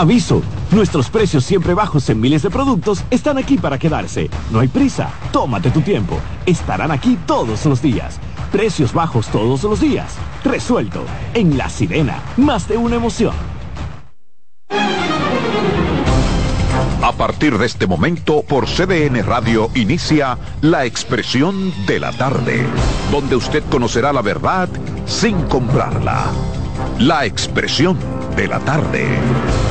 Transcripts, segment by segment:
Aviso, nuestros precios siempre bajos en miles de productos están aquí para quedarse. No hay prisa, tómate tu tiempo. Estarán aquí todos los días. Precios bajos todos los días. Resuelto. En La Sirena, más de una emoción. A partir de este momento, por CDN Radio inicia La Expresión de la Tarde, donde usted conocerá la verdad sin comprarla. La Expresión de la Tarde.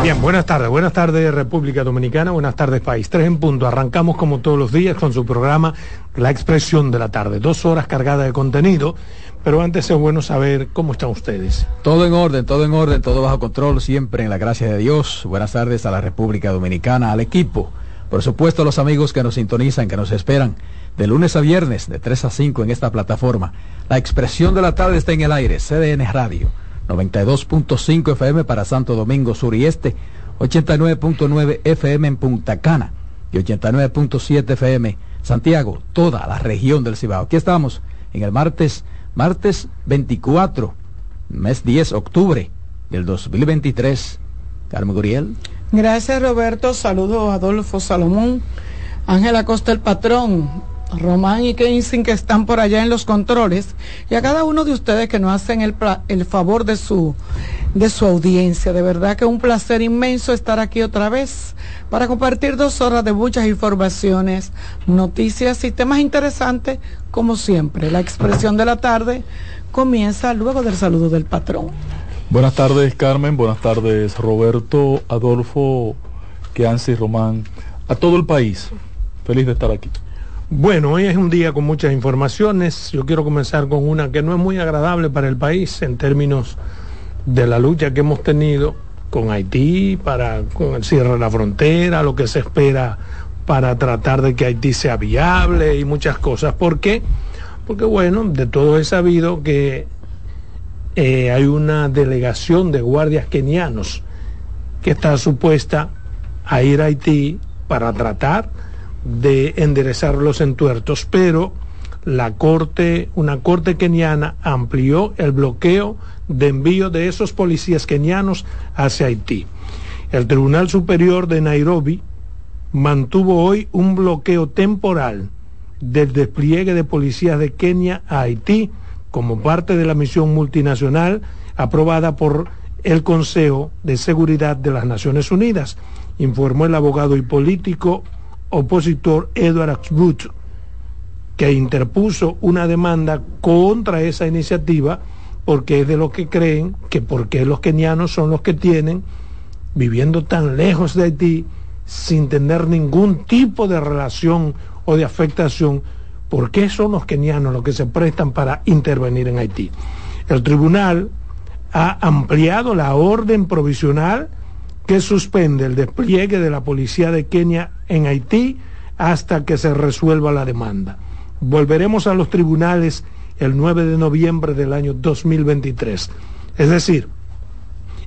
Bien, buenas tardes, buenas tardes República Dominicana, buenas tardes país. Tres en punto, arrancamos como todos los días con su programa La Expresión de la Tarde. Dos horas cargadas de contenido, pero antes es bueno saber cómo están ustedes. Todo en orden, todo en orden, todo bajo control, siempre en la gracia de Dios. Buenas tardes a la República Dominicana, al equipo, por supuesto a los amigos que nos sintonizan, que nos esperan de lunes a viernes, de 3 a 5 en esta plataforma. La Expresión de la Tarde está en el aire, CDN Radio 92.5 FM para Santo Domingo Sur y Este, 89.9 FM en Punta Cana y 89.7 FM Santiago, toda la región del Cibao. Aquí estamos en el martes, martes 24, mes 10, octubre del 2023. Carmen Guriel. Gracias Roberto, saludo a Adolfo Salomón, Ángela Costa el patrón, Román y Keynes que están por allá en los controles y a cada uno de ustedes que nos hacen el, el favor de su, de su audiencia. De verdad que un placer inmenso estar aquí otra vez para compartir dos horas de muchas informaciones, noticias y temas interesantes como siempre. La expresión de la tarde comienza luego del saludo del patrón. Buenas tardes Carmen, buenas tardes Roberto, Adolfo, Keansi, Román, a todo el país. Feliz de estar aquí. Bueno, hoy es un día con muchas informaciones. Yo quiero comenzar con una que no es muy agradable para el país en términos de la lucha que hemos tenido con Haití, para con el cierre de la frontera, lo que se espera para tratar de que Haití sea viable y muchas cosas. ¿Por qué? Porque bueno, de todo es sabido que eh, hay una delegación de guardias kenianos que está supuesta a ir a Haití para tratar de enderezar los entuertos, pero la corte, una corte keniana amplió el bloqueo de envío de esos policías kenianos hacia Haití. El Tribunal Superior de Nairobi mantuvo hoy un bloqueo temporal del despliegue de policías de Kenia a Haití como parte de la misión multinacional aprobada por el Consejo de Seguridad de las Naciones Unidas, informó el abogado y político opositor Edward Axbut, que interpuso una demanda contra esa iniciativa porque es de lo que creen que porque los kenianos son los que tienen, viviendo tan lejos de Haití, sin tener ningún tipo de relación o de afectación, ¿por qué son los kenianos los que se prestan para intervenir en Haití? El tribunal ha ampliado la orden provisional que suspende el despliegue de la policía de Kenia en Haití hasta que se resuelva la demanda. Volveremos a los tribunales el 9 de noviembre del año 2023. Es decir,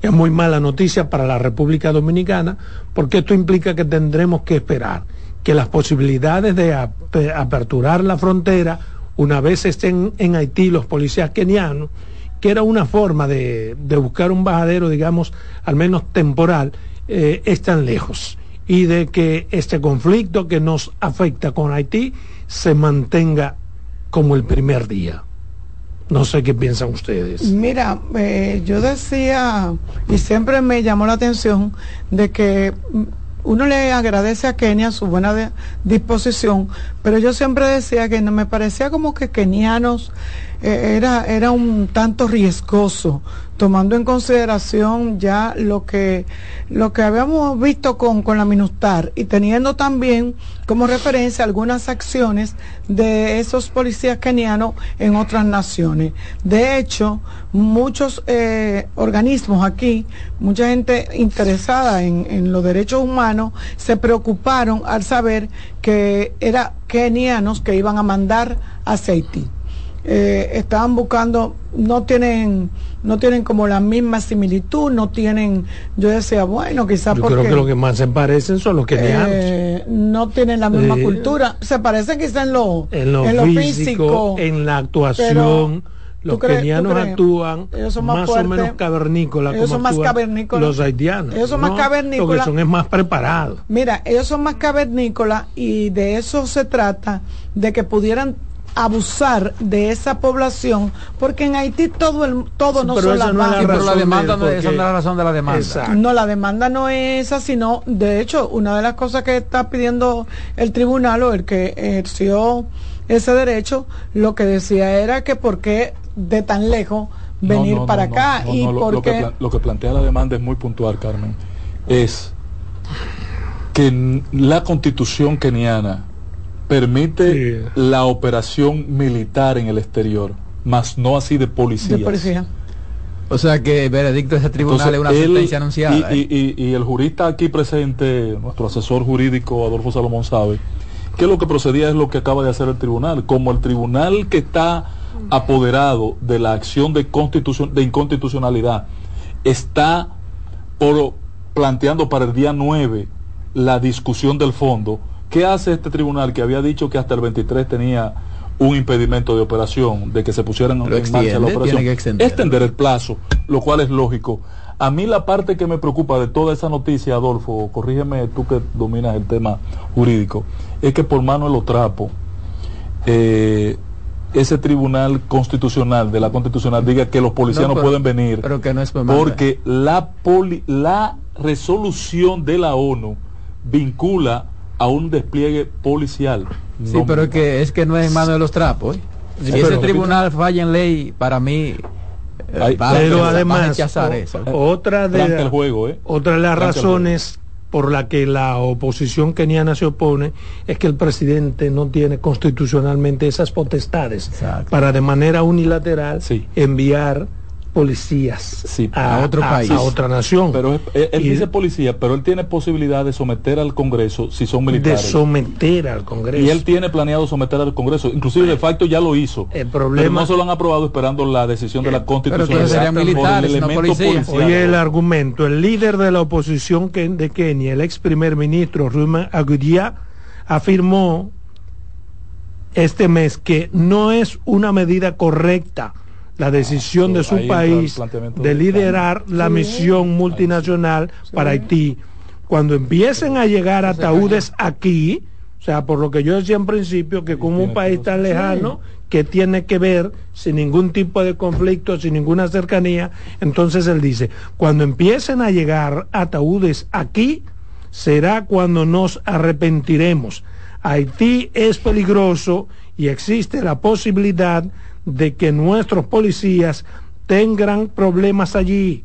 es muy mala noticia para la República Dominicana porque esto implica que tendremos que esperar que las posibilidades de aperturar la frontera una vez estén en Haití los policías kenianos que era una forma de, buscar un bajadero, digamos, al menos temporal, eh, están lejos. Y de que este conflicto que nos afecta con Haití se mantenga como el primer día. No sé qué piensan ustedes. Mira, eh, yo decía, y siempre me llamó la atención, de que uno le agradece a Kenia su buena disposición, pero yo siempre decía que no me parecía como que kenianos era, era un tanto riesgoso, tomando en consideración ya lo que, lo que habíamos visto con, con la Minustar y teniendo también como referencia algunas acciones de esos policías kenianos en otras naciones. De hecho, muchos eh, organismos aquí, mucha gente interesada en, en los derechos humanos, se preocuparon al saber que eran kenianos que iban a mandar hacia Haití. Eh, estaban buscando, no tienen, no tienen como la misma similitud, no tienen, yo decía, bueno, quizás Yo porque creo que lo que más se parecen son los kenianos. eh, no tienen la misma cultura, se parecen quizás en lo, en lo, en lo físico, físico, en la actuación. pero, Los ¿tú crees- tú kenianos actúan Ellos son más más, o menos cavernícolas. Ellos como son más actúan cavernícolas. Los haitianos. Ellos son más cavernícolas. Lo que son es más preparados. Mira, ellos son más cavernícolas y de eso se trata, de que pudieran abusar de esa población, porque en Haití todo el todo Sí, no son las no la pero demanda de- no es, esa no es la porque- razón de la demanda. Exacto. No, la demanda no es esa, sino, de hecho, una de las cosas que está pidiendo el tribunal o el que ejerció ese derecho, lo que decía era que por qué de tan lejos venir No, no, para no, acá no, y no, lo- por lo, que lo que plantea la demanda es muy puntual, Carmen. Es que la constitución keniana permite Sí. la operación militar en el exterior, más no así de policía. de policía. O sea que el veredicto de ese tribunal es una sentencia anunciada. Y, ¿eh? y- y- y el jurista aquí presente, nuestro asesor jurídico Adolfo Salomón sabe que lo que procedía es lo que acaba de hacer el tribunal. Como el tribunal que está apoderado de la acción de, constitución, de inconstitucionalidad está por, planteando para el día 9 la discusión del fondo, ¿qué hace este tribunal que había dicho que hasta el 23 tenía un impedimento de operación, de que se pusieran en marcha la operación? extender. Extender el plazo, lo cual es lógico. A mí la parte que me preocupa de toda esa noticia, Adolfo, corrígeme tú que dominas el tema jurídico, es que por mano de los trapos, eh, ese tribunal constitucional de la constitucional diga que los policías no, pueden venir pero que no es por mano. porque la poli- la resolución de la ONU vincula a un despliegue policial. Sí, No pero es que, es que no es en mano de los trapos. ¿eh? Sí, si ese tribunal falla en ley, para mí, eh, Ay, Pero además, rechazar o- eso. otra de, Tranca el juego, ¿eh? otra de las razones por la que la oposición keniana se opone es que el presidente no tiene constitucionalmente esas potestades Exacto. para de manera unilateral Sí. enviar policías Sí, a, a otro país. a otra nación. Pero él, él Y dice policía, pero él tiene posibilidad de someter al Congreso si son de militares. someter al Congreso. y él tiene planeado someter al Congreso. Inclusive de facto ya lo hizo. El Pero problema- no se lo han aprobado esperando la decisión de la Constitución. entonces serían militares, no policías. Oye, el argumento, el líder de la oposición de Kenia, el ex primer ministro Ruben Agudia, afirmó este mes que no es una medida correcta la decisión de su país de liderar la misión multinacional para Haití. Cuando empiecen a llegar ataúdes aquí, o sea, por lo que yo decía en principio, que como un país tan lejano, que tiene que ver sin ningún tipo de conflicto, sin ninguna cercanía, entonces él dice, cuando empiecen a llegar ataúdes aquí, será cuando nos arrepentiremos. Haití es peligroso y existe la posibilidad de que nuestros policías tengan problemas allí.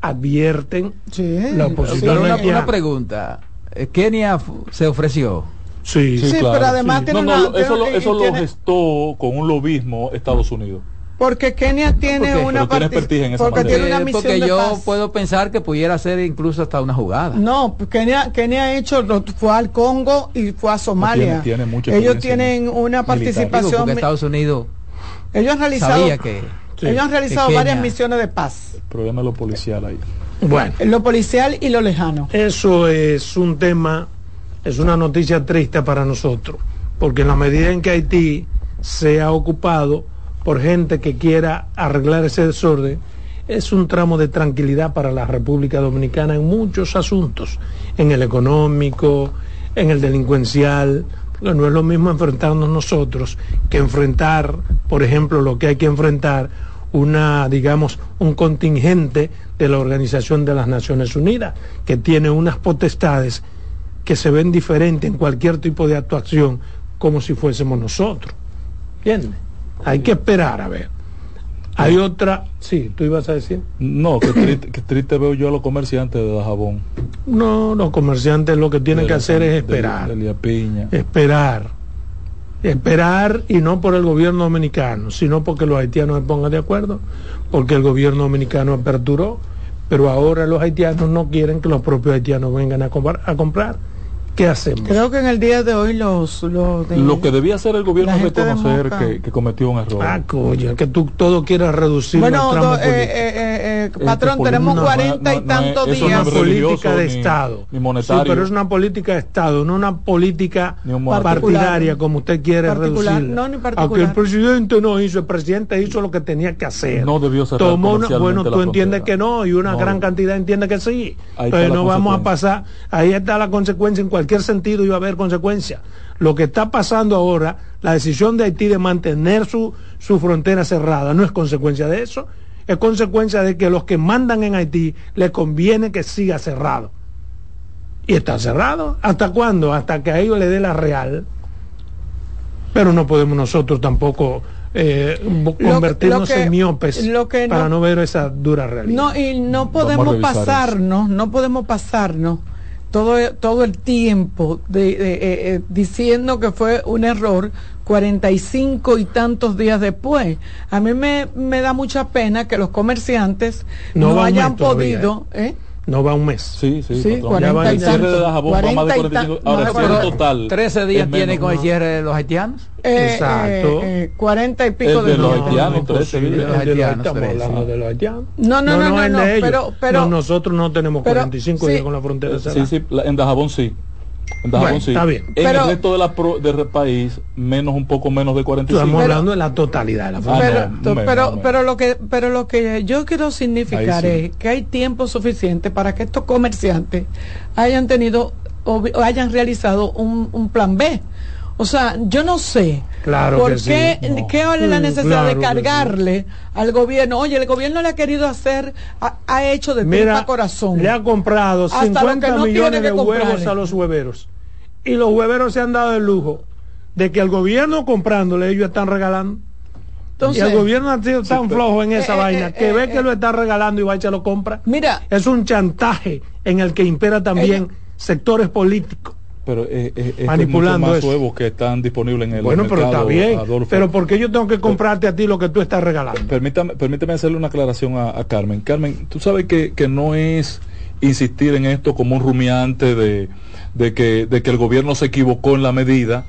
Advierten Sí, la oposición una, pregunta. Eh, Kenia se ofreció. Sí, Sí, pero además tiene No, no, una- eso, lo, tiene- eso lo gestó con un lobismo Estados Unidos. Porque Kenia tiene porque- una pero tiene partic- expertise en esa porque materia. tiene una misión porque de yo paz. puedo pensar que pudiera ser incluso hasta una jugada. No, pues Kenia, Kenia ha hecho, lo- fue al Congo y fue a Somalia. tiene- tiene mucha ellos tienen una Digo, participación. porque Estados Unidos ellos han realizado, sabía que ellos han realizado varias misiones de paz, El problema es lo policial ahí. bueno. lo policial y lo lejano. Eso es un tema, es una noticia triste para nosotros, porque en la medida en que Haití se ha ocupado por gente que quiera arreglar ese desorden, es un tramo de tranquilidad para la República Dominicana en muchos asuntos, en el económico, en el delincuencial, no es lo mismo enfrentarnos nosotros que enfrentar, por ejemplo, lo que hay que enfrentar una, digamos, un contingente de la Organización de las Naciones Unidas, que tiene unas potestades que se ven diferentes en cualquier tipo de actuación, como si fuésemos nosotros. ¿Entiendes? Hay que esperar a ver. Hay otra, sí, tú ibas a decir. No, que triste, que triste veo yo a los comerciantes de Dajabón. No, los comerciantes lo que tienen De que la- hacer es esperar. De, Elia Piña. esperar. Esperar y no por el gobierno dominicano, sino porque los haitianos se pongan de acuerdo, porque el gobierno dominicano aperturó, pero ahora los haitianos no quieren que los propios haitianos vengan a comprar. A comprar. ¿Qué hacemos? Creo que en el día de hoy los... los de- Lo que debía hacer el gobierno es reconocer que, que cometió un error. Ah, coño, que tú todo quieras reducir Bueno, al tramo do- eh, eh, eh, Este patrón, tenemos no, cuarenta no, y no, tantos eso no días. es una política de ni- Estado. ni monetario. Sí, pero es una política de Estado, no una política Ni un monetario. partidaria como usted quiere Particular, reducirla. no, ni particular. Aunque el presidente no hizo, el presidente hizo lo que tenía que hacer. No debió cerrar Tomó una, bueno, tú entiendes que no y una No. gran cantidad entiende que sí. Ahí está Entonces la no vamos a pasar, ahí está la consecuencia, en cualquier sentido iba a haber consecuencia. Lo que está pasando ahora, la decisión de Haití de mantener su, su frontera cerrada, no es consecuencia de eso, es consecuencia de que los que mandan en Haití les conviene que siga cerrado. Y está cerrado. ¿Hasta cuándo? Hasta que a ellos le dé la real. Pero no podemos nosotros tampoco eh, Lo- convertirnos lo que- en miopes lo que para no- no ver esa dura realidad. No, y no podemos eso. pasarnos, no podemos pasarnos todo, todo el tiempo de, de, eh, eh, diciendo que fue un error 45 y tantos días después. A mí me, me da mucha pena que los comerciantes No hayan todavía, podido... ¿eh? No va un mes. Sí, sí, Sí, patrón. 40 y el cierre de Dajabón va más de 40 y 45. tan- Ahora, el no, cierre pero- total. 13 días tiene con el cierre de los haitianos. Eh, Exacto. eh, eh, 40 y pico El de de los haitianos, no, 13 posible, días. el de los Haitianos, estamos 13. hablando de los haitianos. No, no, no, no, no, ellos. pero- pero- No, nosotros no tenemos pero- 45 sí. días con la frontera Sí, cerrada. sí, la- en Dajabón sí. En Dajabón Bueno, sí. está bien. En Pero- el resto de la pro- del país, menos un poco menos de 45. Estamos Pero- hablando de la totalidad de la Ah, pero, no, pero, pero lo que pero lo que yo quiero significar sí. es que hay tiempo suficiente para que estos comerciantes hayan tenido o hayan realizado un, un plan B. O sea, yo no sé Claro por que sí. qué, No. qué vale la Sí, necesidad claro de cargarle al gobierno. Oye, el gobierno le ha querido hacer, ha, ha hecho de Mira, corazón. le ha comprado Hasta lo 50 que no tiene millones de huevos a los hueveros. Y los hueveros se han dado el lujo de que el gobierno comprándole, ellos están regalando. Entonces, y el gobierno ha sido tan flojo en esa Eh, eh, vaina eh, que eh, ve que lo está regalando y va y se lo compra. mira, Es un chantaje en el que impera también sectores políticos. Pero eh, eh, es Manipulando más eso. huevos que están disponibles en el bueno, pero está bien. Adolfo. Pero ¿por qué yo tengo que comprarte a ti lo que tú estás regalando? Permítame, permíteme hacerle una aclaración a, a Carmen. Carmen, tú sabes que, que no es insistir en esto como un rumiante de, de, que, de que el gobierno se equivocó en la medida,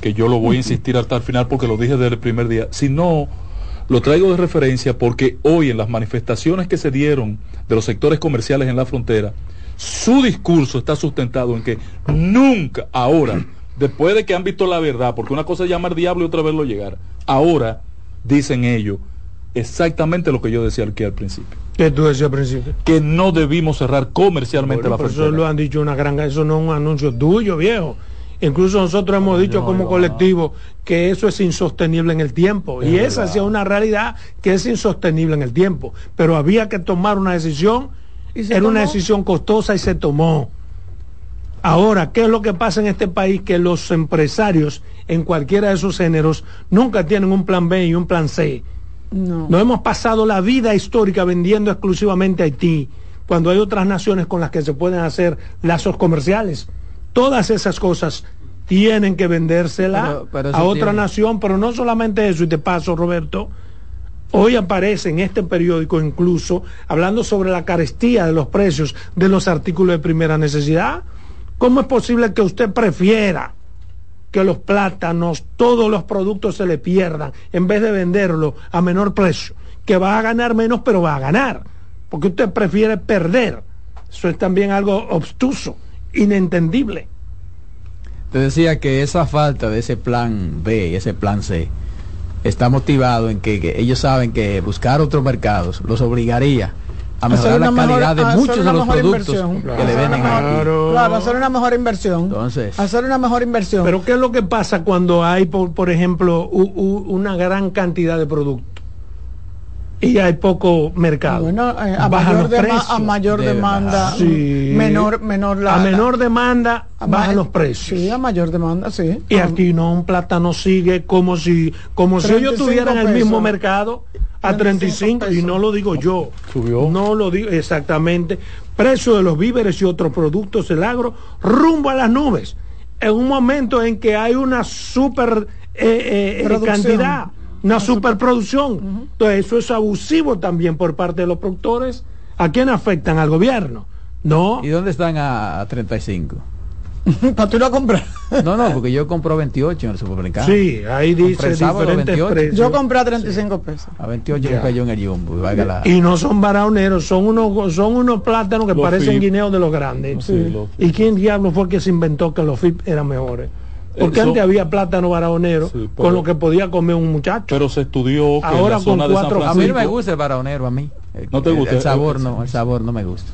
que yo lo voy a insistir hasta el final porque lo dije desde el primer día, sino lo traigo de referencia porque hoy en las manifestaciones que se dieron de los sectores comerciales en la frontera, su discurso está sustentado en que nunca, ahora, después de que han visto la verdad, porque una cosa es llamar diablo y otra verlo llegar, ahora dicen ellos exactamente lo que yo decía aquí al principio, Que tú decías al principio. que no debimos cerrar comercialmente Bueno, la pero eso frontera. lo han dicho una gran, eso no es un anuncio tuyo, viejo. Incluso nosotros hemos dicho no, como no, colectivo que eso es insostenible en el tiempo. y esa sí es una realidad que es insostenible en el tiempo. Pero había que tomar una decisión. ¿Y se Era una decisión costosa y se tomó. Ahora, ¿qué es lo que pasa en este país? Que los empresarios en cualquiera de esos géneros nunca tienen un plan B y un plan C. no. No hemos pasado la vida histórica vendiendo exclusivamente a Haití, cuando hay otras naciones con las que se pueden hacer lazos comerciales. Todas esas cosas tienen que vendérsela Pero- pero a otra tiene- nación, pero no solamente eso, y te paso, Roberto. Hoy aparece en este periódico incluso hablando sobre la carestía de los precios de los artículos de primera necesidad. ¿Cómo es posible que usted prefiera que los plátanos, todos los productos se le pierdan en vez de venderlo a menor precio? Que va a ganar menos, pero va a ganar. Porque usted prefiere perder. Eso es también algo obstuso, inentendible. Te decía que esa falta de ese plan B ese plan C está motivado en que, que ellos saben que buscar otros mercados los obligaría a mejorar la mejor- calidad de muchos de los productos que le venden mejor- aquí. Claro. Claro, hacer una mejor inversión. Entonces- hacer una mejor inversión. Pero ¿qué es lo que pasa cuando hay, por, por ejemplo, u- u- una gran cantidad de productos y hay poco mercado? bueno, eh, a, Bajan mayor precios. a mayor demanda. Sí. menor, menor la, a menor demanda a bajan los precios. Sí, a mayor demanda, sí. Y Ah, aquí no, un plátano sigue como si, como si ellos 35 tuvieran el mismo mercado a 35, 35 y no lo digo yo. Subió. No lo digo exactamente. Precio de los víveres y otros productos del agro rumbo a las nubes. En un momento en que hay una super eh, eh, Producción. cantidad, una superproducción. Entonces eso es abusivo también por parte de los productores. ¿A quién afectan? Al gobierno. No. ¿Y dónde están a, a 35? para tú lo comprar. No, no, porque yo compro 28 en el supermercado. Sí, ahí dice diferentes 28. precios. Yo compré a 35 pesos. A 28 Ya. compré yo en el Jumbo. y valga la- Y no son baraoneros, son unos, son unos plátanos que Los parecen FIP. guineos de los grandes. Sí, los. ¿Y quién diablo fue que se inventó que los FIP eran mejores? Porque Eso- antes había plátano baraonero Sí, pero- con lo que podía comer un muchacho. Pero se estudió que Ahora en la zona con de San cuatro- A mí no me gusta el baraonero, a mí. El- ¿No te el- gusta? El sabor no, el sabor no me gusta.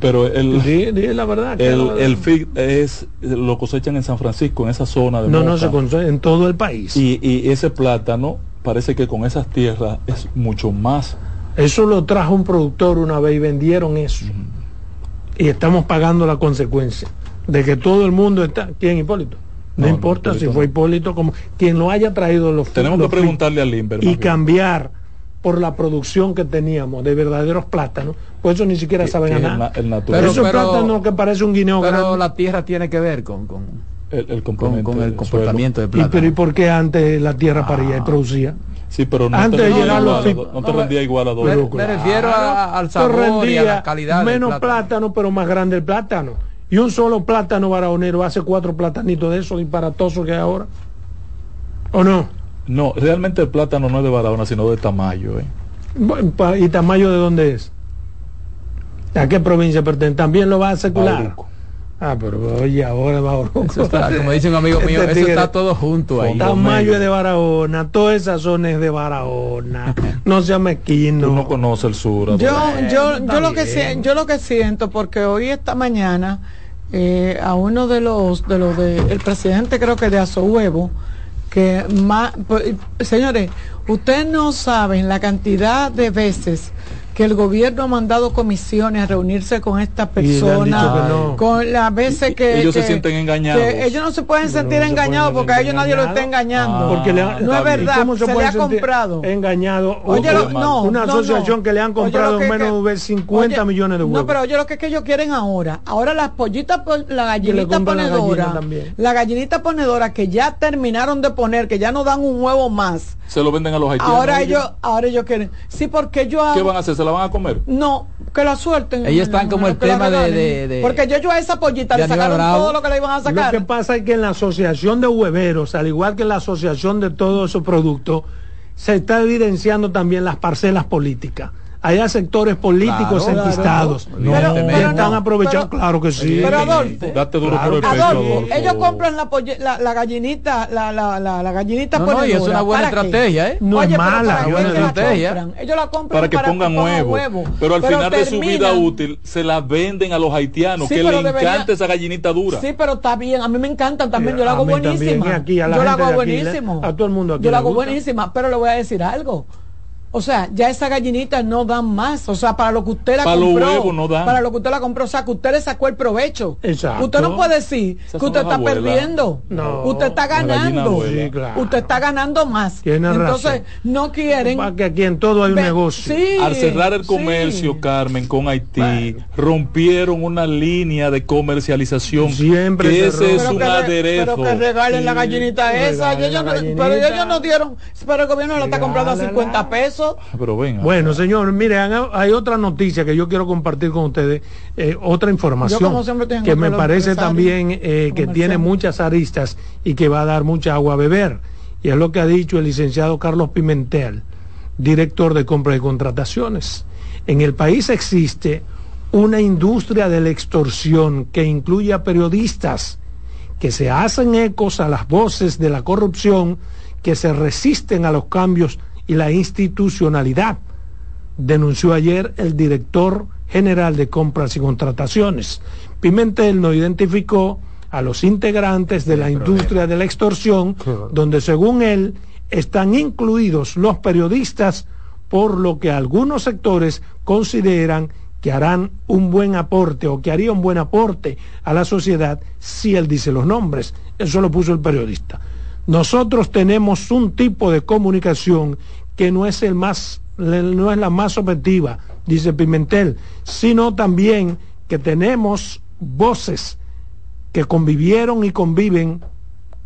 pero el, Di- di la verdad. que el, no- el fig es lo cosechan en San Francisco, en esa zona de no, no Moca. se consume en todo el país. y, y ese plátano parece que con esas tierras es mucho más. Eso lo trajo un productor una vez y vendieron eso. Y estamos pagando la consecuencia de que todo el mundo está. ¿Quién, Hipólito? No, importa si fue Hipólito, como quien lo haya traído los Tenemos los que preguntarle a Limber. y cambiar por la producción que teníamos de verdaderos plátanos, pues eso ni siquiera saben que a el nada. na- el natural. Pero- Esos pero- plátanos que parece un guineo Pero grande. la tierra tiene que ver con, con, el, el con, complemento con el del comportamiento del ¿Y, pero ¿Y plátano. por qué antes la tierra paría y producía? suelo. Sí, pero no Antes te de llegar los no te rendía igual a dos. Me, me refiero a- al sabor y a rendía la calidad del menos plátano. plátano. pero más grande el plátano. Y un solo plátano baraonero hace cuatro platanitos de esos disparatosos que hay ahora. ¿O no? No, realmente el plátano no es de Barahona, sino de Tamayo. ¿eh? ¿Y Tamayo de dónde es? ¿A qué provincia pertenece? ¿También lo va a secular? Bauruco. Ah, pero oye, ahora va Eso está, como dice un amigo mío, Este eso está todo junto ahí. Tamayo es de Barahona, toda esa zona es de Barahona. No sea mezquino. Tú no conoces el sur. Yo, yo, yo lo que yo lo que siento porque hoy esta mañana eh, a uno de los de los de el presidente creo que de Azohuevo que más pues, señores ustedes no saben la cantidad de veces que el gobierno ha mandado comisiones a reunirse con estas personas, no. con las veces que Ellos se sienten engañados. que ellos no se pueden sentir no se engañados pueden porque a ellos nadie lo está engañando. Porque le Ah, han- no es verdad, ¿Cómo se, le ha comprado. Engañado. Oye, lo- no, Una no, asociación no. que le han comprado que- menos de 50 oye, millones de huevos. No, pero oye lo que es que ellos quieren ahora. Ahora las pollitas, la gallinita la ponedora, gallina la gallinita ponedora que ya terminaron de poner, que ya no dan un huevo más. Se lo venden a los haitianos. Ahora ellos, ahora ellos quieren. Sí, porque yo. ¿Qué van a hacer? ¿Se la van a comer? No, que la suelten. Ellos están como el tema de- de- de- Porque yo, yo a esa pollita le sacaron Bravo. todo lo que le iban a Lo sacar. que pasa es que en la asociación de hueveros, al igual que en la asociación de todos esos productos, se está evidenciando también las parcelas políticas. Hay sectores políticos Claro, enquistados claro. no, Pero- que pero están no, aprovechados, pero- claro que sí. pero Adolfo, Date duro Claro por el pecho, Adolfo, Adolfo. ellos compran la, polle- la, la gallinita, la, la, la, la gallinita No, no, y es una buena ¿para qué? estrategia, ¿eh? No Oye, es mala, ¿para buena ellos la estrategia. compran? Ellos la compran para que pongan pongan huevo. Pero al final de su vida terminan- útil se la venden a los haitianos, Sí, que pero le debería- encanta esa gallinita dura. Sí, pero está bien. A mí me encantan también. Yo la a hago buenísima. yo la hago buenísimo. a todo el mundo aquí Yo la hago buenísima, pero le voy a decir algo. O sea, ya esa gallinita no dan más. O sea, para lo que usted la Para los compró. huevos no dan. Para lo que usted la compró. O sea, que usted le sacó el provecho. Exacto. Usted no puede decir Esas que usted está abuelas. perdiendo. No, usted está ganando. Sí, claro. Usted está ganando más. Tiene Entonces, razón. no quieren. Para que aquí en todo hay un Ve- negocio. Sí, Al cerrar el sí. comercio, Carmen, con Haití, Bueno. rompieron una línea de comercialización. Siempre que se ese es Pero un que, re- aderezo. pero que regalen la gallinita esa. y regalen ellos la no- pero ellos nos dieron. Pero el gobierno la está comprando a Regálela. 50 pesos. Pero venga. Bueno, señor, mire, hay otra noticia que yo quiero compartir con ustedes, eh, otra información Yo, como siempre, estoy en que me parece también eh, que tiene muchas aristas y que va a dar mucha agua a beber. Y es lo que ha dicho el licenciado Carlos Pimentel, director de compra y contrataciones. En el país existe una industria de la extorsión que incluye a periodistas que se hacen ecos a las voces de la corrupción, que se resisten a los cambios y la institucionalidad, denunció ayer el director general de compras y contrataciones. Pimentel no identificó a los integrantes de la industria de la extorsión, donde según él están incluidos los periodistas, por lo que algunos sectores consideran que harán un buen aporte o que haría un buen aporte a la sociedad si él dice los nombres. Eso lo puso el periodista. Nosotros tenemos un tipo de comunicación que no es el más no es la más objetiva, dice Pimentel, sino también que tenemos voces que convivieron y conviven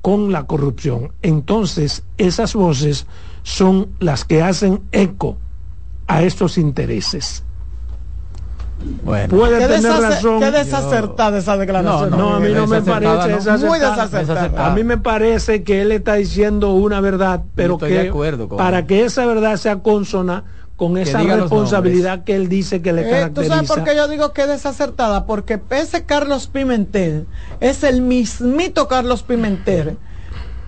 con la corrupción. Entonces, esas voces son las que hacen eco a estos intereses. Bueno. Puede ¿Qué tener razón. Qué desacertada esa declaración. No, no, a mí no me parece desacertada. Muy desacertada. A mí me parece que él está diciendo una verdad, pero que para que esa verdad sea consona con esa responsabilidad que él dice que le caracteriza. Eh, ¿Tú sabes por qué yo digo que es desacertada? Porque ese Carlos Pimentel es el mismito Carlos Pimentel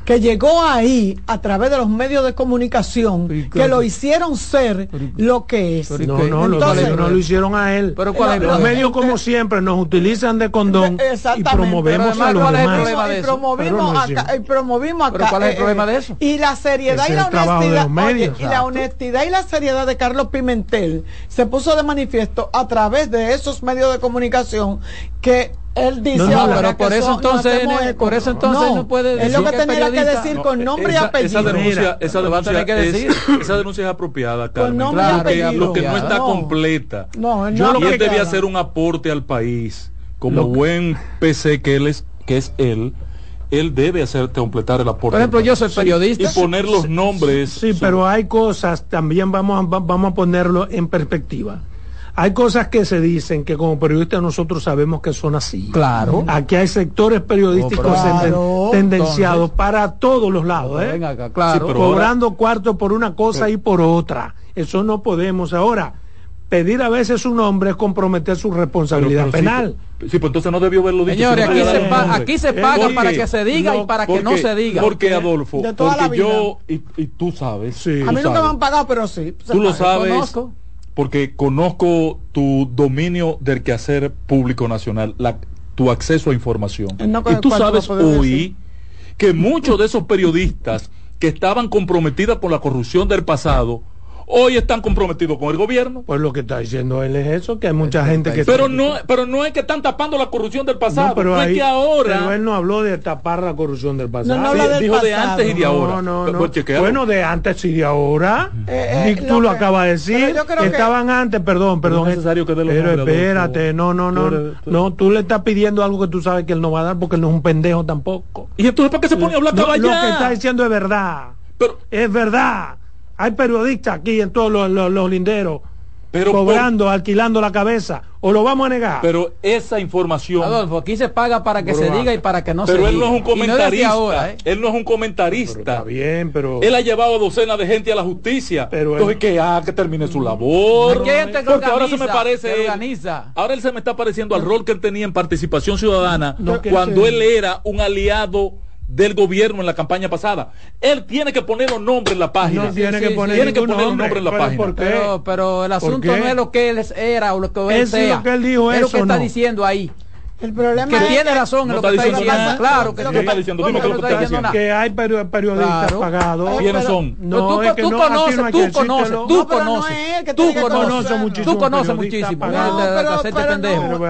que llegó ahí a través de los medios de comunicación que lo hicieron ser lo que es. No, no, no lo hicieron a él. Pero ¿cuál los medios como siempre nos utilizan de condón y promovemos a los demás. Y promovimos acá, y promovimos acá. ¿Cuál es el eh, problema de eso? Y la seriedad y la honestidad y la honestidad y la seriedad de Carlos Pimentel se puso de manifiesto a través de esos medios de comunicación que él dice no, no, pero por eso, entonces, por eso entonces no, puede decir es lo que, tenía que decir con nombre esa, y apellido esa denuncia, esa denuncia, que decir. Es, esa denuncia es apropiada Carmen, con nombre y apellido. lo que no está completa no, yo lo que él debía hacer un aporte al país como buen PC que él es que es él él debe hacer completar el aporte. Por ejemplo, yo soy periodista. y poner los nombres. Sí, pero hay cosas, también vamos a, vamos a ponerlo en perspectiva. Hay cosas que se dicen que como periodistas nosotros sabemos que son así. Claro. Aquí hay sectores periodísticos tendenciados para todos los lados, ¿eh? claro. cobrando cuarto por una cosa y por otra. Eso no podemos. Ahora, pedir a veces un nombre es comprometer su responsabilidad penal. Sí, pues entonces no debió haberlo dicho. Señores, aquí, se, paga para que se diga y para que no se diga. Porque, Adolfo, porque yo, y, tú sabes. a mí nunca me han pagado, pero sí. Tú lo sabes porque conozco tu dominio del quehacer público nacional, tu acceso a información. y tú sabes hoy que muchos de esos periodistas que estaban comprometidos por la corrupción del pasado, hoy están comprometidos con el gobierno. Pues lo que está diciendo él es eso, que hay mucha gente que... Pero no, pero no es que están tapando la corrupción del pasado, pero es que ahora... Pero él no habló de tapar la corrupción del pasado. No, no dijo de antes y de ahora. No, no, pues bueno, de antes y de ahora. Eh, eh, tú lo, acabas de decir. Que estaban antes, perdón, perdón. No es necesario que Pero espérate, no, no, no. No, tú le estás pidiendo algo que tú sabes que él no va a dar porque él no es un pendejo tampoco. ¿Y entonces para qué se pone a hablar Lo que está diciendo es verdad. Pero, es verdad. Hay periodistas aquí en todos los, linderos pero cobrando, alquilando la cabeza, o lo vamos a negar. Pero esa información. Adolfo, aquí se paga para que se diga y para que no se diga. Pero él no es un comentarista. ¿eh? Él no es un comentarista. está bien, pero. Él ha llevado a docenas de gente a la justicia. Pero Entonces, que, ah, que termine su labor. Porque ahora se me parece. Organiza. Ahora él se me está pareciendo al rol que él tenía en participación ciudadana cuando él era un aliado del gobierno en la campaña pasada. Él tiene que poner los nombres en la página. No tiene que poner, tiene que poner los nombres en la página. Pero, pero, el asunto no es lo que él era o lo que él sea. Es lo que él dijo es lo que está diciendo ahí. El problema que es tiene razón en lo que está diciendo. Claro, que, está diciendo. Dime que lo que está diciendo. Que hay periodistas pagados. ¿Quiénes son? No, tú, tú conoces, tú conoces, tú conoces. Tú conoces muchísimo. Tú conoces muchísimo.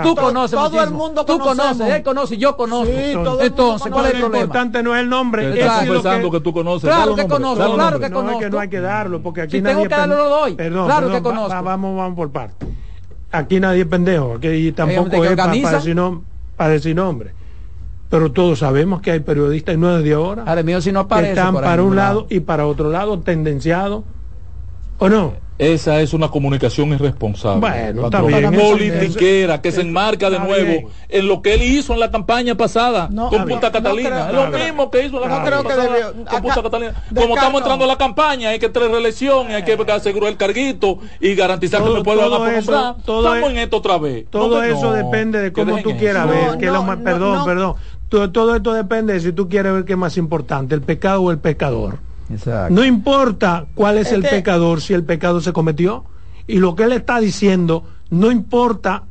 Tú conoces Todo el mundo Tú conoces, él conoce, yo conozco. Entonces, ¿cuál es el problema? Lo importante no es el nombre. Estás pensando que tú conoces. Claro que conozco, claro que conozco. No, que no hay que darlo, porque aquí nadie... Si tengo que darlo, lo doy. Claro que conozco. Vamos por partes. Aquí nadie es pendejo, aquí tampoco es para decir para decir nombre. Pero todos sabemos que hay periodistas, y no es de ahora, si no que están para un lado y para otro lado, tendenciados. ¿O no? Esa es una comunicación irresponsable. Bueno, está bien. Politiquera que se enmarca de nuevo en lo que él hizo en la campaña pasada con Punta Catalina. es lo mismo que hizo en la campaña pasada con Punta Catalina. Como estamos entrando a la campaña, hay que tener reelección, hay que asegurar el carguito y garantizar que el pueblo haga por eso, Estamos en esto otra vez. Todo eso depende de cómo tú quieras ver. Que perdón, perdón. Todo, esto depende de si tú quieres ver qué es más importante, el pecado o el pecador. No importa cuál es el este- pecador, si el pecado se cometió. Y lo que él está diciendo, no importa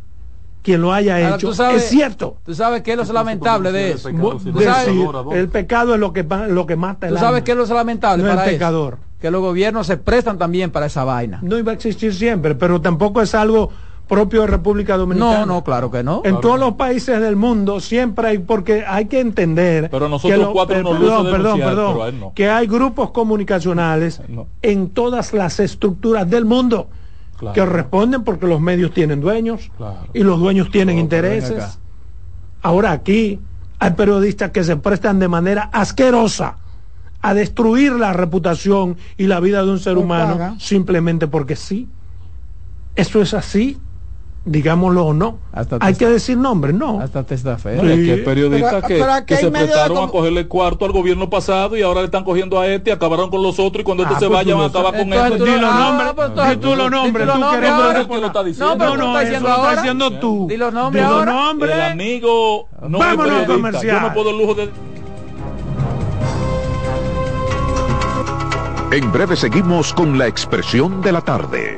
quien lo haya hecho. es cierto. Tú sabes que es lo lamentable de eso. el pecado es lo que, lo que mata el Tú sabes que es lo lamentable para el pecador. Que los gobiernos se prestan también para esa vaina. No iba a existir siempre, pero tampoco es algo propio de República Dominicana. No, no, claro que no. En todos los países del mundo siempre hay, porque hay que entender. Pero nosotros cuatro no perdón, perdón, perdón, que hay grupos comunicacionales en todas las estructuras del mundo que responden porque los medios tienen dueños y los dueños tienen intereses. Ahora aquí hay periodistas que se prestan de manera asquerosa a destruir la reputación y la vida de un ser humano simplemente porque sí. Eso es así digámoslo o no. Hay que decir nombres, no. Hasta testa fe. Sí. que hay periodistas que, que se prestaron a cogerle cuarto al gobierno pasado y ahora le están cogiendo a este, acabaron con los otros y cuando este ah, este se pues vaya van a acabar con este. Los nombres, pues tú los nombres, tú. No, no, no, eso lo estás diciendo tú. Di los nombres ahora. El amigo no Vámonos comercial. Yo no puedo el lujo de En breve seguimos con la expresión de la tarde.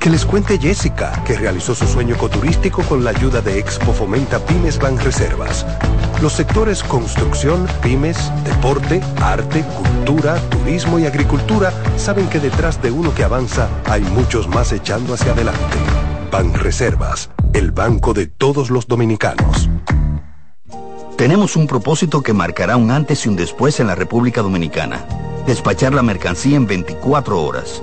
Que les cuente Jessica, que realizó su sueño ecoturístico con la ayuda de Expo Fomenta Pymes Banreservas. Los sectores construcción, pymes, deporte, arte, cultura, turismo y agricultura saben que detrás de uno que avanza hay muchos más echando hacia adelante. Banreservas, el banco de todos los dominicanos. Tenemos un propósito que marcará un antes y un después en la República Dominicana. Despachar la mercancía en 24 horas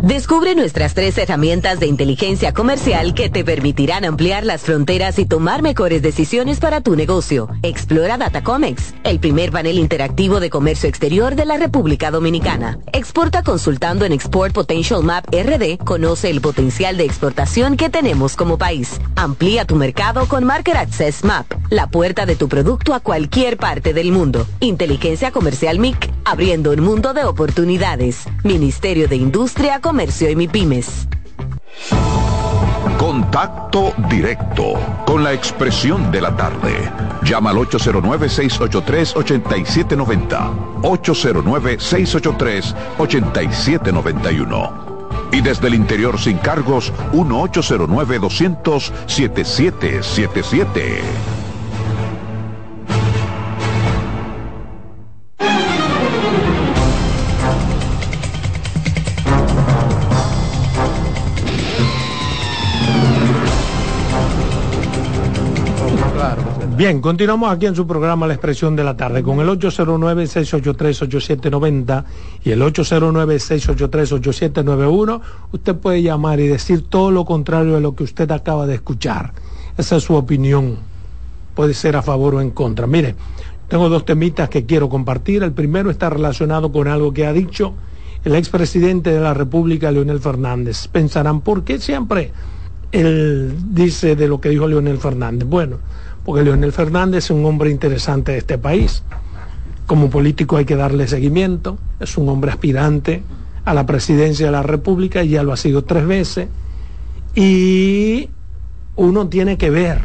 Descubre nuestras tres herramientas de inteligencia comercial que te permitirán ampliar las fronteras y tomar mejores decisiones para tu negocio. Explora Datacomex, el primer panel interactivo de comercio exterior de la República Dominicana. Exporta consultando en Export Potential Map RD. Conoce el potencial de exportación que tenemos como país. Amplía tu mercado con Market Access Map, la puerta de tu producto a cualquier parte del mundo. Inteligencia Comercial MIC, abriendo un mundo de oportunidades. Ministerio de Industria, Comercio y MIPIMES. Contacto directo con la expresión de la tarde. Llama al 809-683-8790. 809-683-8791. Y desde el interior sin cargos, 1-809-200-7777. Bien, continuamos aquí en su programa La Expresión de la Tarde con el 809-683-8790 y el 809-683-8791. Usted puede llamar y decir todo lo contrario de lo que usted acaba de escuchar. Esa es su opinión. Puede ser a favor o en contra. Mire, tengo dos temitas que quiero compartir. El primero está relacionado con algo que ha dicho el expresidente de la República, Leonel Fernández. Pensarán, ¿por qué siempre él dice de lo que dijo Leonel Fernández? Bueno, porque Leonel Fernández es un hombre interesante de este país. Como político hay que darle seguimiento, es un hombre aspirante a la presidencia de la República, y ya lo ha sido tres veces, y uno tiene que ver,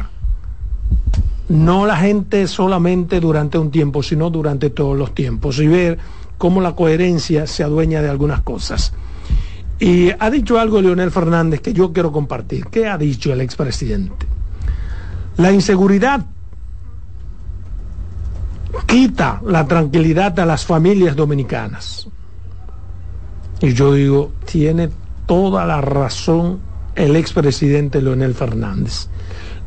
no la gente solamente durante un tiempo, sino durante todos los tiempos, y ver cómo la coherencia se adueña de algunas cosas. Y ha dicho algo Leonel Fernández que yo quiero compartir. ¿Qué ha dicho el expresidente? La inseguridad quita la tranquilidad a las familias dominicanas. Y yo digo, tiene toda la razón el expresidente Leonel Fernández.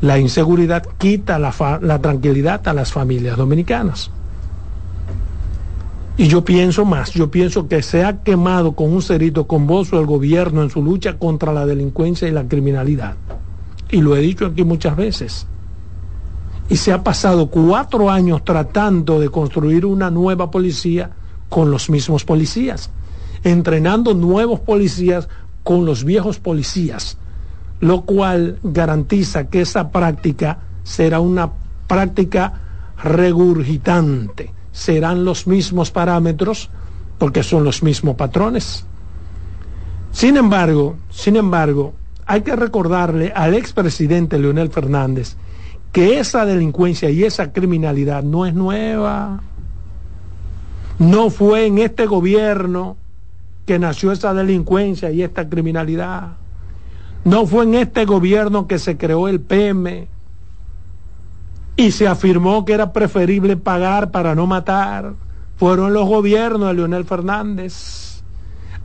La inseguridad quita la, la, tranquilidad a las familias dominicanas. Y yo pienso más, yo pienso que se ha quemado con un cerito con bozo el gobierno en su lucha contra la delincuencia y la criminalidad. Y lo he dicho aquí muchas veces y se ha pasado cuatro años tratando de construir una nueva policía con los mismos policías, entrenando nuevos policías con los viejos policías, lo cual garantiza que esa práctica será una práctica regurgitante. Serán los mismos parámetros porque son los mismos patrones. Sin embargo, sin embargo, hay que recordarle al expresidente Leonel Fernández que esa delincuencia y esa criminalidad no es nueva. No fue en este gobierno que nació esa delincuencia y esta criminalidad. No fue en este gobierno que se creó el PM y se afirmó que era preferible pagar para no matar. Fueron los gobiernos de Leonel Fernández.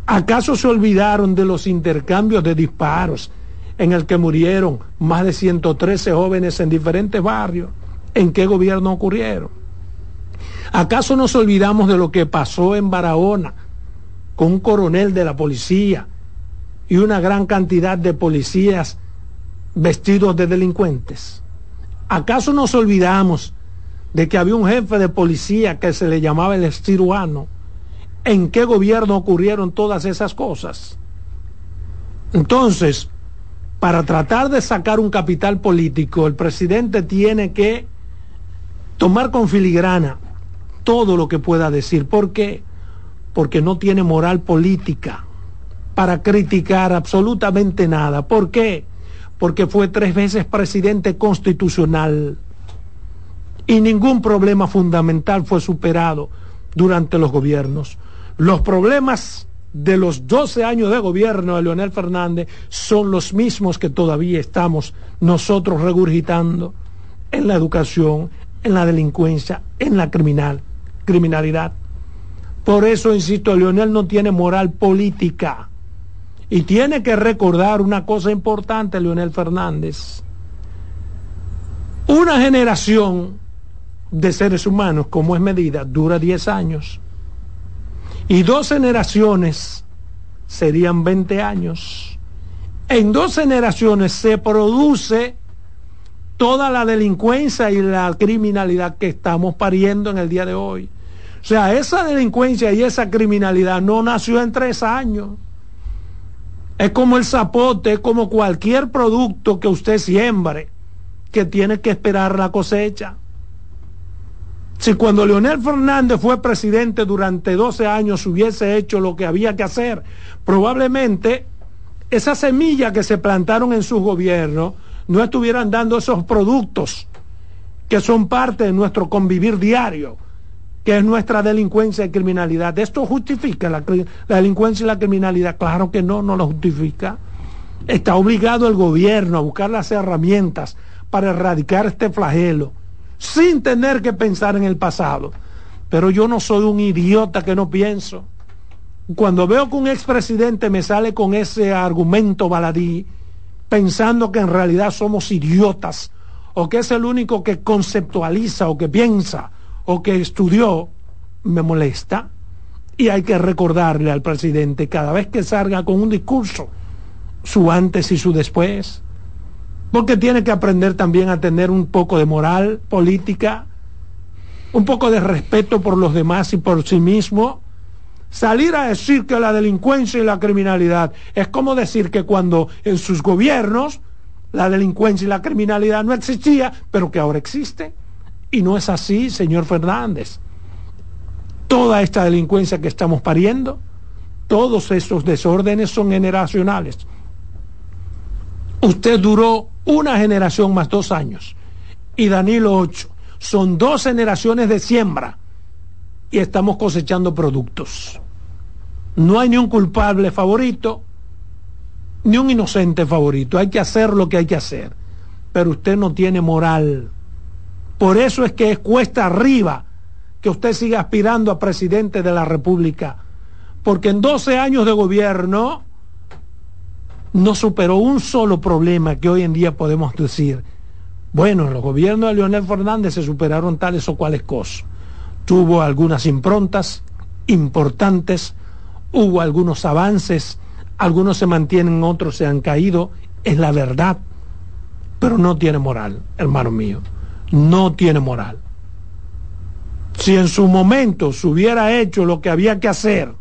¿Acaso se olvidaron de los intercambios de disparos en el que murieron más de 113 jóvenes en diferentes barrios? ¿En qué gobierno ocurrieron? ¿Acaso nos olvidamos de lo que pasó en Barahona con un coronel de la policía y una gran cantidad de policías vestidos de delincuentes? ¿Acaso nos olvidamos de que había un jefe de policía que se le llamaba el estiruano? ¿En qué gobierno ocurrieron todas esas cosas? Entonces, para tratar de sacar un capital político, el presidente tiene que tomar con filigrana todo lo que pueda decir. ¿Por qué? Porque no tiene moral política para criticar absolutamente nada. ¿Por qué? porque fue tres veces presidente constitucional y ningún problema fundamental fue superado durante los gobiernos. Los problemas de los 12 años de gobierno de Leonel Fernández son los mismos que todavía estamos nosotros regurgitando en la educación, en la delincuencia, en la criminal, criminalidad. Por eso, insisto, Leonel no tiene moral política y tiene que recordar una cosa importante, Leonel Fernández. Una generación de seres humanos, como es medida, dura 10 años. Y dos generaciones serían 20 años. En dos generaciones se produce toda la delincuencia y la criminalidad que estamos pariendo en el día de hoy. O sea, esa delincuencia y esa criminalidad no nació en tres años. Es como el zapote, es como cualquier producto que usted siembre, que tiene que esperar la cosecha. Si cuando Leonel Fernández fue presidente durante 12 años hubiese hecho lo que había que hacer, probablemente esas semillas que se plantaron en su gobierno no estuvieran dando esos productos que son parte de nuestro convivir diario que es nuestra delincuencia y criminalidad. ¿Esto justifica la, delincuencia y la criminalidad? Claro que no, no lo justifica. Está obligado el gobierno a buscar las herramientas para erradicar este flagelo, sin tener que pensar en el pasado. Pero yo no soy un idiota que no pienso. Cuando veo que un expresidente me sale con ese argumento baladí, pensando que en realidad somos idiotas, o que es el único que conceptualiza o que piensa, o que estudió me molesta y hay que recordarle al presidente cada vez que salga con un discurso su antes y su después, porque tiene que aprender también a tener un poco de moral política, un poco de respeto por los demás y por sí mismo. Salir a decir que la delincuencia y la criminalidad es como decir que cuando en sus gobiernos la delincuencia y la criminalidad no existía, pero que ahora existe. Y no es así, señor Fernández. Toda esta delincuencia que estamos pariendo, todos estos desórdenes son generacionales. Usted duró una generación más dos años y Danilo ocho. Son dos generaciones de siembra y estamos cosechando productos. No hay ni un culpable favorito, ni un inocente favorito. Hay que hacer lo que hay que hacer. Pero usted no tiene moral por eso es que es cuesta arriba que usted siga aspirando a presidente de la República. Porque en 12 años de gobierno no superó un solo problema que hoy en día podemos decir. Bueno, en los gobiernos de Leonel Fernández se superaron tales o cuales cosas. Tuvo algunas improntas importantes, hubo algunos avances, algunos se mantienen, otros se han caído, es la verdad, pero no tiene moral, hermano mío no tiene moral. Si en su momento se hubiera hecho lo que había que hacer,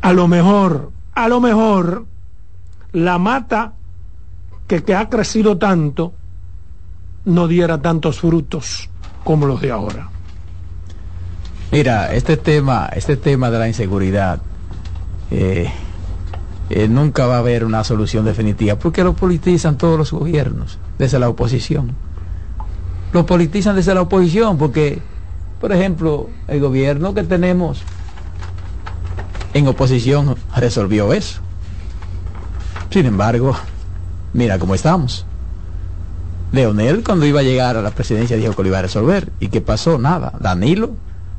a lo mejor, a lo mejor, la mata que, que ha crecido tanto no diera tantos frutos como los de ahora. Mira, este tema, este tema de la inseguridad, eh, eh, nunca va a haber una solución definitiva, porque lo politizan todos los gobiernos, desde la oposición. Lo politizan desde la oposición, porque, por ejemplo, el gobierno que tenemos en oposición resolvió eso. Sin embargo, mira cómo estamos. Leonel cuando iba a llegar a la presidencia dijo que lo iba a resolver. ¿Y qué pasó? Nada. Danilo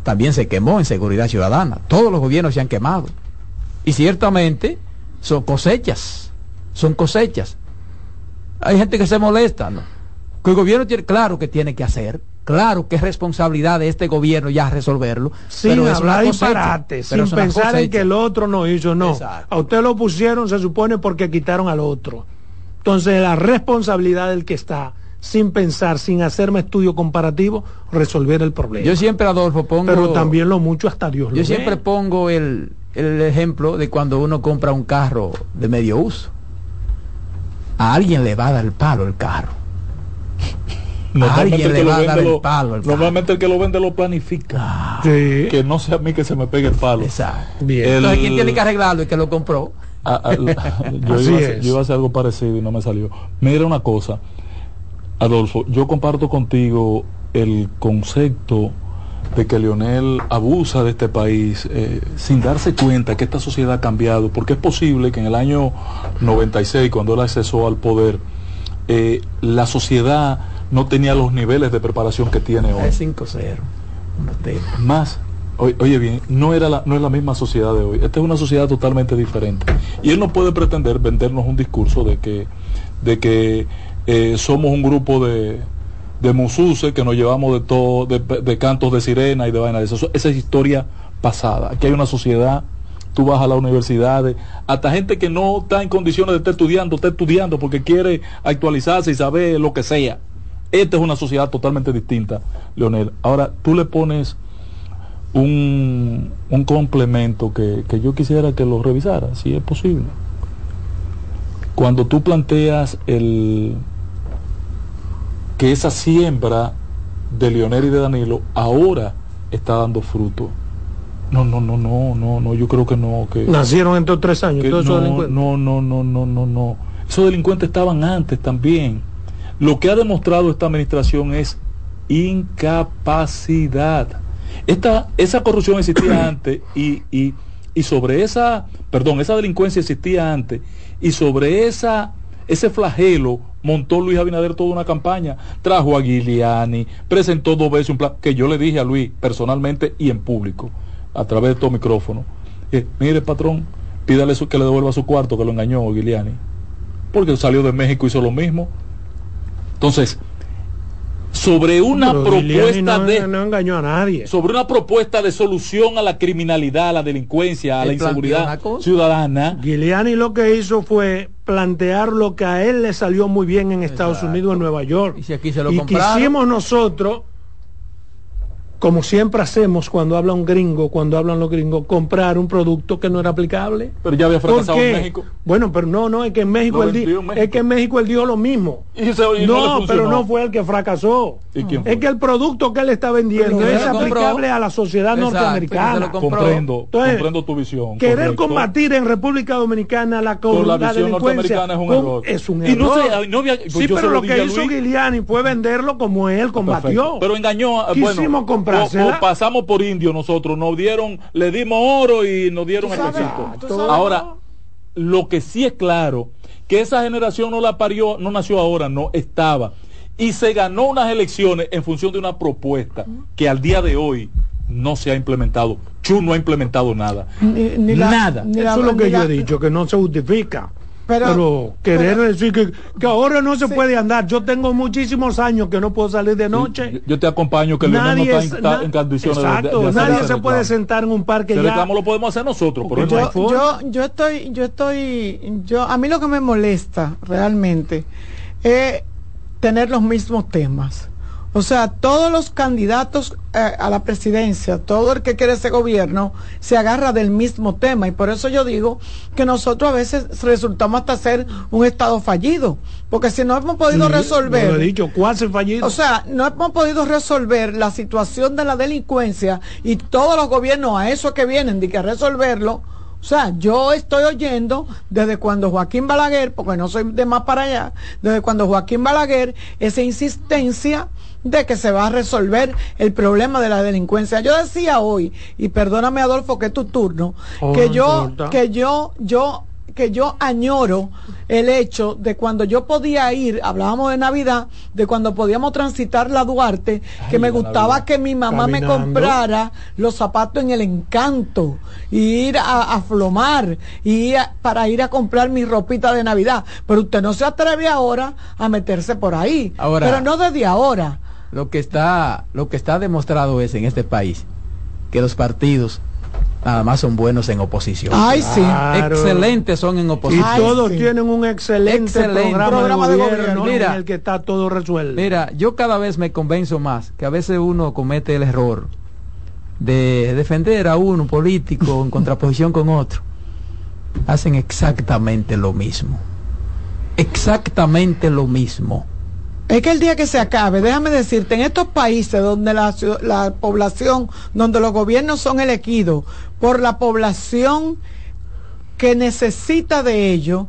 también se quemó en seguridad ciudadana. Todos los gobiernos se han quemado. Y ciertamente son cosechas. Son cosechas. Hay gente que se molesta, ¿no? Que el gobierno tiene, claro que tiene que hacer, claro que es responsabilidad de este gobierno ya resolverlo. Sin pero es hablar cosecha, disparate, sin es pensar en que el otro no hizo, no. Exacto. A usted lo pusieron, se supone, porque quitaron al otro. Entonces, la responsabilidad del que está, sin pensar, sin hacerme estudio comparativo, resolver el problema. Yo siempre, Adolfo, pongo... Pero también lo mucho hasta Dios lo Yo ve. siempre pongo el, el ejemplo de cuando uno compra un carro de medio uso. A alguien le va a dar el palo el carro. Normalmente el le que va lo a dar vende el lo- palo. Normalmente el que lo vende lo planifica. Sí. Que no sea a mí que se me pegue el palo. Exacto. Bien. El- Entonces, ¿quién tiene que arreglarlo? El que lo compró. Yo, Así iba a hacer, es. yo iba a hacer algo parecido y no me salió. Mira una cosa, Adolfo, yo comparto contigo el concepto de que Leonel abusa de este país eh, sin darse cuenta que esta sociedad ha cambiado, porque es posible que en el año 96, cuando él accesó al poder, eh, la sociedad no tenía los niveles de preparación que tiene hoy Es 5-0. No te- más. Oye, bien, no, era la, no es la misma sociedad de hoy. Esta es una sociedad totalmente diferente. Y él no puede pretender vendernos un discurso de que, de que eh, somos un grupo de, de que nos llevamos de todo, de, de cantos de sirena y de vaina de eso. Eso- Esa es historia pasada. Aquí hay una sociedad, tú vas a las universidades, hasta gente que no está en condiciones de estar estudiando, está estudiando porque quiere actualizarse y saber lo que sea. Esta es una sociedad totalmente distinta, Leonel. Ahora, tú le pones un, un complemento que, que yo quisiera que lo revisara, si es posible. Cuando tú planteas el que esa siembra de Leonel y de Danilo ahora está dando fruto. No, no, no, no, no, no, yo creo que no, que, Nacieron en estos tres años, que todos esos delincuentes. no, no, no, no, no, no. Esos delincuentes estaban antes también. Lo que ha demostrado esta administración es incapacidad. Esta, esa corrupción existía antes y, y, y sobre esa, perdón, esa delincuencia existía antes y sobre esa, ese flagelo montó Luis Abinader toda una campaña, trajo a Giuliani, presentó dos veces un plan que yo le dije a Luis personalmente y en público, a través de estos micrófonos. Eh, mire, patrón, pídale su- que le devuelva su cuarto que lo engañó Giuliani. Porque salió de México y hizo lo mismo. Entonces, sobre una Pero propuesta no, de no engañó a nadie. sobre una propuesta de solución a la criminalidad, a la delincuencia, a la Él inseguridad ciudadana. Giuliani lo que hizo fue plantear lo que a él le salió muy bien en Estados Exacto. Unidos, en Nueva York. Y si aquí se lo y compraron. quisimos nosotros, como siempre hacemos cuando habla un gringo, cuando hablan los gringos, comprar un producto que no era aplicable. Pero ya había ¿Por fracasado en qué? México. Bueno, pero no, no, es que en México, él di- vendió en México. es que en México él dijo lo mismo. Y se- y no pero no fue el que fracasó. ¿Y quién fue? Es que el producto que él está vendiendo Pero es aplicable a la sociedad Exacto, norteamericana. Comprendo, Entonces, comprendo tu visión. Querer correcto. combatir en República Dominicana la, Con la la delincuencia norteamericana es un con- error. es un Y no error. se- no había- pues sí, pero lo que hizo Luis. Guiliani fue venderlo como él combatió. Perfecto. Pero engañó, a- bueno, Quisimos o- comprársela. o pasamos por indio nosotros, nos dieron, le dimos oro y nos dieron el pesito. Ahora, lo que sí es claro, que esa generación no la parió, no nació ahora, no estaba. Y se ganó unas elecciones en función de una propuesta que al día de hoy no se ha implementado. Chu no ha implementado nada. Ni- ni la- Nada. ni la- Eso es lo que yo la- he dicho, que no se justifica. Pero- Pero, querer pero- decir que, que ahora no se puede andar. Yo tengo muchísimos años que no puedo salir de noche. Yo, yo te acompaño que Leonel no Nadie, está es- en, está na- en condiciones de- de- exacto, de hacer nadie se puede sentar en un parque ya. reclamo lo podemos hacer nosotros, no yo, yo estoy, yo estoy, yo, a mí lo que me molesta realmente es tener los mismos temas. O sea, todos los candidatos eh, a la presidencia, todo el que quiere ese gobierno, se agarra del mismo tema. Y por eso yo digo que nosotros a veces resultamos hasta ser un Estado fallido. Porque si no hemos podido resolver. Lo he dicho, cuasi fallido. O sea, no hemos podido resolver la situación de la delincuencia y todos los gobiernos a eso que vienen de que resolverlo. O sea, yo estoy oyendo desde cuando Joaquín Balaguer, porque no soy de más para allá, desde cuando Joaquín Balaguer, esa insistencia de que se va a resolver el problema de la delincuencia. Yo decía hoy, y perdóname Adolfo que es tu turno, Oh, que yo, importa. que yo, yo, que yo añoro el hecho de cuando yo podía ir, hablábamos de Navidad, de cuando podíamos transitar la Duarte, que me gustaba Navidad. que mi mamá me comprara los zapatos en el encanto, y ir a, a Flomar, y ir a- para ir a comprar mi ropita de Navidad. Pero usted no se atreve ahora a meterse por ahí. Ahora- Pero no desde ahora. Lo que está, lo que está demostrado es en este país que los partidos nada más son buenos en oposición. Ay, sí. Claro. Excelentes son en Y oposición. Ay, todos sí. tienen un excelente, Excelente. programa, Programa de gobierno. Mira. en el que está todo resuelto. Mira, yo cada vez me convenzo más que a veces uno comete el error de defender a uno político en contraposición con otro. Hacen exactamente lo mismo. Exactamente lo mismo. Es que el día que se acabe, déjame decirte, en estos países donde la, la población, donde los gobiernos son elegidos por la población que necesita de ello,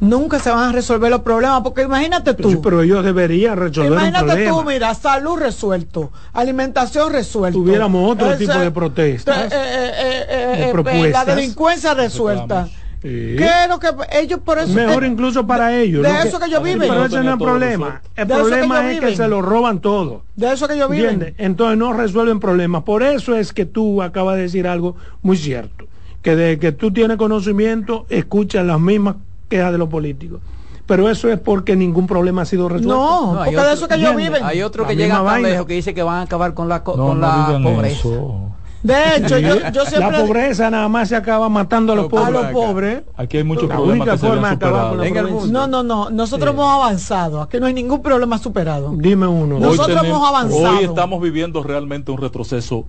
nunca se van a resolver los problemas. Porque imagínate tú. Sí, pero ellos deberían resolver un Imagínate problema. tú, mira, salud resuelto, alimentación resuelto. Tuviéramos otro tipo de protestas, eh, eh, eh, eh, de eh, propuestas. La delincuencia resuelta. Sí. ¿Qué es lo que ellos por eso Mejor eh, incluso para ellos. De ¿no? eso que ellos viven. Pero no ese no es el problema. El que problema es que se lo roban todo. De eso que ellos viven. ¿Entiendes? Entonces no resuelven problemas. Por eso es que tú acabas de decir algo muy cierto. Que de que tú tienes conocimiento, escuchas las mismas quejas de los políticos. Pero eso es porque ningún problema ha sido resuelto. No, porque de otro- eso que ellos viven. Hay otro La que misma llega tan lejos que dice que van a acabar con la, co- No, con no la pobreza. eso. De hecho, yo, yo La siempre pobreza nada más se acaba matando a los A a pobres. los pobres. Aquí hay muchos La problemas única que se forma superado. la. No, no, no. Nosotros hemos avanzado. Aquí no hay ningún problema superado. Dime uno. No. Nosotros tenemos- hemos avanzado. Hoy estamos viviendo realmente un retroceso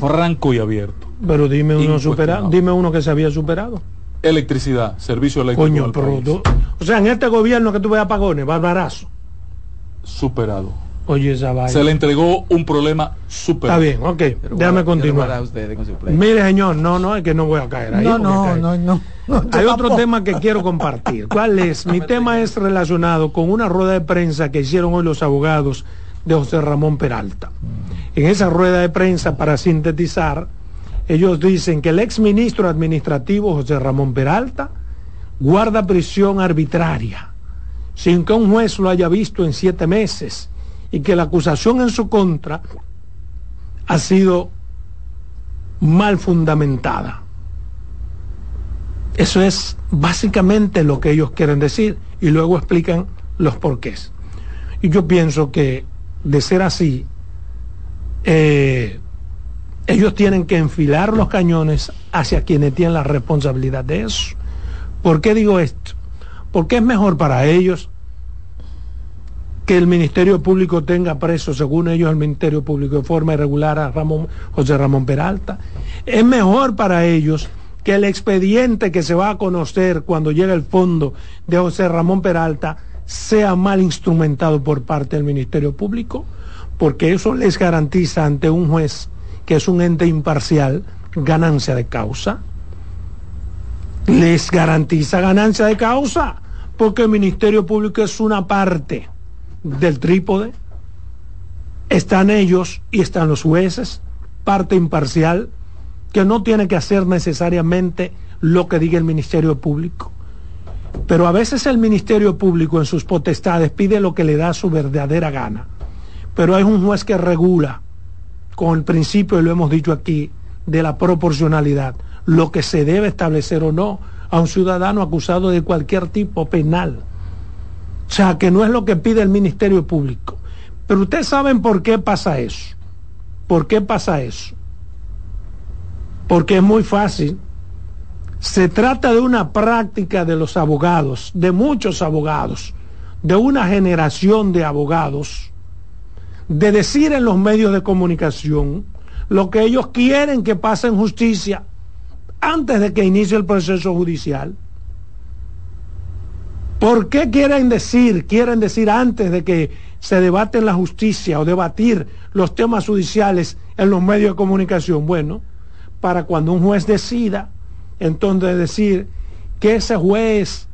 franco y abierto. Pero dime uno superado. Dime uno que se había superado. Electricidad, servicio eléctrico Coño, pero país. tú- O sea, en este gobierno que tuve apagones, barbarazo. superado. Oye, esa vaina. Se le entregó un problema superado. Está bien, ok. Pero Déjame continuar. Mire, señor, no, no, es que no voy a caer ahí. No, no, no, no, no. Hay otro tampoco. tema que quiero compartir. ¿Cuál es? Mi tema es relacionado con una rueda de prensa que hicieron hoy los abogados de José Ramón Peralta. En esa rueda de prensa, para sintetizar, ellos dicen que el exministro administrativo José Ramón Peralta guarda prisión arbitraria, sin que un juez lo haya visto en siete meses, y que la acusación en su contra ha sido mal fundamentada. Eso es básicamente lo que ellos quieren decir y luego explican los porqués. Y yo pienso que de ser así, eh, ellos tienen que enfilar los cañones hacia quienes tienen la responsabilidad de eso. ¿Por qué digo esto? Porque es mejor para ellos que el Ministerio Público tenga preso, según ellos, el Ministerio Público de forma irregular a Ramón, José Ramón Peralta. Es mejor para ellos que el expediente que se va a conocer cuando llegue el fondo de José Ramón Peralta sea mal instrumentado por parte del Ministerio Público, porque eso les garantiza ante un juez que es un ente imparcial ganancia de causa. Les garantiza ganancia de causa, porque el Ministerio Público es una parte del trípode, están ellos y están los jueces, parte imparcial, que no tiene que hacer necesariamente lo que diga el Ministerio Público. Pero a veces el Ministerio Público en sus potestades pide lo que le da su verdadera gana. Pero hay un juez que regula con el principio, y lo hemos dicho aquí, de la proporcionalidad, lo que se debe establecer o no a un ciudadano acusado de cualquier tipo penal. O sea, que no es lo que pide el Ministerio Público. Pero ustedes saben por qué pasa eso. ¿Por qué pasa eso? Porque es muy fácil. Se trata de una práctica de los abogados, de muchos abogados, de una generación de abogados de decir en los medios de comunicación lo que ellos quieren que pase en justicia antes de que inicie el proceso judicial. ¿Por qué quieren decir, quieren decir antes de que se debate en la justicia o debatir los temas judiciales en los medios de comunicación? Bueno, para cuando un juez decida, entonces decir que ese juez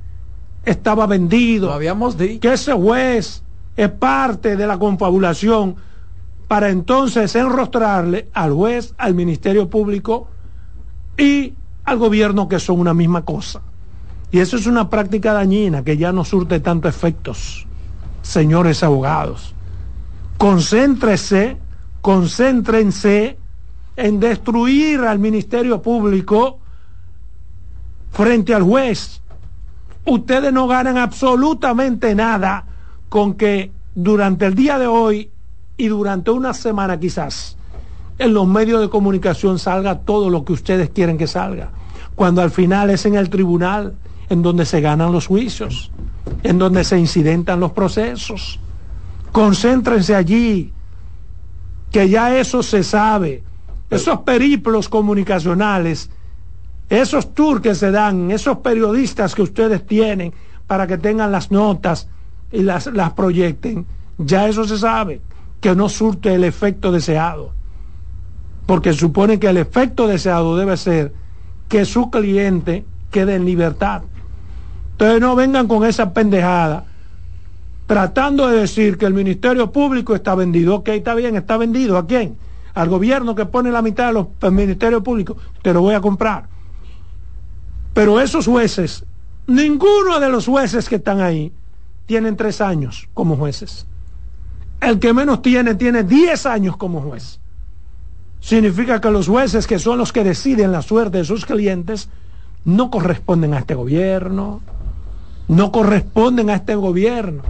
estaba vendido, habíamos que ese juez es parte de la confabulación, para entonces enrostrarle al juez, al Ministerio Público y al gobierno que son una misma cosa. Y eso es una práctica dañina que ya no surte tanto efectos, señores abogados. Concéntrese, concéntrense en destruir al Ministerio Público frente al juez. Ustedes no ganan absolutamente nada con que durante el día de hoy y durante una semana quizás en los medios de comunicación salga todo lo que ustedes quieren que salga, cuando al final es en el tribunal en donde se ganan los juicios, en donde se incidentan los procesos. Concéntrense allí, que ya eso se sabe. Esos periplos comunicacionales, esos tours que se dan, esos periodistas que ustedes tienen para que tengan las notas y las, las proyecten, ya eso se sabe, que no surte el efecto deseado. Porque supone que el efecto deseado debe ser que su cliente quede en libertad entonces no vengan con esa pendejada tratando de decir que el Ministerio Público está vendido. Ok, está bien, está vendido. ¿A quién? Al gobierno que pone la mitad de los ministerios públicos. Te lo voy a comprar. Pero esos jueces, ninguno de los jueces que están ahí, tienen tres años como jueces. El que menos tiene, tiene diez años como juez. Significa que los jueces, que son los que deciden la suerte de sus clientes, no corresponden a este gobierno, no corresponden a este gobierno.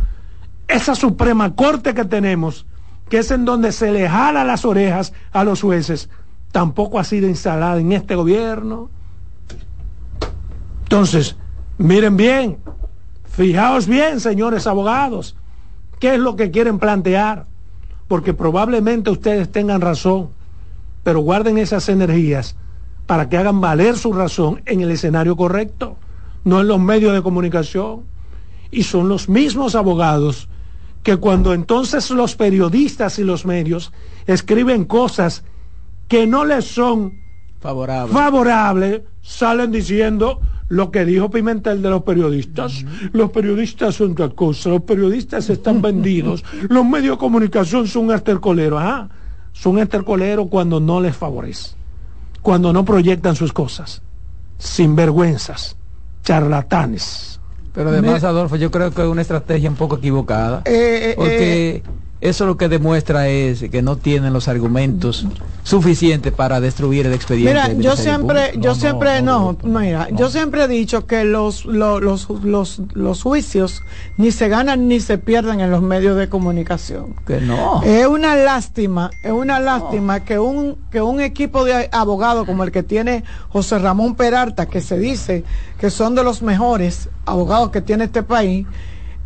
Esa Suprema Corte que tenemos, que es en donde se le jala las orejas a los jueces, tampoco ha sido instalada en este gobierno. Entonces, miren bien, fijaos bien, señores abogados, qué es lo que quieren plantear, porque probablemente ustedes tengan razón, pero guarden esas energías para que hagan valer su razón en el escenario correcto no en los medios de comunicación. Y son los mismos abogados que cuando entonces los periodistas y los medios escriben cosas que no les son favorables, salen diciendo lo que dijo Pimentel de los periodistas. Los periodistas son otra cosa, los periodistas están vendidos, los medios de comunicación son estercoleros. Ah, son estercoleros cuando no les favorece, cuando no proyectan sus cosas, sin vergüenzas charlatanes. Pero además, Adolfo, yo creo que es una estrategia un poco equivocada. Eh, eh, porque eh, eso lo que demuestra es que no tienen los argumentos suficientes para destruir el expediente. Mira, yo siempre, yo siempre, no, mira, yo siempre he dicho que los, los, los, los, juicios ni se ganan ni se pierden en los medios de comunicación. Que no. Es una lástima, es una lástima que un, que un equipo de abogados como el que tiene José Ramón Peralta, que se dice que son de los mejores abogados que tiene este país,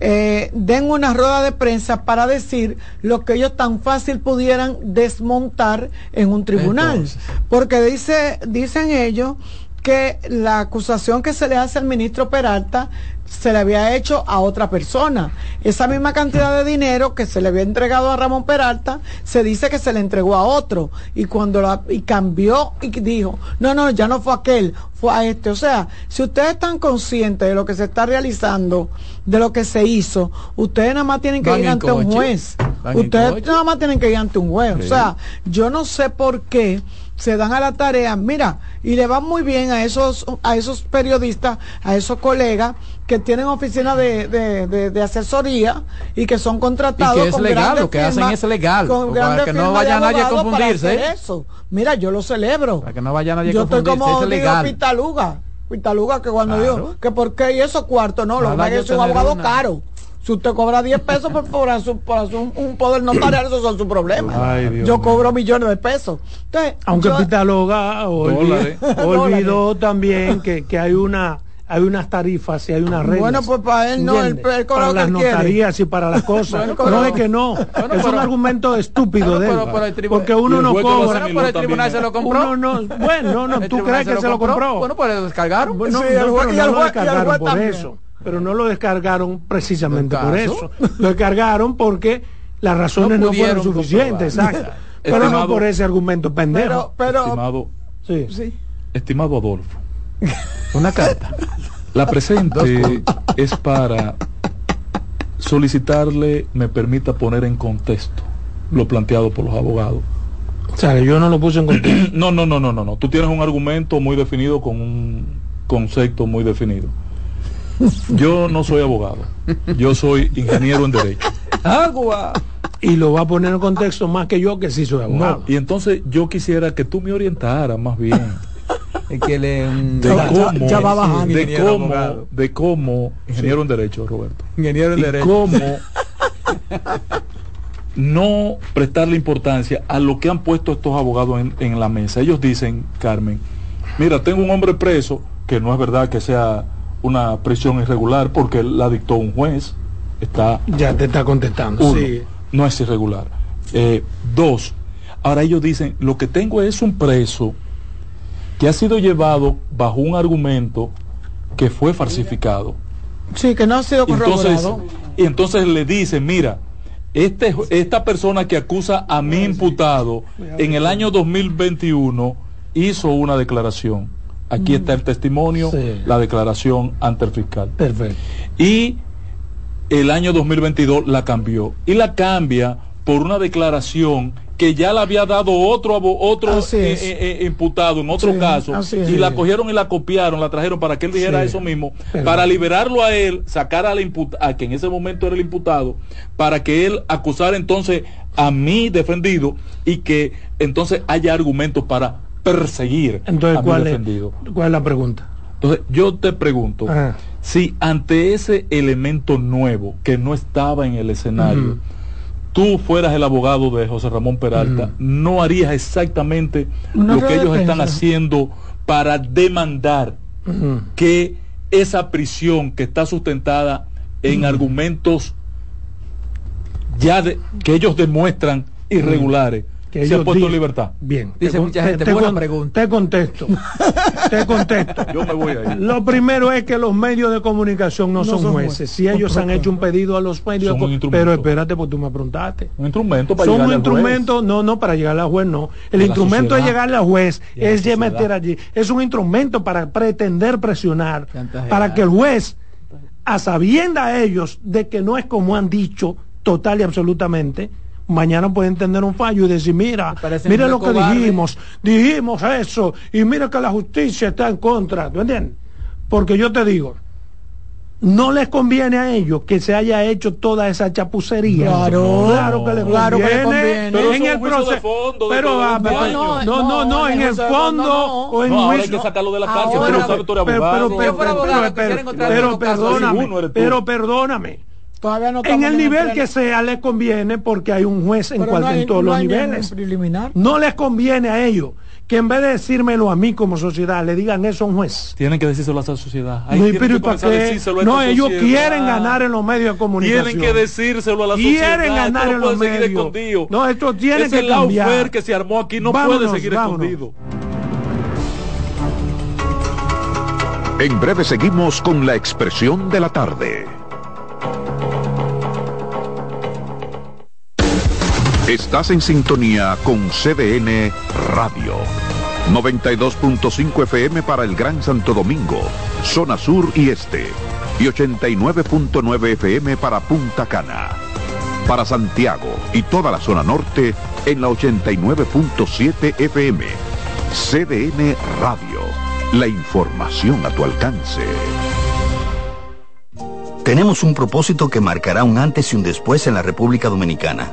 eh, den una rueda de prensa para decir lo que ellos tan fácil pudieran desmontar en un tribunal. Porque dice, dicen ellos que la acusación que se le hace al ministro Peralta se le había hecho a otra persona. Esa misma cantidad de dinero que se le había entregado a Ramón Peralta, se dice que se le entregó a otro. Y cuando la, y cambió y dijo, no, no, ya no fue aquel, fue a este. O sea, si ustedes están conscientes de lo que se está realizando, de lo que se hizo, ustedes nada más tienen que ir ante un juez. Ustedes nada más tienen que ir ante un juez. O sea, yo no sé por qué se dan a la tarea, mira, y le va muy bien a esos, a esos periodistas, a esos colegas que tienen oficinas de, de, asesoría y que son contratados. Y que es legal, lo que hacen es legal. para que no vaya nadie a confundirse. Eso. Mira, yo lo celebro. Para que no vaya nadie a confundirse. Yo estoy como es legal. Pitaluga. Pitaluga que cuando digo que por qué y esos cuartos, no, lo que es un abogado caro. Si usted cobra 10 pesos por, por, un, poder notarial, esos son sus problemas. Yo cobro millones de pesos. Aunque Pitaloga olvidó, olvidó también que, que hay una hay unas tarifas y hay unas reglas. Bueno, pues para él no, él, él para las notarías y para las cosas. no es que no, es un argumento estúpido de él. porque uno no cobra. Bueno, por el tribunal se lo compró. Uno no, bueno, no, tú crees que se lo compró. Bueno, pues lo descargaron. Bueno, sí, no, pero no lo descargaron por eso. Pero no lo descargaron precisamente por eso. Lo descargaron porque las razones no, fueron suficientes, exacto. Pero no por ese argumento pendejo. Pero, estimado, sí. sí. estimado Adolfo. Una carta. La presente es para solicitarle me permita poner en contexto lo planteado por los abogados. O sea, yo no lo puse en contexto. no, no, no, no, no, no. Tú tienes un argumento muy definido con un concepto muy definido. Yo no soy abogado. Yo soy ingeniero en derecho. Agua. Y lo va a poner en contexto más que yo que sí soy abogado. y entonces yo quisiera que tú me orientaras más bien que le de cómo, ya, va bajando de cómo, de cómo ingeniero en derecho Roberto ingeniero en derecho cómo no prestarle importancia a lo que han puesto estos abogados en, en, la mesa ellos dicen Carmen mira tengo un hombre preso que no es verdad que sea una prisión irregular porque la dictó un juez está ya te está contestando sí. no es irregular eh, dos ahora ellos dicen lo que tengo es un preso que ha sido llevado bajo un argumento que fue falsificado. Sí, que no ha sido corroborado. y entonces le dicen, mira, este, esta persona que acusa a mi imputado en el año 2021 hizo una declaración. Aquí está el testimonio, la declaración ante el fiscal. Perfecto. Y el año 2022 la cambió. Y la cambia por una declaración que ya la había dado otro otro eh, eh, eh, imputado en otro caso y la cogieron y la copiaron, la trajeron para que él dijera eso mismo, para liberarlo a él, sacar al a que en ese momento era el imputado, para que él acusara entonces a mí defendido y que entonces haya argumentos para perseguir entonces, a ¿cuál defendido. Es, ¿Cuál es la pregunta? Entonces, yo te pregunto, si ante ese elemento nuevo que no estaba en el escenario, tú fueras el abogado de José Ramón Peralta, no harías exactamente lo que ellos están haciendo para demandar que esa prisión que está sustentada en argumentos ya de, que ellos demuestran irregulares que se ha puesto en libertad. Bien. Dice mucha gente, te, buena pregunta. Te contesto. te contesto. Yo me voy a ir. Lo primero es que los medios de comunicación no, son, jueces. Si ellos han hecho un pedido a los medios, pero espérate, porque tú me preguntaste. Un instrumento para son un instrumento, no, no, para llegar al juez, no. El instrumento de llegarle al juez es de meter allí. Es un instrumento para pretender presionar, para que el juez, a sabienda a ellos de que no es como han dicho total y absolutamente, mañana pueden tener un fallo y decir, mira, mira lo que dijimos, dijimos eso, y mira que la justicia está en contra, ¿tú entiendes? Porque yo te digo, no les conviene a ellos que se haya hecho toda esa chapucería. Claro, claro que les claro conviene. Pero en el proceso, pero, ah, no, no, no, en el fondo o en no, ahora hay que sacarlo de la cárcel, pero, pero, pero, pero, perdóname, pero perdóname en el nivel que sea les conviene porque hay un juez en, cual, en todos los niveles. No les conviene a ellos que en vez de decírmelo a mí como sociedad, le digan eso a un juez. Tienen que decírselo a esa sociedad. no, no ellos quieren ganar en los medios de comunicación. Tienen que decírselo a la sociedad. Quieren ganar en los medios. No, esto tiene que cambiar. que se armó aquí no puede seguir escondido. En breve seguimos con la expresión de la tarde. Estás en sintonía con CDN Radio. 92.5 FM para el Gran Santo Domingo, zona sur y este. Y 89.9 FM para Punta Cana. Para Santiago y toda la zona norte en la 89.7 FM. CDN Radio. La información a tu alcance. Tenemos un propósito que marcará un antes y un después en la República Dominicana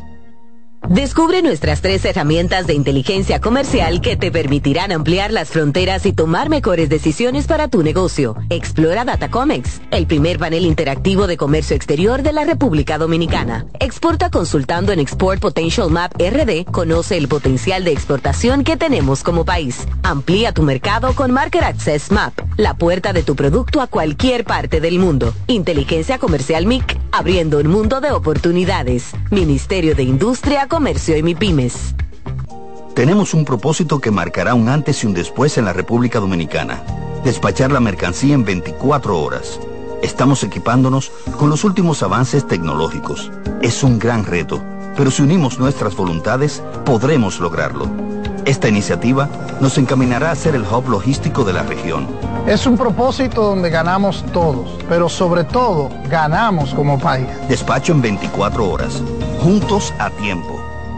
Descubre nuestras tres herramientas de inteligencia comercial que te permitirán ampliar las fronteras y tomar mejores decisiones para tu negocio. Explora Datacomex, el primer panel interactivo de comercio exterior de la República Dominicana. Exporta consultando en Export Potential Map RD, conoce el potencial de exportación que tenemos como país. Amplía tu mercado con Market Access Map, la puerta de tu producto a cualquier parte del mundo. Inteligencia Comercial MIC, abriendo un mundo de oportunidades. Ministerio de Industria, Comercio y MIPIMES. Tenemos un propósito que marcará un antes y un después en la República Dominicana. Despachar la mercancía en 24 horas. Estamos equipándonos con los últimos avances tecnológicos. Es un gran reto, pero si unimos nuestras voluntades, podremos lograrlo. Esta iniciativa nos encaminará a ser el hub logístico de la región. Es un propósito donde ganamos todos, pero sobre todo ganamos como país. Despacho en 24 horas, juntos a tiempo.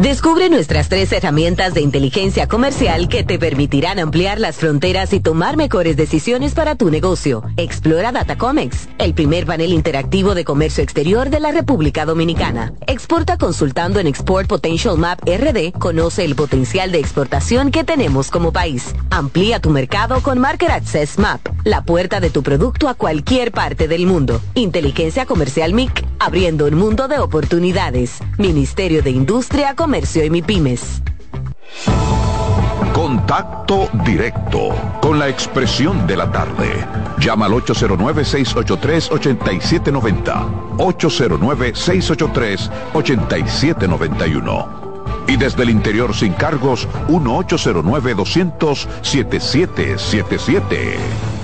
Descubre nuestras tres herramientas de inteligencia comercial que te permitirán ampliar las fronteras y tomar mejores decisiones para tu negocio. Explora Datacomex, el primer panel interactivo de comercio exterior de la República Dominicana. Exporta consultando en Export Potential Map RD, conoce el potencial de exportación que tenemos como país. Amplía tu mercado con Market Access Map, la puerta de tu producto a cualquier parte del mundo. Inteligencia Comercial MIC, abriendo un mundo de oportunidades. Ministerio de Industria, Comercio y MIPIMES. Contacto directo con la expresión de la tarde. Llama al 809-683-8790. 809-683-8791. Y desde el interior sin cargos, 1-809-200-7777.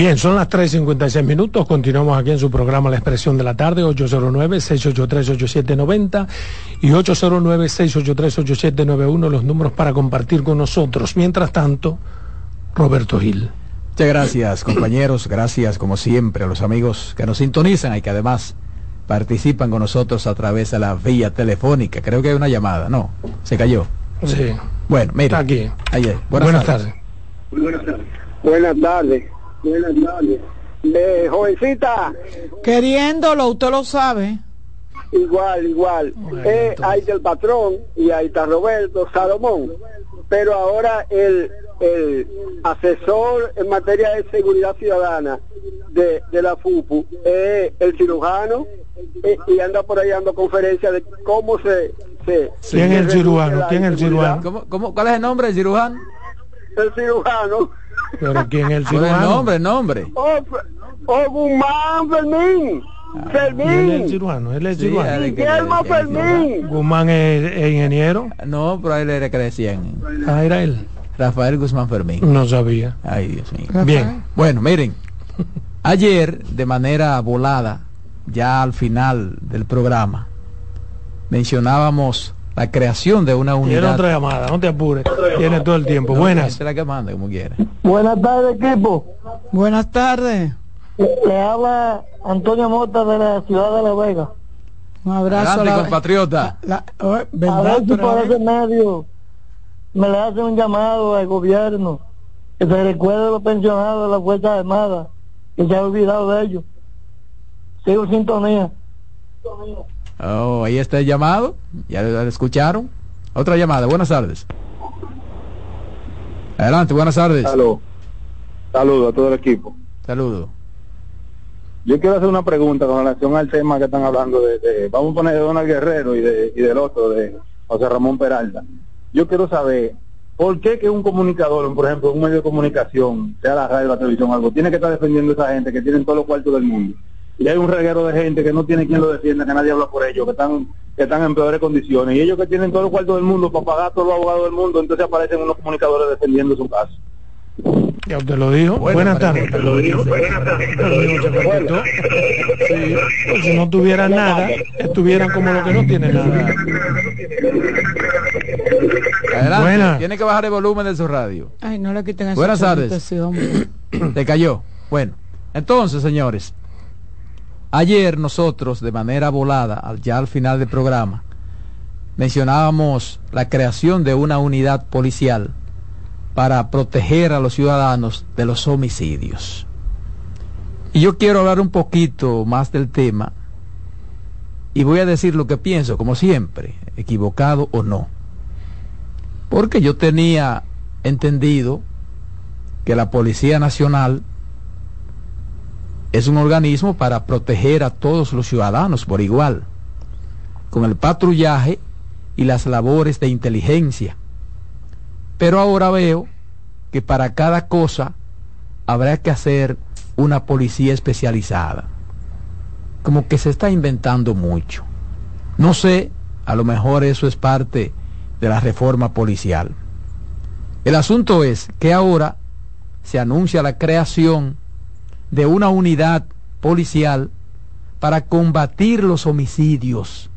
Bien, son las 3.56 minutos. Continuamos aquí en su programa La Expresión de la Tarde, 809-683-8790 y 809-683-8791, los números para compartir con nosotros. Mientras tanto, Roberto Gil. Muchas gracias, compañeros. Gracias, como siempre, a los amigos que nos sintonizan y que además participan con nosotros a través de la vía telefónica. Creo que hay una llamada, ¿no? Se cayó. Sí. Bueno, mira. Está aquí. Ayer. Buenas, Buenas, tardes. Buenas tardes. Buenas tardes. Buenas tardes. Eh, jovencita, Queriéndolo, usted lo sabe. igual, igual. Eh, ahí está el patrón y ahí está Roberto Salomón. Pero ahora el, el asesor en materia de seguridad ciudadana de, de la FUPU es el cirujano eh, y anda por ahí dando conferencias de cómo se... se ¿Quién es el cirujano? ¿Quién es el cirujano? ¿Cómo, cómo, cuál es el nombre del cirujano? El cirujano. ¿Pero quién es el ¿Cuál es el cirujano? nombre, el nombre? Oh, oh, Guzmán Fermín. ¿Quién es el Fermín. cirujano? Él es Sí, cirujano. él- Guillermo Fermín. Guzmán es, es ingeniero. No, pero a él era que decían. Ah, era él. Rafael Guzmán Fermín. No sabía. Ay, Dios mío. Bien. Bueno, miren, ayer de manera volada, ya al final del programa, mencionábamos la creación de una Tiene unidad. otra llamada, no te apures. Tiene todo el tiempo. No, Buenas. la que manda, como quiera. Buenas tardes, equipo. Buenas tardes. Le habla Antonio Mota de la ciudad de La Vega. Un abrazo. Adelante, a la- compatriota. la- oh, A ¿verdad? ver si por ese medio me le hace un llamado al gobierno que se recuerde a los pensionados de la Fuerza Armada que se ha olvidado de ellos. Sigo en sintonía. Oh, ahí está el llamado. Ya lo, escucharon. Otra llamada. Buenas tardes. Adelante, buenas tardes. Saludos a todo el equipo. Saludos. Yo quiero hacer una pregunta con relación al tema que están hablando de, de- vamos a poner de Donald Guerrero y, de, y del otro, de José Ramón Peralta. Yo quiero saber, ¿por qué que un comunicador, por ejemplo, un medio de comunicación, sea la radio, la televisión, algo, tiene que estar defendiendo a esa gente que tienen todos los cuartos del mundo? Y hay un reguero de gente que no tiene quien lo defienda, que nadie habla por ellos, que están que están en peores condiciones. Y ellos que tienen todo el cuarto del mundo para pagar a todos los abogados del mundo, entonces aparecen unos comunicadores defendiendo su caso. Ya usted lo dijo. Buenas tardes. Lo dijo. Buenas tardes. Sí, pues si no tuvieran nada, estuvieran como lo que no tienen nada. Adelante. Buenas. Tiene que bajar el volumen de su radio. Ay, no le quiten Buenas tardes. Te cayó. Bueno, entonces, señores, ayer nosotros, de manera volada, ya al final del programa, mencionábamos la creación de una unidad policial para proteger a los ciudadanos de los homicidios. Y yo quiero hablar un poquito más del tema y voy a decir lo que pienso, como siempre, equivocado o no. Porque yo tenía entendido que la Policía Nacional es un organismo para proteger a todos los ciudadanos por igual, con el patrullaje y las labores de inteligencia. Pero ahora veo que para cada cosa habrá que hacer una policía especializada. Como que se está inventando mucho. No sé, a lo mejor eso es parte de la reforma policial. El asunto es que ahora se anuncia la creación de una unidad policial para combatir los homicidios.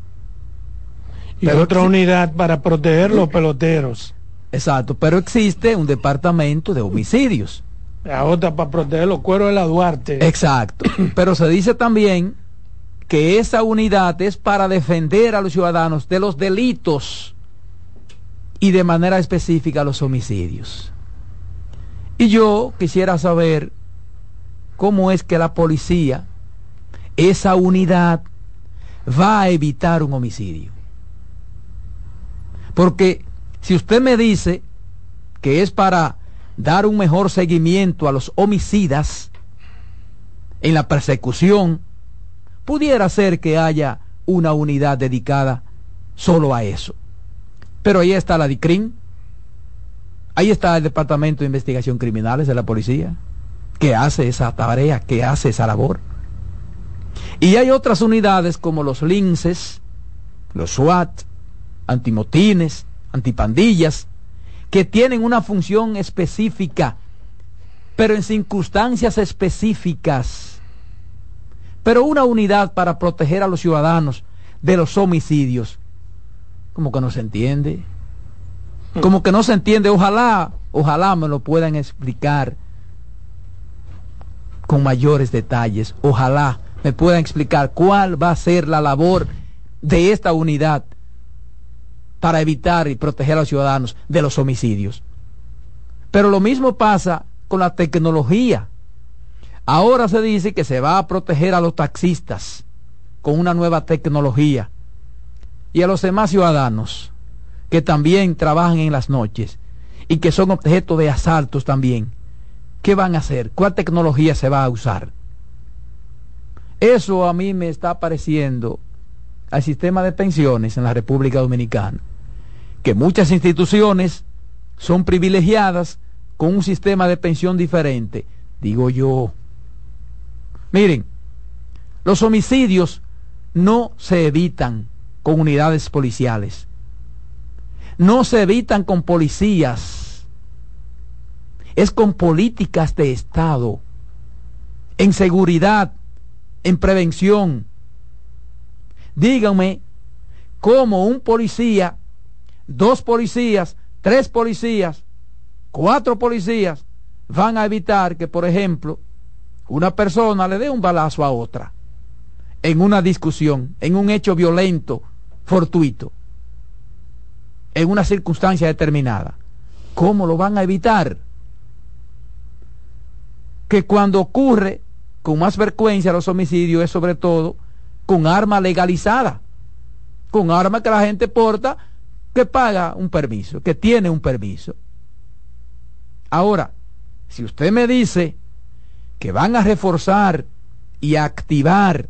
Y Pero otra unidad para proteger los peloteros. Exacto, pero existe un departamento de homicidios. La otra para proteger los cueros de la Duarte. Exacto. Pero se dice también que esa unidad es para defender a los ciudadanos de los delitos y de manera específica los homicidios. Y yo quisiera saber cómo es que la policía, esa unidad, va a evitar un homicidio. Porque si usted me dice que es para dar un mejor seguimiento a los homicidas en la persecución, pudiera ser que haya una unidad dedicada solo a eso. Pero ahí está la DICRIN, ahí está el Departamento de Investigación Criminales de la Policía, que hace esa tarea, que hace esa labor. Y hay otras unidades como los linces, los SWAT, antimotines, antipandillas, que tienen una función específica, pero en circunstancias específicas. Pero una unidad para proteger a los ciudadanos de los homicidios, como que no se entiende. Como que no se entiende. Ojalá, ojalá me lo puedan explicar con mayores detalles. Ojalá me puedan explicar cuál va a ser la labor de esta unidad para evitar y proteger a los ciudadanos de los homicidios. Pero lo mismo pasa con la tecnología. Ahora se dice que se va a proteger a los taxistas con una nueva tecnología y a los demás ciudadanos que también trabajan en las noches y que son objeto de asaltos también. ¿Qué van a hacer? ¿Cuál tecnología se va a usar? Eso a mí me está pareciendo al sistema de pensiones en la República Dominicana, que muchas instituciones son privilegiadas con un sistema de pensión diferente, digo yo. Miren, los homicidios no se evitan con unidades policiales, no se evitan con policías, es con políticas de Estado, en seguridad, en prevención. Díganme cómo un policía, dos policías, tres policías, cuatro policías van a evitar que, por ejemplo, una persona le dé un balazo a otra en una discusión, en un hecho violento, fortuito, en una circunstancia determinada. ¿Cómo lo van a evitar? Que cuando ocurre con más frecuencia los homicidios es sobre todo con arma legalizada, con arma que la gente porta, que paga un permiso, que tiene un permiso. Ahora, si usted me dice que van a reforzar y activar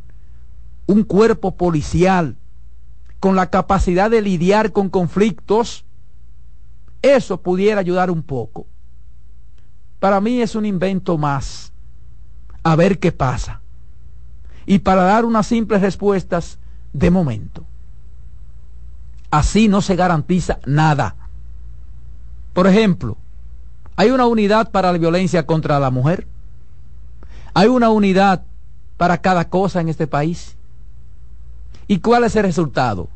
un cuerpo policial con la capacidad de lidiar con conflictos, eso pudiera ayudar un poco. Para mí es un invento más. A ver qué pasa. y para dar unas simples respuestas de momento. Así no se garantiza nada. Por ejemplo, hay una unidad para la violencia contra la mujer. Hay una unidad para cada cosa en este país. ¿Y cuál es el resultado?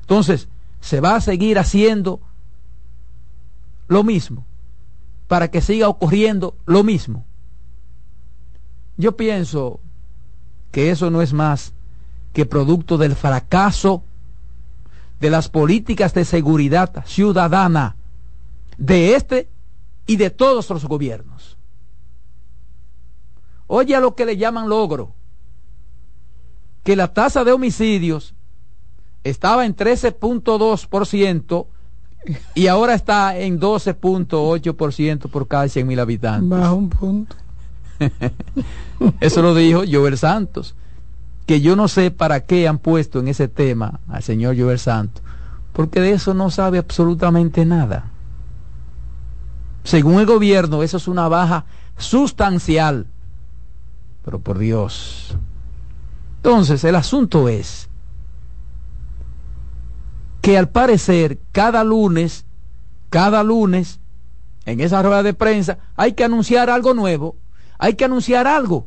Entonces, se va a seguir haciendo lo mismo para que siga ocurriendo lo mismo. Yo pienso que eso no es más que producto del fracaso de las políticas de seguridad ciudadana de este y de todos los gobiernos. Oye a lo que le llaman logro, que la tasa de homicidios estaba en 13.2% y ahora está en 12.8% por cada 100 mil habitantes. Bajo un punto. Eso lo dijo Joel Santos, que yo no sé para qué han puesto en ese tema al señor Joel Santos, porque de eso no sabe absolutamente nada. Según el gobierno, eso es una baja sustancial. Pero por Dios. Entonces, el asunto es que al parecer cada lunes, cada lunes, en esa rueda de prensa, hay que anunciar algo nuevo, hay que anunciar algo,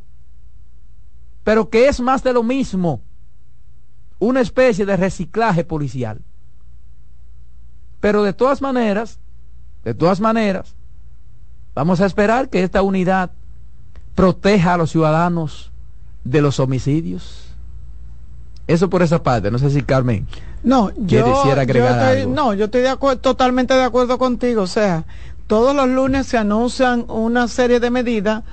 pero que es más de lo mismo, una especie de reciclaje policial. Pero de todas maneras, de todas maneras, vamos a esperar que esta unidad proteja a los ciudadanos de los homicidios. Eso por esa parte, no sé si Carmen no, yo, quisiera agregar estoy, no, yo estoy de totalmente de acuerdo contigo. O sea, todos los lunes se anuncian una serie de medidas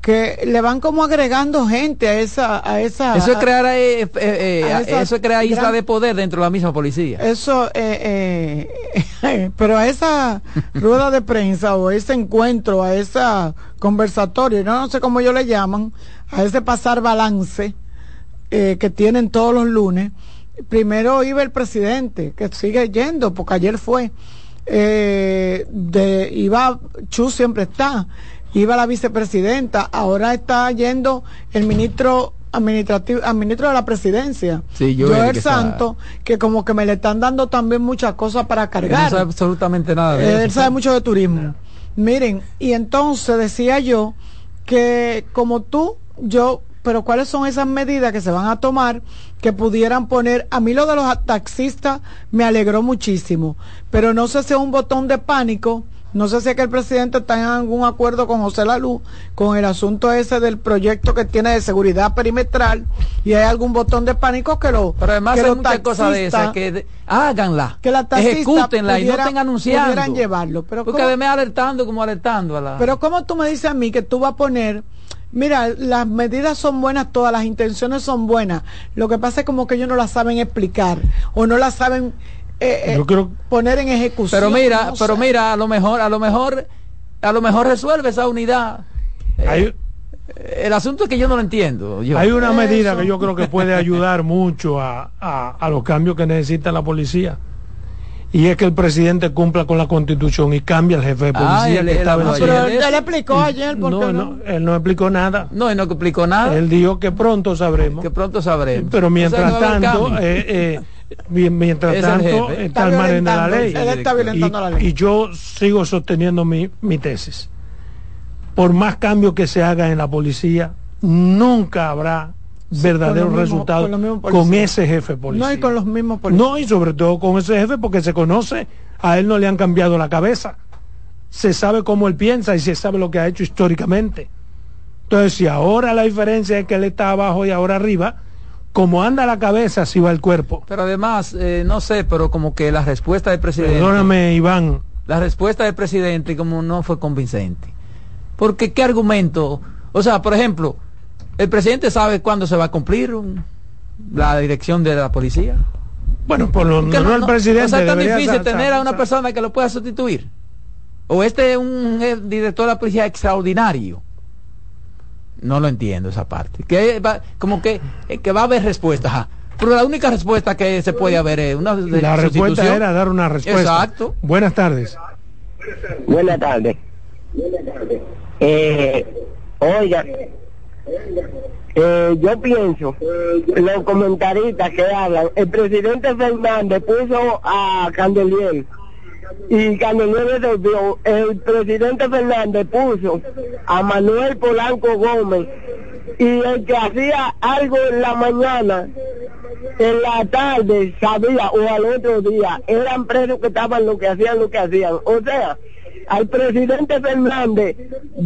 que le van como agregando gente a esa a esa eso es crear eh, eh, eh, eso es crear isla de poder dentro de la misma policía eso pero a esa rueda de prensa o ese encuentro a esa conversatorio no, no sé cómo ellos le llaman a ese pasar balance que tienen todos los lunes primero iba el presidente, que sigue yendo, porque ayer fue, eh, de, iba, Chu siempre está, iba la vicepresidenta, ahora está yendo el ministro administrativo, al ministro de la presidencia, sí, Joel Santo, que como que me le están dando también muchas cosas para cargar. no sabe absolutamente nada de Él sabe mucho de turismo. Miren, y entonces decía yo que como tú, yo pero ¿cuáles son esas medidas que se van a tomar que pudieran poner? A mí lo de los taxistas me alegró muchísimo, pero no sé si es un botón de pánico. No sé si es que el presidente está en algún acuerdo con José Lalú con el asunto ese del proyecto que tiene de seguridad perimetral y hay algún botón de pánico que lo Pero además hay muchas cosas de esas que háganla, que la ejecútenla y no estén anunciando. llevarlo, pero porque además alertando como alertando a la Pero cómo tú me dices a mí que tú vas a poner Mira, las medidas son buenas todas, las intenciones son buenas. Lo que pasa es como que ellos no las saben explicar o no las saben eh, eh, poner en ejecución. Pero mira, pero mira, a lo mejor, a lo mejor, a lo mejor resuelve esa unidad. Eh, el asunto es que yo no lo entiendo. Hay una medida que yo creo que puede ayudar mucho a, a los cambios que necesita la policía y es que el presidente cumpla con la constitución y cambia el jefe de ah, policía que estaba Pero él, explicó ayer no, no, él no explicó nada. No, él no explicó nada. Él dijo que pronto sabremos. Que pronto sabremos. Pero mientras tanto, eh, eh, mientras tanto, está el mar en la ley. Él está violentando y, la ley. Y yo sigo sosteniendo mi, mi tesis. Por más cambios que se haga en la policía, nunca habrá verdaderos resultados con, ese jefe policía. No, y con los mismos policías. No, y sobre todo con ese jefe porque se conoce, a él no le han cambiado la cabeza. Se sabe cómo él piensa y se sabe lo que ha hecho históricamente. Entonces, si ahora la diferencia es que él está abajo y ahora arriba, como anda la cabeza, así va el cuerpo. Pero además, eh, no sé, pero como que la respuesta del presidente... Perdóname, Iván. La respuesta del presidente como no fue convincente. Porque, ¿qué argumento? O sea, por ejemplo, ¿El presidente sabe cuándo se va a cumplir la dirección de la policía? Bueno, por lo menos el presidente. O sea, es tan difícil tener a una persona que lo pueda sustituir. O este es un director de la policía extraordinario. No lo entiendo esa parte. Que como que, eh, que va a haber respuesta. Pero la única respuesta que se puede haber es una La respuesta era dar una respuesta. Exacto. Buenas tardes. Buenas tardes. Eh, oiga, Eh, yo pienso, los comentaristas que hablan, el presidente Fernández puso a Candelier y Candelier resolvió. El presidente Fernández puso a Manuel Polanco Gómez y el que hacía algo en la mañana, en la tarde sabía o al otro día, eran presos que estaban lo que hacían lo que hacían. O sea, al presidente Fernández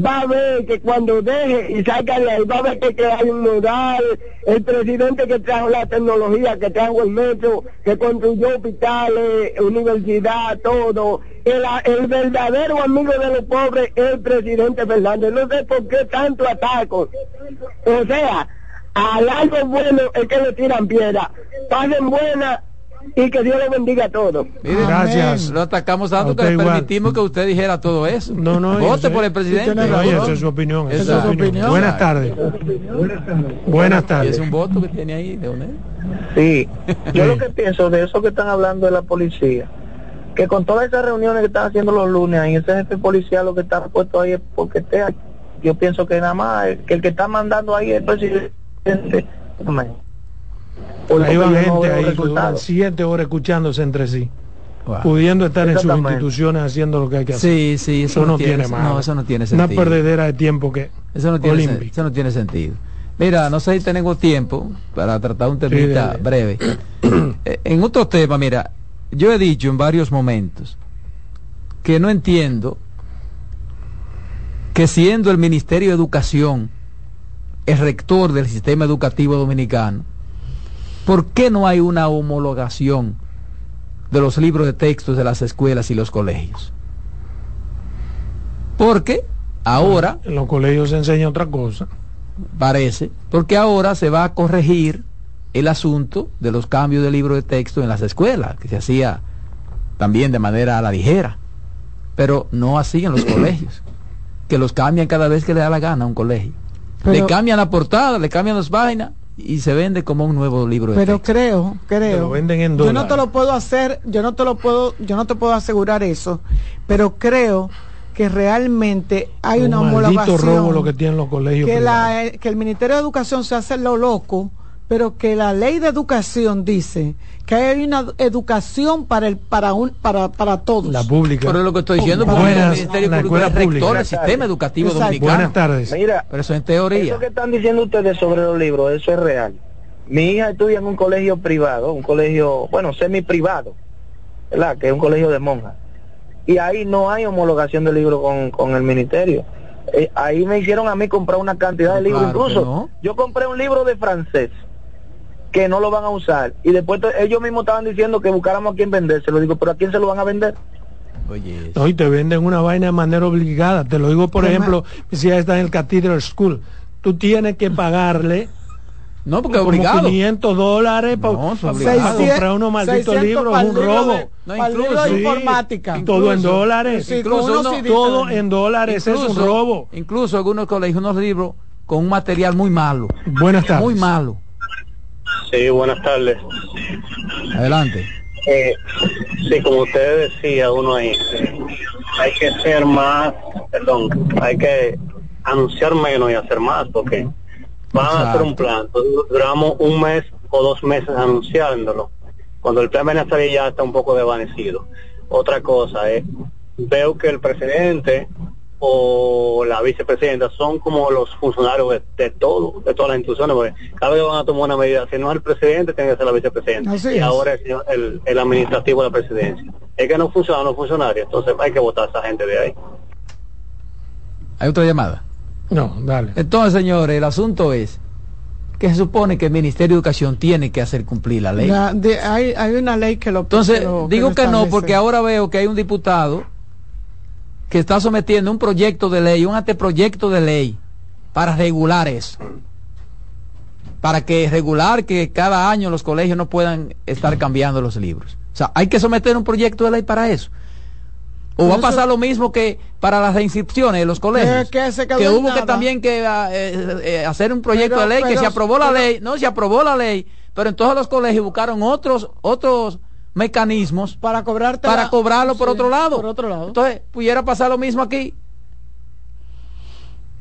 va a ver que cuando deje y salga de va a ver que, hay un moral, el presidente que trajo la tecnología, que trajo el metro, que construyó hospitales, universidad, todo. El, el verdadero amigo de los pobres es el presidente Fernández. No sé por qué tanto ataco. O sea, al algo bueno es que le tiran piedra. Pasen buena y que Dios le bendiga a todos. Gracias. Lo atacamos tanto que le permitimos que usted dijera todo eso. No, no. Vote por el presidente. No, esa es su opinión. Esa es su opinión. Buenas tardes. Buenas tardes. es un voto que tiene ahí, Leonel? Sí. Yo lo que pienso de eso que están hablando de la policía, que con todas esas reuniones que están haciendo los lunes ahí, ese jefe policial lo que está puesto ahí es porque esté Yo pienso que nada más, que el que está mandando ahí es el presidente. Ahí van gente ahí, siete horas escuchándose entre sí. Pudiendo estar en sus instituciones haciendo lo que hay que hacer. Sí, sí, eso, no, tiene, no, eso no tiene sentido. Una perdedera de tiempo que eso no tiene, eso no tiene sentido. Mira, no sé si tenemos tiempo para tratar un tema breve. Eh, en otro tema, mira, yo he dicho en varios momentos que no entiendo que siendo el Ministerio de Educación el rector del sistema educativo dominicano, ¿Por qué no hay una homologación de los libros de textos de las escuelas y los colegios? Porque ahora... En los colegios se enseña otra cosa. Parece. Porque ahora se va a corregir el asunto de los cambios de libro de texto en las escuelas, que se hacía también de manera a la ligera. Pero no así en los colegios, que los cambian cada vez que le da la gana a un colegio. le cambian la portada, le cambian las páginas y se vende como un nuevo libro. De Pero creo, creo. venden en yo no te lo puedo hacer, yo no te lo puedo, yo no te puedo asegurar eso, pero creo que realmente hay una homologación. robo lo que tienen los colegios. Que, la, que el Ministerio de Educación se hace lo loco pero que la ley de educación dice que hay una educación para el para un para para todos. La pública. Pero lo que estoy diciendo Buenas, el Ministerio la escuela pública. el sistema educativo dominicano. Buenas tardes. Mira pero eso en teoría. eso que están diciendo ustedes sobre los libros eso es real. Mi hija estudia en un colegio privado un colegio bueno semi privado verdad que es un colegio de monjas. Y ahí no hay homologación de libros con, con el ministerio. Eh, ahí me hicieron a mí comprar una cantidad de libros incluso. yo compré un libro de francés que no lo van a usar. Y después ellos mismos estaban diciendo que buscáramos a quién vendérselo. Digo, ¿pero a quién se lo van a vender? Oye, no, y te venden una vaina de manera obligada. Te lo digo, por ejemplo, si ya está en el Cathedral School. Tú tienes que pagarle no, porque obligado. 500 dólares para comprar unos malditos libros, un robo. no, incluso, de informática. todo en dólares. incluso todo en dólares, es un robo. Incluso algunos colegios, unos libros con un material muy malo. Buenas tardes. Muy malo. Sí, buenas tardes. Adelante. Eh, sí, como usted decía, uno ahí, hay que ser más, perdón, hay que anunciar menos y hacer más, porque van a hacer un plan. duramos un mes o dos meses anunciándolo. Cuando el plan a ya está un poco desvanecido. Otra cosa es, veo que el presidente o la vicepresidenta son como los funcionarios de, todo, de todas las instituciones, porque cada vez van a tomar una medida, si no es el presidente, tiene que ser la vicepresidenta, y ahora es el, el, administrativo de la presidencia. Es que no funcionan los funcionarios, entonces hay que votar a esa gente de ahí. ¿Hay otra llamada? No, dale. Entonces, señores, el asunto es que se supone que el Ministerio de Educación tiene que hacer cumplir la ley. hay, hay, una ley que lo... Entonces, digo que no, porque ahora veo que hay un diputado que está sometiendo un proyecto de ley, un anteproyecto de ley para regular eso. Para que regular que cada año los colegios no puedan estar cambiando los libros. O sea, hay que someter un proyecto de ley para eso. O va a pasar lo mismo que para las inscripciones de los colegios. Que, hubo que también que ah, eh, eh, hacer un proyecto de ley que se aprobó la ley, no se aprobó la ley, pero en todos los colegios buscaron otros otros mecanismos para cobrar para cobrarlo por otro lado. Por otro lado. Entonces, pudiera pasar lo mismo aquí.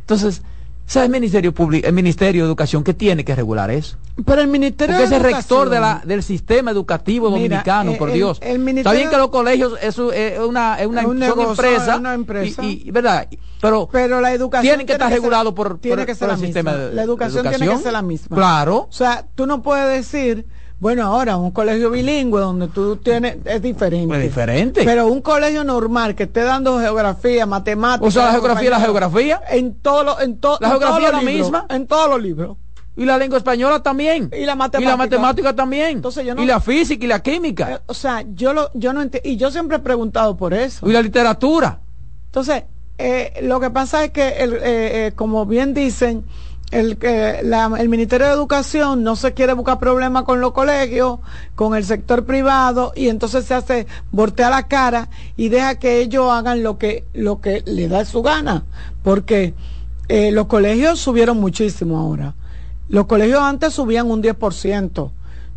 Entonces, sea, el Ministerio Público, el Ministerio de Educación que tiene que regular eso. Pero el Ministerio Porque de es el Educación- rector de la, del sistema educativo Mira, dominicano, eh, por el- Dios. el Está Ministerio- bien que los colegios es una, es una, Es un negocio, es una empresa. Y, y- ¿verdad? Pero, Pero la educación tienen que estar ser- regulados por, tiene por- que ser por la el sistema misma. de la educación, tiene que ser la misma. Claro. O sea, tú no puedes decir, bueno, ahora un colegio bilingüe donde tú tienes es diferente. Es diferente. Pero un colegio normal que esté dando geografía, matemáticas, O sea, la geografía la geografía. en todo lo- en to- La en geografía es la libros, misma. en todos los libros. Y la lengua española también. Y la Y matemática. la matemática también. Entonces yo no- Y la física y la química. Eh, O sea, yo lo yo no enti- y yo siempre he preguntado por eso. Y la literatura. Entonces, eh, lo que pasa es que, el, eh, eh, como bien dicen, el, la- el Ministerio de Educación no se quiere buscar problemas con los colegios, con el sector privado, y entonces se hace, voltea la cara y deja que ellos hagan lo que, lo que le da su gana. Porque eh, los colegios subieron muchísimo ahora. Los colegios antes subían un 10%.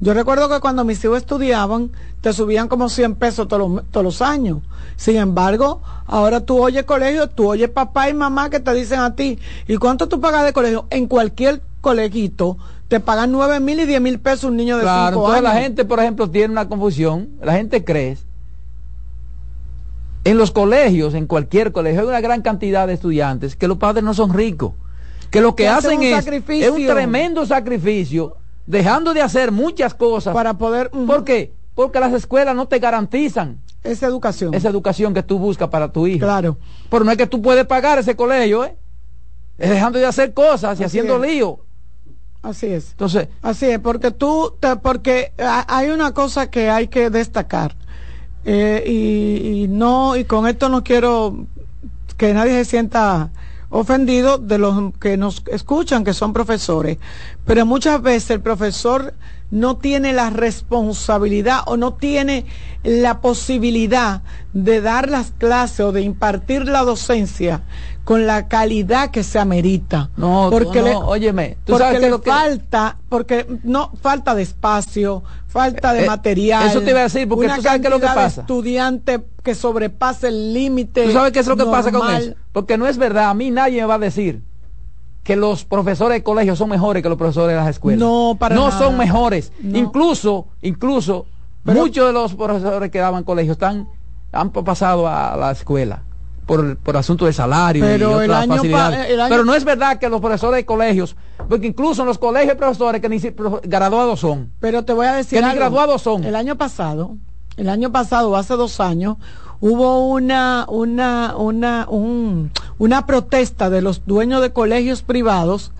Yo recuerdo que cuando mis hijos estudiaban, te subían como 100 pesos todos los, todos los años. Sin embargo, ahora tú oyes colegio, tú oyes papá y mamá que te dicen a ti, ¿y cuánto tú pagas de colegio? En cualquier colegito te pagan 9 mil y 10 mil pesos un niño de 5 Claro, entonces años. la gente, por ejemplo, tiene una confusión. La gente cree. En los colegios, en cualquier colegio, hay una gran cantidad de estudiantes que los padres no son ricos. Que lo que, Que hacen hacen un es, sacrificio. es un tremendo sacrificio, dejando de hacer muchas cosas. Para poder... ¿Por qué? Porque las escuelas no te garantizan Esa educación. esa educación que tú buscas para tu hijo. Claro. Pero no es que tú puedes pagar ese colegio, ¿eh? Es dejando de hacer cosas y Así haciendo es. lío. Así es. Entonces, Así es, porque tú, te- porque ha- hay una cosa que hay que destacar. Eh, y, y no, y con esto no quiero que nadie se sienta ofendido de los que nos escuchan, que son profesores. Pero muchas veces el profesor no tiene la responsabilidad o no tiene la posibilidad de dar las clases o de impartir la docencia con la calidad que se amerita. no, porque no, le- óyeme, tú porque sabes le lo que... falta, porque no falta de espacio, falta de Eh, material. eso te iba a decir, porque una tú sabes qué es lo que pasa. estudiante que sobrepasa el límite. ¿Tú sabes qué es lo que pasa con eso? Porque no es verdad, a mí nadie me va a decir que los profesores de colegio son mejores que los profesores de las escuelas. No, para No nada. son mejores. No. Incluso, incluso, Pero- muchos de los profesores que daban colegio están, han pa- pasado a la escuela por, por asunto de salario Pero y el otras año facilidades. el año- Pero no es verdad que los profesores de colegios, porque incluso en los colegios hay profesores que ni graduados son. Pero te voy a decir Que ni graduados son. El año pasado, el año pasado, hace dos años, hubo una, una, una, un- una protesta de los dueños de colegios privados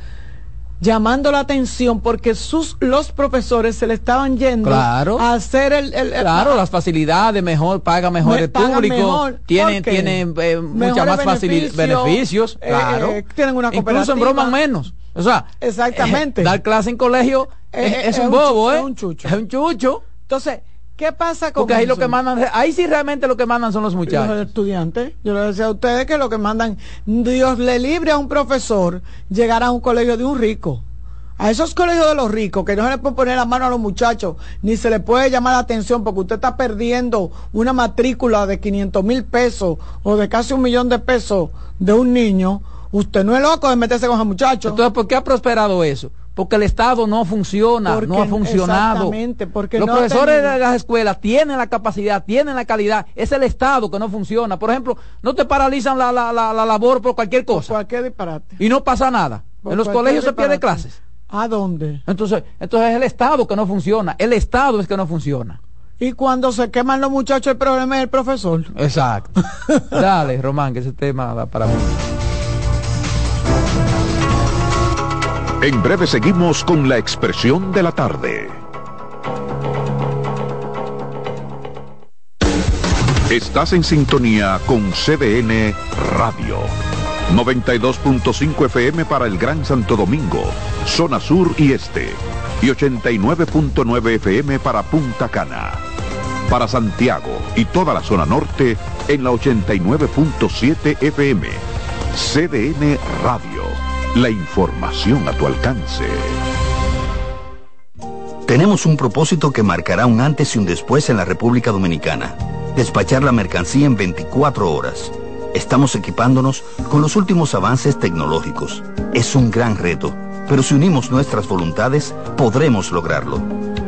llamando la atención porque sus los profesores se le estaban yendo Claro. a hacer el, el- el- Claro, las facilidades, mejor, paga mejor Me- el público, tienen eh, muchas más facilidades, beneficios, beneficios, eh, claro. eh, tienen una Incluso en bromas menos. O sea, Exactamente. eh, dar clase en colegio Eh, es, un bobo, ¿eh? es un chucho. Es un chucho. Entonces, ¿qué pasa con Porque ahí lo eso? que mandan, ahí sí realmente lo que mandan son los Los muchachos. estudiantes. Yo les decía a ustedes que lo que mandan, Dios le libre a un profesor llegar a un colegio de un rico. A esos colegios de los ricos, que no se le puede poner la mano a los muchachos, ni se le puede llamar la atención porque usted está perdiendo una matrícula de 500 mil pesos o de casi un millón de pesos de un niño. Usted no es loco de meterse con esos muchachos. Entonces, ¿por qué ha prosperado eso? Porque el Estado no funciona, Porque- no ha funcionado. exactamente, porque Los no profesores de las escuelas tienen la capacidad, tienen la calidad. Es el Estado que no funciona. Por ejemplo, no te paralizan la, la, la, la labor por cualquier cosa. Cualquier disparate. Y no pasa nada. Por en los colegios se pierden disparate. clases. ¿A dónde? Entonces, entonces es el Estado que no funciona. El Estado es que no funciona. Y cuando se queman los muchachos, el problema es el profesor. Exacto. Dale, Román, que ese tema da para mí. En breve seguimos con la expresión de la tarde. Estás en sintonía con CDN Radio. 92.5 FM para el Gran Santo Domingo, zona sur y este. Y 89.9 FM para Punta Cana. Para Santiago y toda la zona norte en la 89.7 FM. CDN Radio. La información a tu alcance. Tenemos un propósito que marcará un antes y un después en la República Dominicana. Despachar la mercancía en 24 horas. Estamos equipándonos con los últimos avances tecnológicos. Es un gran reto, pero si unimos nuestras voluntades, podremos lograrlo.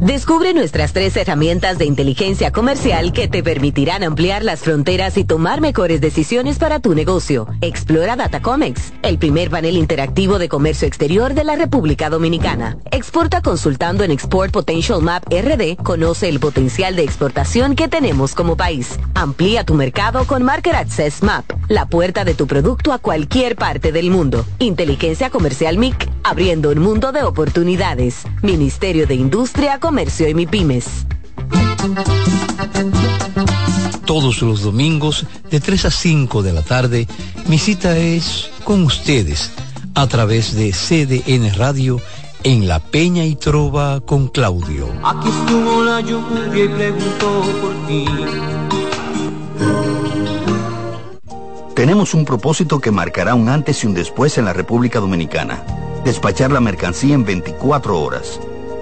Descubre nuestras tres herramientas de inteligencia comercial que te permitirán ampliar las fronteras y tomar mejores decisiones para tu negocio. Explora Datacomex, el primer panel interactivo de comercio exterior de la República Dominicana. Exporta consultando en Export Potential Map RD, conoce el potencial de exportación que tenemos como país. Amplía tu mercado con Market Access Map, la puerta de tu producto a cualquier parte del mundo. Inteligencia Comercial MIC, abriendo un mundo de oportunidades. Ministerio de Industria, Comercio y MIPIMES. Todos los domingos de 3 a 5 de la tarde, mi cita es con ustedes a través de CDN Radio en La Peña y Trova con Claudio. Aquí estuvo la lluvia y preguntó por ti. Tenemos un propósito que marcará un antes y un después en la República Dominicana. Despachar la mercancía en 24 horas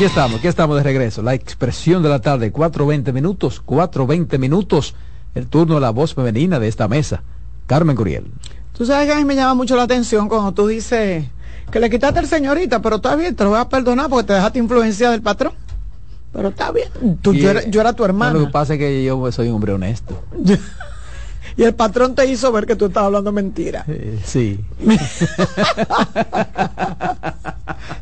Aquí estamos, aquí estamos de regreso. La expresión de la tarde, 4.20 minutos, 4.20 minutos. El turno de la voz femenina de esta mesa. Carmen Curiel. Tú sabes que a mí me llama mucho la atención cuando tú dices que le quitaste el señorita, pero está bien, te lo voy a perdonar porque te dejaste influencia del patrón. Pero está bien. Tú, yo, era, yo, era, tu hermano. lo que pasa es que yo soy un hombre honesto. y el patrón te hizo ver que tú estabas hablando mentira. Sí.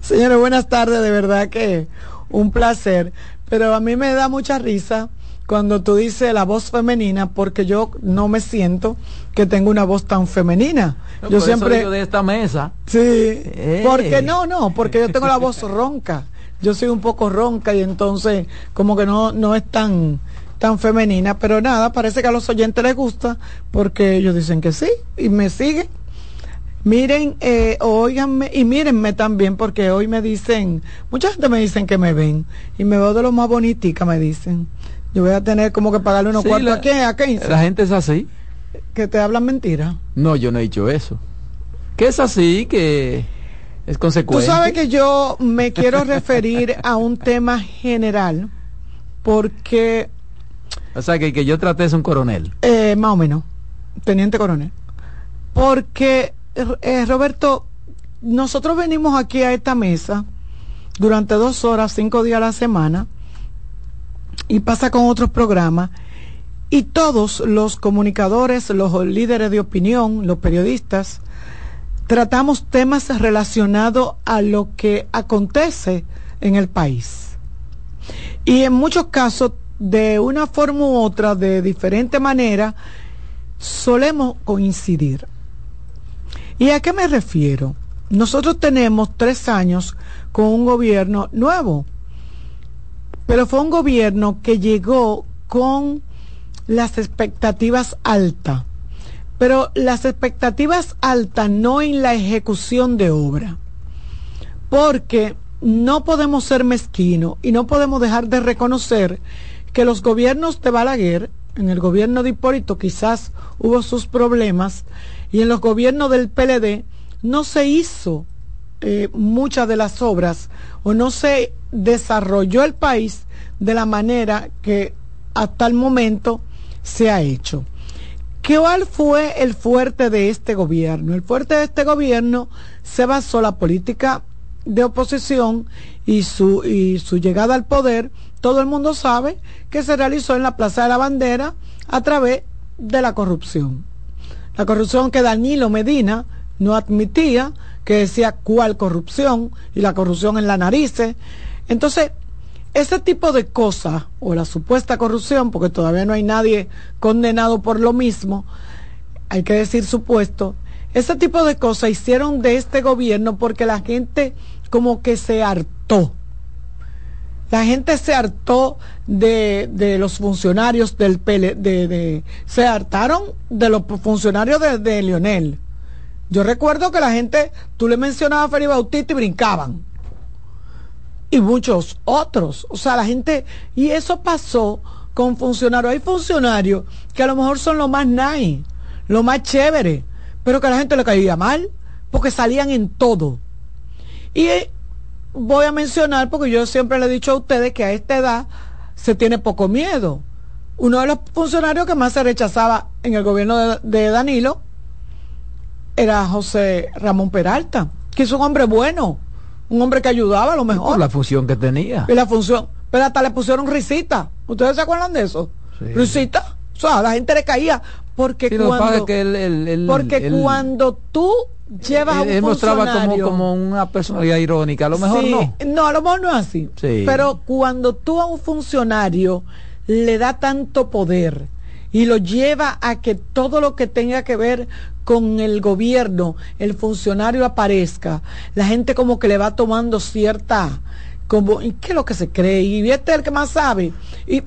Señores, buenas tardes, de verdad que un placer. Pero a mí me da mucha risa cuando tú dices la voz femenina, porque yo no me siento que tengo una voz tan femenina. yo siempre de esta mesa. Sí. Eh. Porque no, no, porque yo tengo la voz ronca. Yo soy un poco ronca y entonces como que no no es tan tan femenina, pero nada, parece que a los oyentes les gusta porque ellos dicen que sí y me siguen. Miren, eh, oiganme y mírenme también porque hoy me dicen, mucha gente me dicen que me ven y me veo de lo más bonitica, me dicen. Yo voy a tener como que pagarle unos cuartos a quién, a La gente es así. Que te hablan mentira. No, yo no he dicho eso. Que es así, que es consecuente. Tú sabes que yo me quiero referir a un tema general porque o sea, que, que yo traté es un coronel. Eh, más o menos, teniente coronel. Porque, eh, Roberto, nosotros venimos aquí a esta mesa durante dos horas, cinco días a la semana, y pasa con otros programas, y todos los comunicadores, los líderes de opinión, los periodistas, tratamos temas relacionados a lo que acontece en el país. Y en muchos casos de una forma u otra, de diferente manera, solemos coincidir. ¿Y a qué me refiero? Nosotros tenemos tres años con un gobierno nuevo, pero fue un gobierno que llegó con las expectativas altas, pero las expectativas altas no en la ejecución de obra, porque no podemos ser mezquinos y no podemos dejar de reconocer que los gobiernos de Balaguer, en el gobierno de Hipólito quizás hubo sus problemas, y en los gobiernos del PLD no se hizo eh, muchas de las obras o no se desarrolló el país de la manera que hasta el momento se ha hecho. ¿Cuál fue el fuerte de este gobierno? El fuerte de este gobierno se basó la política de oposición y su, y su llegada al poder todo el mundo sabe que se realizó en la Plaza de la Bandera a través de la corrupción. La corrupción que Danilo Medina no admitía, que decía cuál corrupción, y la corrupción en la narices, Entonces, ese tipo de cosas, o la supuesta corrupción, porque todavía no hay nadie condenado por lo mismo, hay que decir supuesto, ese tipo de cosas hicieron de este gobierno porque la gente como que se hartó. La gente se hartó de, de los funcionarios del PL, de, se hartaron de los funcionarios de, Lionel. Yo recuerdo que la gente, tú le mencionabas a Feri Bautista y brincaban. Y muchos otros. O sea, la gente, y eso pasó con funcionarios. Hay funcionarios que a lo mejor son lo más nice, lo más chévere, pero que a la gente le caía mal, porque salían en todo. Y voy a mencionar, porque yo siempre le he dicho a ustedes que a esta edad se tiene poco miedo. Uno de los funcionarios que más se rechazaba en el gobierno de, de Danilo era José Ramón Peralta, que es un hombre bueno, un hombre que ayudaba a lo mejor. Por la función que tenía. Y la función. Pero hasta le pusieron risita. ¿Ustedes se acuerdan de eso? Sí. Risita. O sea, a la gente le caía. Porque Sí, cuando, que porque cuando tú llevas a un él, mostraba como, como una personalidad irónica. A lo mejor Sí, no. No, a lo mejor no es así. Sí. Pero cuando tú a un funcionario le da tanto poder y lo lleva a que todo lo que tenga que ver con el gobierno, el funcionario aparezca, la gente como que le va tomando cierta, como, ¿y qué es lo que se cree? Y este es el que más sabe. Y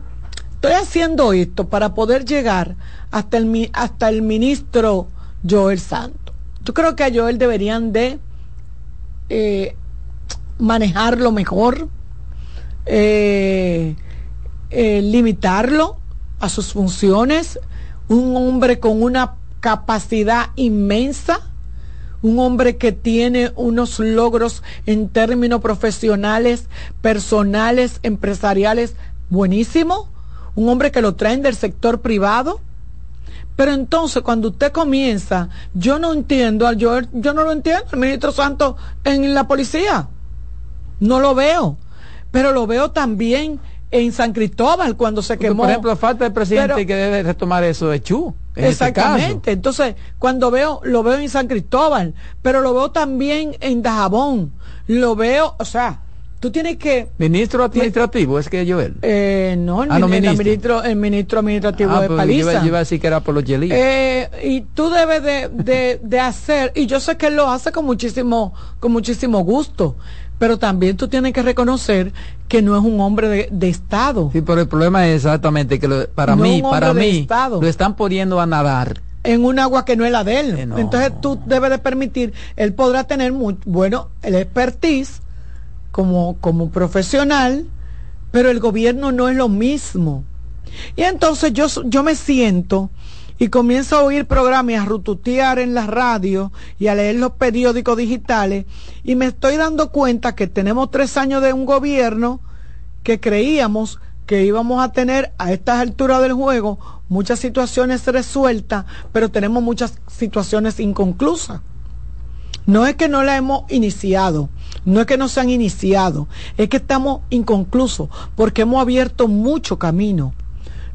estoy haciendo esto para poder llegar hasta el, hasta el ministro Joel Santos. Yo creo que a Joel deberían de eh, manejarlo mejor, eh, eh, limitarlo a sus funciones, un hombre con una capacidad inmensa, un hombre que tiene unos logros en términos profesionales, personales, empresariales buenísimos, un hombre que lo traen del sector privado. Pero entonces cuando usted comienza, yo no entiendo, al yo, yo no lo entiendo, el ministro Santos en la policía. No lo veo. Pero lo veo también en San Cristóbal cuando se Porque, quemó. por ejemplo, falta el presidente Pero- que debe retomar eso de Chu. En este caso. Exactamente. Entonces, cuando veo, lo veo en San Cristóbal, pero lo veo también en Dajabón. Lo veo, o sea, tú tienes que. Ministro administrativo, es que Joel. Eh, no, el, Ah, no, min- el ministro. ministro, el ministro administrativo Ah, de pues, yo, Paliza. iba, yo iba a decir que era por los Yelí. Eh, y tú debes de, de, de hacer, y yo sé que él lo hace con muchísimo, con muchísimo gusto, pero también tú tienes que reconocer que no es un hombre de, de Estado. Sí, pero el problema es exactamente que lo- para No mí, para mí, Estado. lo están poniendo a nadar. en un agua que no es la de él. Eh, no. Entonces tú debes de permitir, él podrá tener muy, bueno, el expertise como, como profesional, pero el gobierno no es lo mismo. Y entonces yo, yo me siento y comienzo a oír programas y a rututear en la radio y a leer los periódicos digitales y me estoy dando cuenta que tenemos tres años de un gobierno que creíamos que íbamos a tener a estas alturas del juego muchas situaciones resueltas, pero tenemos muchas situaciones inconclusas. No es que no la hemos iniciado, no es que no se han iniciado, es que estamos inconclusos porque hemos abierto mucho camino.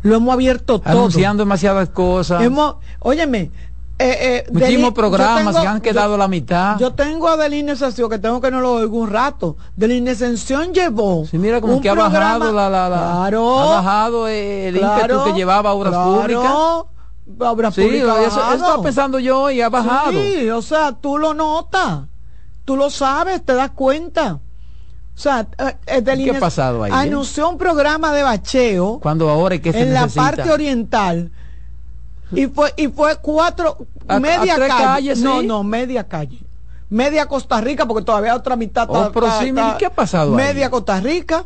Lo hemos abierto todo. Anunciando demasiadas cosas. Hemos, óyeme, eh, eh, Muchísimos programas tengo- que han quedado yo- la mitad. Yo tengo a Deline Sención, que tengo que no lo oigo un rato. Deline Sención llevó. Sí, mira como que ha bajado la, la, la- Claro. ha bajado el Claro, ímpetu que llevaba a obras claro. públicas. Obras Sí, públicas ha eso, eso estaba pensando yo y ha bajado. Sí, o sea, tú lo notas, tú lo sabes, te das cuenta. O sea, eh, eh, Deline ¿Qué ha pasado ahí, eh? Anunció un programa de bacheo Cuando ahora es que se en la necesita. parte oriental y fue y fue cuatro A- media a calle calles, no sí. no media calle media Costa Rica porque todavía otra mitad Oh, está- sí, ¿qué ha pasado ahí? media Costa Rica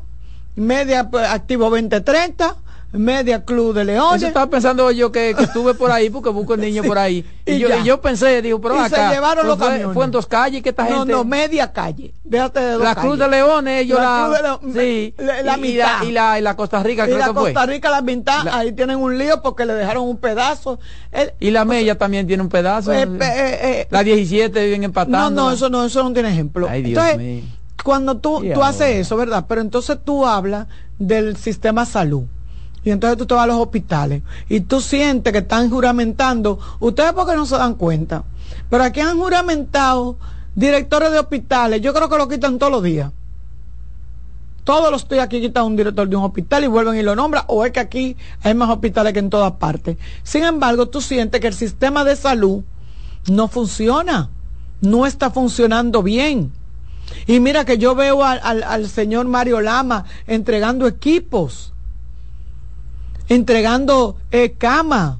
media pues, activo 2030 media Club de Leones Eso estaba pensando yo que, que estuve por ahí porque busco el niño por ahí. Y, Y yo, y yo pensé, digo, pero Y se acá. llevaron pero los fue, camiones. fue en dos calles que esta no gente. no media calle déjate de dos la Cruz de. Leones, ellos La la. Cruz de León- sí, la- la y, mitad. Y la, y, la, y la Costa Rica, y creo la que fue. Costa Rica la mitad ahí tienen un lío porque le dejaron un pedazo El- Y la Mella también tiene un pedazo. Eh, eh, eh, la 17 viven empatando. No, no, eso no, eso no tiene ejemplo. Ay, Dios Entonces, mío. cuando tú, Y tú haces eso, ¿verdad? Pero entonces tú hablas del sistema salud. Y entonces tú te vas a los hospitales y tú sientes que están juramentando. Ustedes porque no se dan cuenta. Pero aquí han juramentado directores de hospitales. Yo creo que lo quitan todos los días. todos los días aquí quitan un director de un hospital y vuelven y lo nombran, o es que aquí hay más hospitales que en todas partes. Sin embargo, tú sientes que el sistema de salud no funciona, no está funcionando bien. Y mira que yo veo al, al, al señor Mario Lama entregando equipos, entregando eh, cama.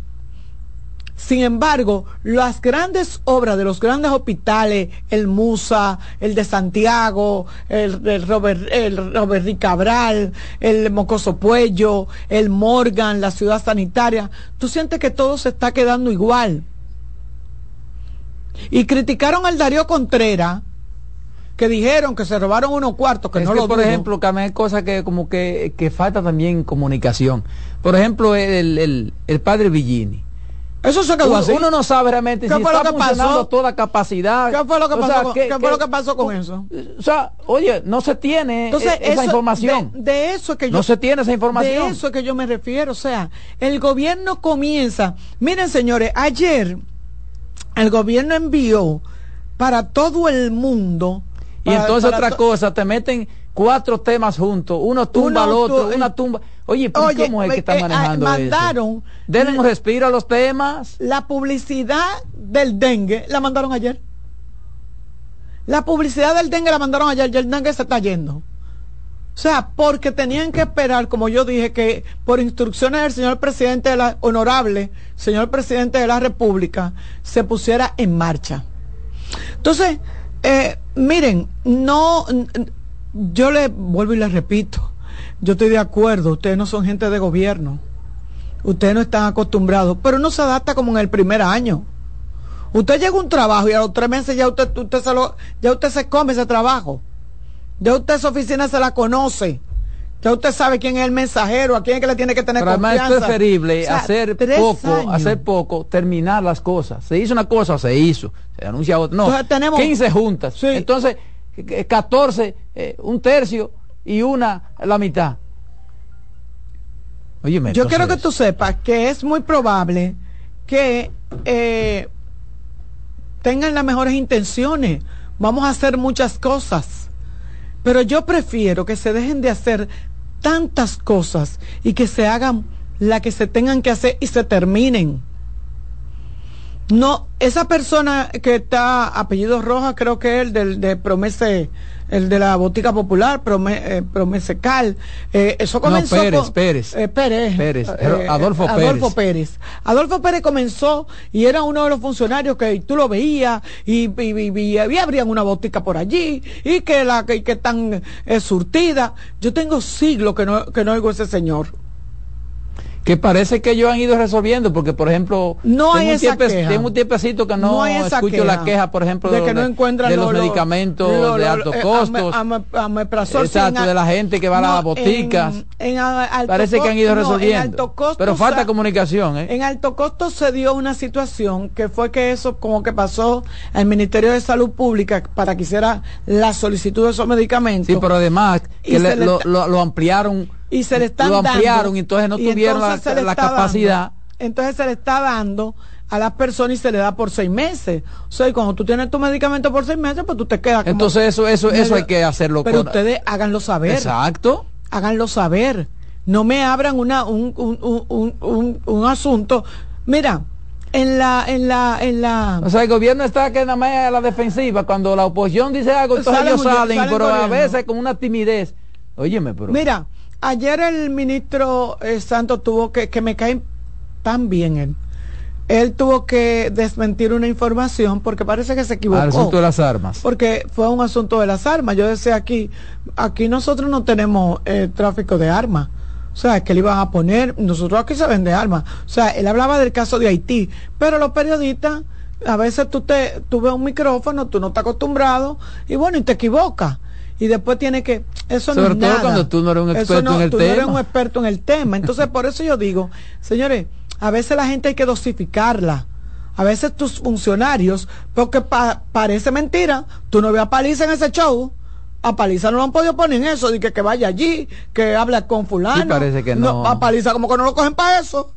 Sin embargo, las grandes obras de los grandes hospitales, el Musa, el de Santiago, el, el Robert, el Robert Cabral, el Mocoso Puello, el Morgan, la ciudad sanitaria, tú sientes que todo se está quedando igual. Y criticaron al Darío Contreras, que dijeron que se robaron unos cuartos, que es no que, lo por ejemplo, que hay cosas que como que, que falta también comunicación. Por ejemplo, el, el, el padre Villini. Eso se quedó uno, así. uno no sabe realmente ¿Qué si fue lo está que pasó? toda capacidad. ¿Qué fue lo que O pasó, sea, con, ¿qué fue lo que pasó con eso? O sea, oye, no se tiene Entonces, eh, esa eso- información. De, de eso es que yo, No se tiene esa información. De eso es que yo me refiero. O sea, el gobierno comienza. Miren, señores, ayer el gobierno envió para todo el mundo. Y entonces otra cosa, te meten cuatro temas juntos, uno tumba Uno al otro, una tumba. Oye, ¿pero Oye, ¿cómo es que eh, están eh, manejando mandaron eso? Denle un respiro a los temas. La publicidad del dengue la mandaron ayer. La publicidad del dengue la mandaron ayer y el dengue se está yendo. O sea, porque tenían que esperar, como yo dije, que por instrucciones del señor presidente de la, honorable, señor presidente de la República, se pusiera en marcha. Entonces, eh, miren, no, yo le vuelvo y le repito, yo estoy de acuerdo, ustedes no son gente de gobierno, ustedes no están acostumbrados, pero no se adapta como en el primer año. Usted llega a un trabajo y a los tres meses ya usted, usted se lo, ya usted se come ese trabajo. Ya usted esa oficina se la conoce. Ya usted sabe quién es el mensajero, a quién es que le tiene que tener Pero además es preferible O sea, hacer poco, años. hacer poco, terminar las cosas. Se hizo una cosa, se hizo. Se anuncia otra. No, Entonces tenemos- 15 juntas. Entonces, 14, eh, un tercio y una la mitad. Óyeme, Yo quiero que tú sepas que es muy probable que eh, tengan las mejores intenciones. Vamos a hacer muchas cosas. Pero yo prefiero que se dejen de hacer tantas cosas y que se hagan las que se tengan que hacer y se terminen. No, esa persona que está apellido Roja, creo que es el del de Promese, el de la botica popular, Prome, eh, Promesecal, eh, eso No, comenzó Pérez, con- Pérez. eh, Pérez, Pérez, eh, Adolfo Adolfo Pérez. Adolfo Pérez comenzó y era uno de los funcionarios que tú lo veías y, y, y- y- abrían una botica por allí y que la que, que están eh, surtida. Yo tengo siglos que no, que no oigo ese señor. Que parece que ellos han ido resolviendo, porque por ejemplo, No hay tengo, un esa tiempe- queja. tengo un tiempecito que no, escucho queja. la queja, por ejemplo, de que no los- encuentran de los lo- medicamentos de altos eh, costos. Exacto, en de la gente que va a las boticas. en- alto Parece que han ido resolviendo. costo, pero o falta sea, comunicación, ¿eh? En alto costo se dio una situación que fue que eso como que pasó al Ministerio de Salud Pública para que hiciera la solicitud de esos medicamentos. Sí, pero además que le- le lo, está- lo- lo ampliaron, y se le están lo ampliaron dando, y entonces no y tuvieron entonces la, dando. capacidad. entonces se le está dando a las personas y se le da por seis meses. O sea, y cuando tú tienes tu medicamento por seis meses, pues tú te quedas como Entonces eso, eso, eso hay que hacerlo Pero con- ustedes háganlo saber. Exacto. Háganlo saber. No me abran una, un, un, un, un, un- un asunto. Mira, en la, en la, en la. O sea, el gobierno está que nada más a la defensiva. Cuando la oposición dice algo, entonces Salen ellos salen, salen pero a veces con una timidez. Óyeme, pero. Mira, ayer el ministro eh, Santos tuvo que, que me cae tan bien él. Él tuvo que desmentir una información porque parece que se equivocó. Al asunto de las armas. Porque fue un asunto de las armas. Yo decía aquí, aquí nosotros no tenemos eh, tráfico de armas. O sea, que le iban a poner, nosotros aquí se vende armas. O sea, él hablaba del caso de Haití, pero los periodistas, a veces tú te, tú ves un micrófono, tú no estás acostumbrado, y bueno, y te equivocas. Y después tiene que, eso no Sobre es todo nada. cuando tú no eres un experto no- en el tú no eres un experto en el tema. Entonces, por eso yo digo, señores, a veces la gente hay que dosificarla. A veces tus funcionarios, porque pa- parece mentira, tú no ves a Paliza en ese show. A Paliza no lo han podido poner en eso, de que, que vaya allí, que habla con fulano. Sí, parece que no. A Paliza como que no lo cogen para eso.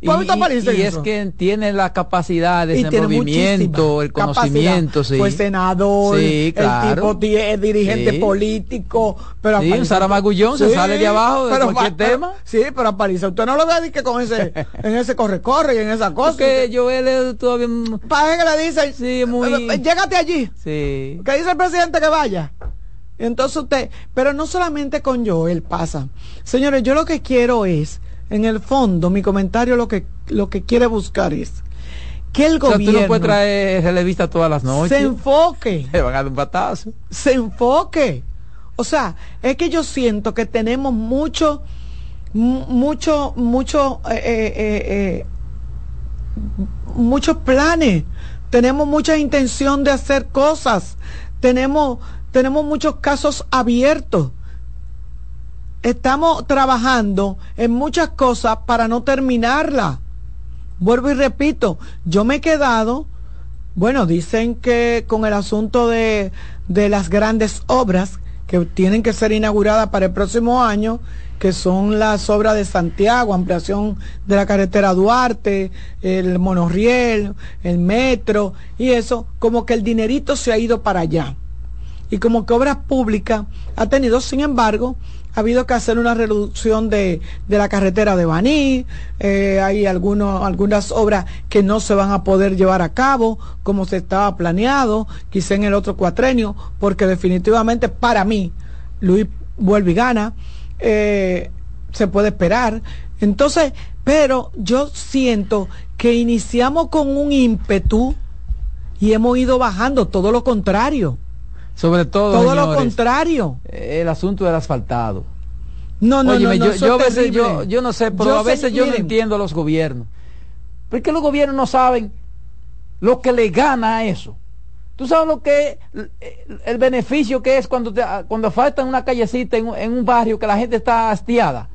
Y, y, es que tiene la capacidad de movimiento, el conocimiento, sí. Pues senador, el tipo es dirigente político, pero sí, Sara Magullón se sale de abajo de cualquier tema. sí, pero aparece usted no lo ve que con ese, en ese corre-corre y en esa cosa. Que yo él todavía... Para que le dice, sí, muy... llégate allí. Sí. Que dice el presidente que vaya. Entonces usted, pero no solamente con Joel pasa. Señores, yo lo que quiero es en el fondo, mi comentario lo que, lo que quiere buscar es que el gobierno. Tú no puedes traer revista todas las noches. Se enfoque. Se van a dar un. Se enfoque. O sea, es que yo siento que tenemos mucho, mucho, mucho, eh, eh, eh, muchos planes. Tenemos mucha intención de hacer cosas. Tenemos, tenemos muchos casos abiertos estamos trabajando en muchas cosas para no terminarla. Vuelvo y repito, yo me he quedado, bueno, dicen que con el asunto de, de las grandes obras que tienen que ser inauguradas para el próximo año, que son las obras de Santiago, ampliación de la carretera Duarte, el monorriel, el metro y eso, como que el dinerito se ha ido para allá. Y como que Obras Públicas ha tenido, sin embargo, ha habido que hacer una reducción de, la carretera de Baní, eh, hay algunas obras que no se van a poder llevar a cabo como se estaba planeado, quizá en el otro cuatrenio, porque definitivamente para mí, Luis vuelve y gana, eh, se puede esperar. Entonces, pero yo siento que iniciamos con un ímpetu y hemos ido bajando, todo lo contrario. Sobre todo, todo lo contrario. El asunto del asfaltado. No, no, no, yo, yo, a veces, yo, yo, no sé, pero a veces yo no entiendo a los gobiernos. Porque los gobiernos no saben lo que le gana a eso. Tú sabes lo que el, beneficio que es cuando te, cuando falta una callecita en, en, un barrio que la gente está hastiada.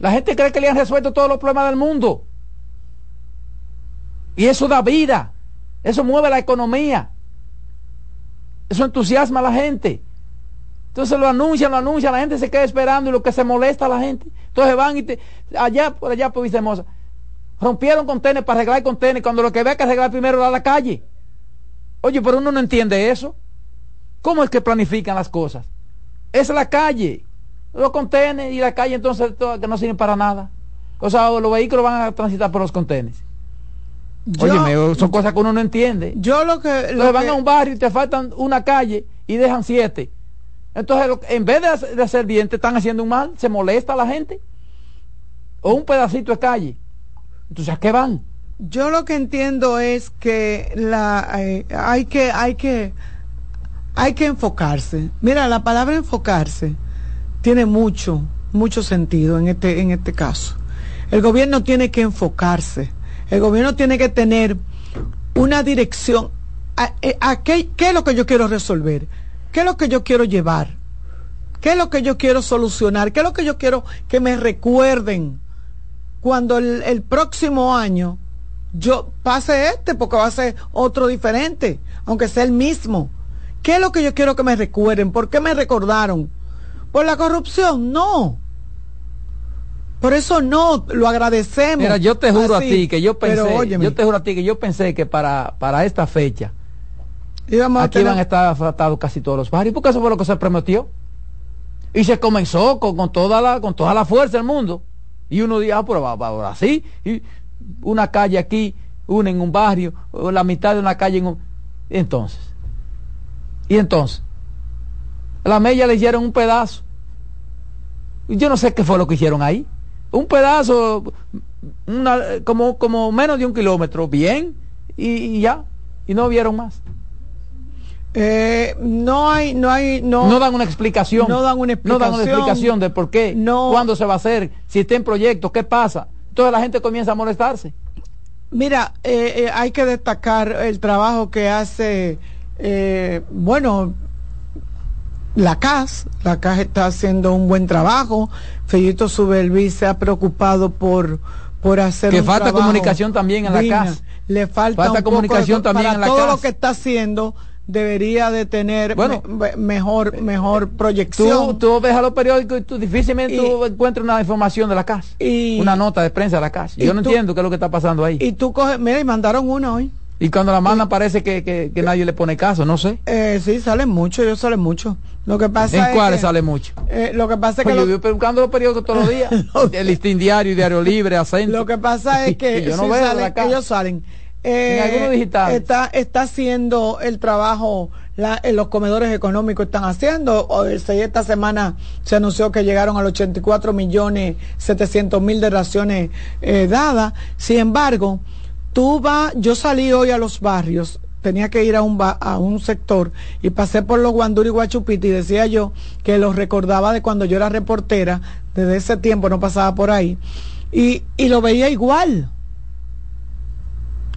La gente cree que le han resuelto todos los problemas del mundo. Y eso da vida. Eso mueve la economía. Eso entusiasma a la gente. Entonces lo anuncian, lo anuncian, la gente se queda esperando y lo que se molesta a la gente. Entonces van y te, allá, por allá, por Vicemosa, rompieron contenedores para arreglar contenedores cuando lo que ve que arreglar primero era la calle. Oye, pero uno no entiende eso. ¿Cómo es que planifican las cosas? Es la calle, los contenedores y la calle entonces que no sirven para nada. O sea, los vehículos van a transitar por los contenedores. Oye, son cosas que uno no entiende. Yo lo que... Lo van a un barrio y te faltan una calle y dejan siete. Entonces, en vez de hacer bien, te están haciendo un mal, se molesta a la gente. O un pedacito de calle. Entonces, ¿a qué van? Yo lo que entiendo es que la eh, hay que hay que hay que enfocarse. Mira, la palabra enfocarse tiene mucho mucho sentido en este en este caso. El gobierno tiene que enfocarse el gobierno tiene que tener una dirección. ¿A, eh, qué, es lo que yo quiero resolver? ¿Qué es lo que yo quiero llevar? ¿Qué es lo que yo quiero solucionar? ¿Qué es lo que yo quiero que me recuerden cuando el, próximo año yo pase este, porque va a ser otro diferente, aunque sea el mismo? ¿Qué es lo que yo quiero que me recuerden? ¿Por qué me recordaron? ¿Por la corrupción? No. Por eso no lo agradecemos. Mira, yo te juro a ti que yo pensé, yo te juro a ti que yo pensé que para, para esta fecha aquí iban a estar afectados casi todos los barrios, porque eso fue lo que se prometió. Y se comenzó con, toda la con toda la fuerza del mundo. Y uno dijo, ah, pero ahora sí, y una calle aquí, una en un barrio, o la mitad de una calle en un entonces. Y entonces, la media le hicieron un pedazo. Yo no sé qué fue lo que hicieron ahí un pedazo, una, como, como menos de un kilómetro, bien, y, ya, y no vieron más. Eh, no hay, no hay, no, no dan una explicación. No dan una explicación. No dan una explicación de por qué, no, cuándo se va a hacer, si está en proyecto, qué pasa. Entonces la gente comienza a molestarse. Mira, eh, eh, hay que destacar el trabajo que hace, bueno, la CAS, la CAS está haciendo un buen trabajo, Fellito Subelví se ha preocupado por, por hacer que falta comunicación también en la CAS le falta, comunicación también en la todo lo que está haciendo debería de tener Bueno. me- mejor mejor proyección. Tú, tú ves a los periódicos y tú difícilmente tú encuentras una información de la casa. una nota de prensa de la casa. y Yo no tú- entiendo qué es lo que está pasando ahí. Y tú coges, mira, y mandaron una hoy. Y cuando la mandan parece que, que- que nadie le pone caso, no sé. Eh, sí, salen mucho, ellos salen mucho. Lo que pasa ¿En es cuáles que- sale mucho? eh, lo que pasa es que Pues yo lo- vivo buscando los periódicos todos los días. El listín diario, diario libre, acento. Lo que pasa es que yo no sí veo salen- ellos salen. Eh, En algunos digitales. Está, está haciendo el trabajo, la- en los comedores económicos están haciendo. Este, esta semana se anunció que llegaron a los 84 millones 700 mil de raciones eh, dadas. Sin embargo, tú vas, yo salí hoy a los barrios tenía que ir a un, ba- a un sector y pasé por los Guanduri y Guachupita y decía yo que los recordaba de cuando yo era reportera, desde ese tiempo no pasaba por ahí, y, y lo veía igual.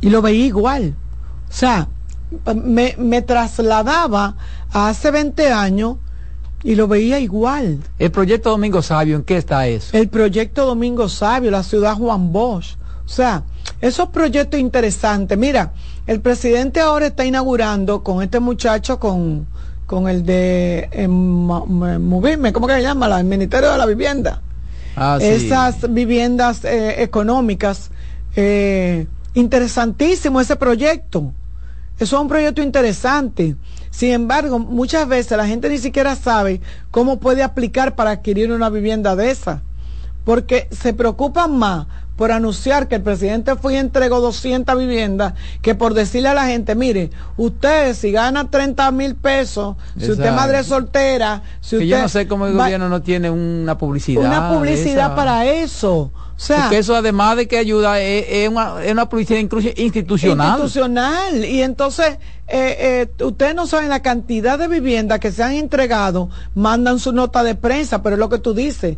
Y lo veía igual. O sea, me, me trasladaba a hace 20 años y lo veía igual. El proyecto Domingo Sabio, ¿en qué está eso? El proyecto Domingo Sabio, la ciudad Juan Bosch. O sea, esos proyectos interesantes. Mira, el presidente ahora está inaugurando con este muchacho, con, con el de eh, Movime, ¿cómo que se llama? La- El Ministerio de la Vivienda. Ah, sí. Esas viviendas eh, económicas. eh, interesantísimo ese proyecto. Eso es un proyecto interesante. Sin embargo, muchas veces la gente ni siquiera sabe cómo puede aplicar para adquirir una vivienda de esa. Porque se preocupan más por anunciar que el presidente fue y entregó 200 viviendas que por decirle a la gente, mire, usted si gana 30 mil pesos, si usted es Exacto. madre soltera, si Que usted yo no sé cómo el va- gobierno no tiene una publicidad. una publicidad esa. para eso. O sea, Porque eso además de que ayuda es, es una, es una publicidad incluso institucional. institucional. Y entonces, eh, eh, ustedes no saben la cantidad de viviendas que se han entregado, mandan su nota de prensa, pero es lo que tú dices.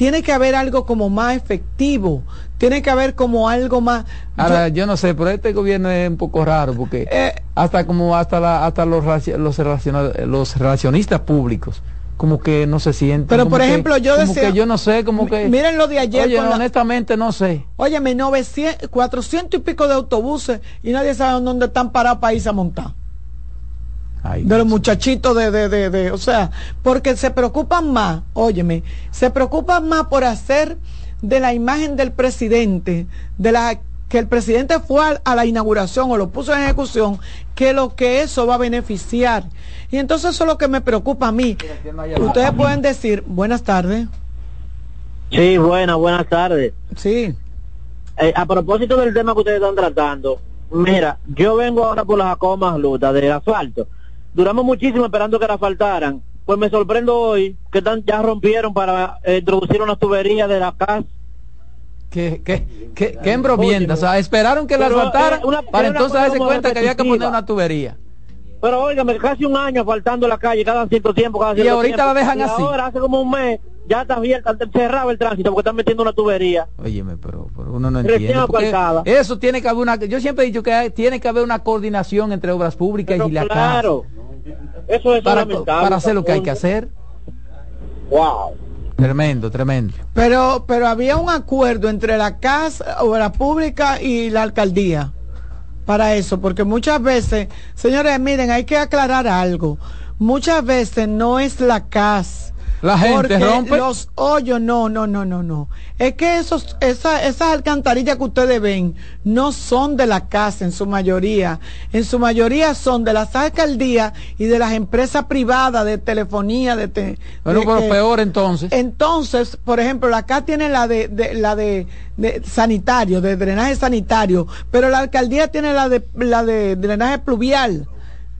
Tiene que haber algo como más efectivo, tiene que haber como algo más... Ahora, yo no sé, pero este gobierno es un poco raro porque Eh, hasta como hasta la, hasta los los, los relacionistas públicos como que no se sienten. Pero, por que- ejemplo, yo como decía- que yo no sé, como que Miren lo de ayer Oye, la- honestamente no sé. Óyeme, 900, 400 y pico de autobuses y nadie sabe dónde están parados para irse a montar. De los muchachitos de, de, de, de- o sea, porque se preocupan más, óyeme, se preocupan más por hacer de la imagen del presidente, de la que el presidente fue a, a la inauguración o lo puso en ejecución, que lo que eso va a beneficiar. Y entonces eso es lo que me preocupa a mí. Ustedes pueden decir, buenas tardes. Sí, buenas, buenas tardes. Sí. Eh, a propósito del tema que ustedes están tratando, mira, yo vengo ahora por las acomas lutas del asfalto. Duramos muchísimo esperando que la asfaltaran. Pues me sorprendo hoy que están, ya rompieron para eh, introducir una tubería de la casa. Que, que, que, que embromienta, o sea, esperaron que la Pero, asfaltara eh, una- para entonces darse cuenta que había que poner una tubería. Pero óigame, casi un año faltando la calle cada cierto tiempo, cada Y ahorita tiempo. la dejan Y así. ahora, hace como un mes, ya está abierta, cerrado el tránsito porque están metiendo una tubería. Óyeme, pero, pero uno no Recién entiende. Eso tiene que haber una. Yo siempre he dicho que hay- tiene que haber una coordinación entre obras públicas y la claro. Eso es para, lamentable. para hacer lo que hay que hacer. Wow. Tremendo, tremendo. Pero, pero había un acuerdo entre la casa, obra pública y la alcaldía para eso, porque muchas veces, señores, miren, hay que aclarar algo. Muchas veces no es la casa. La gente porque rompe. Los hoyos, no, no, no, no, no. Es que esos, esa- esas alcantarillas que ustedes ven no son de la casa en su mayoría. En su mayoría son de las alcaldías y de las empresas privadas de telefonía, de, te- Bueno, de pero que- peor entonces. entonces, por ejemplo, acá tiene la de, de- la de, de sanitario, de drenaje sanitario, pero la alcaldía tiene la de la de drenaje pluvial.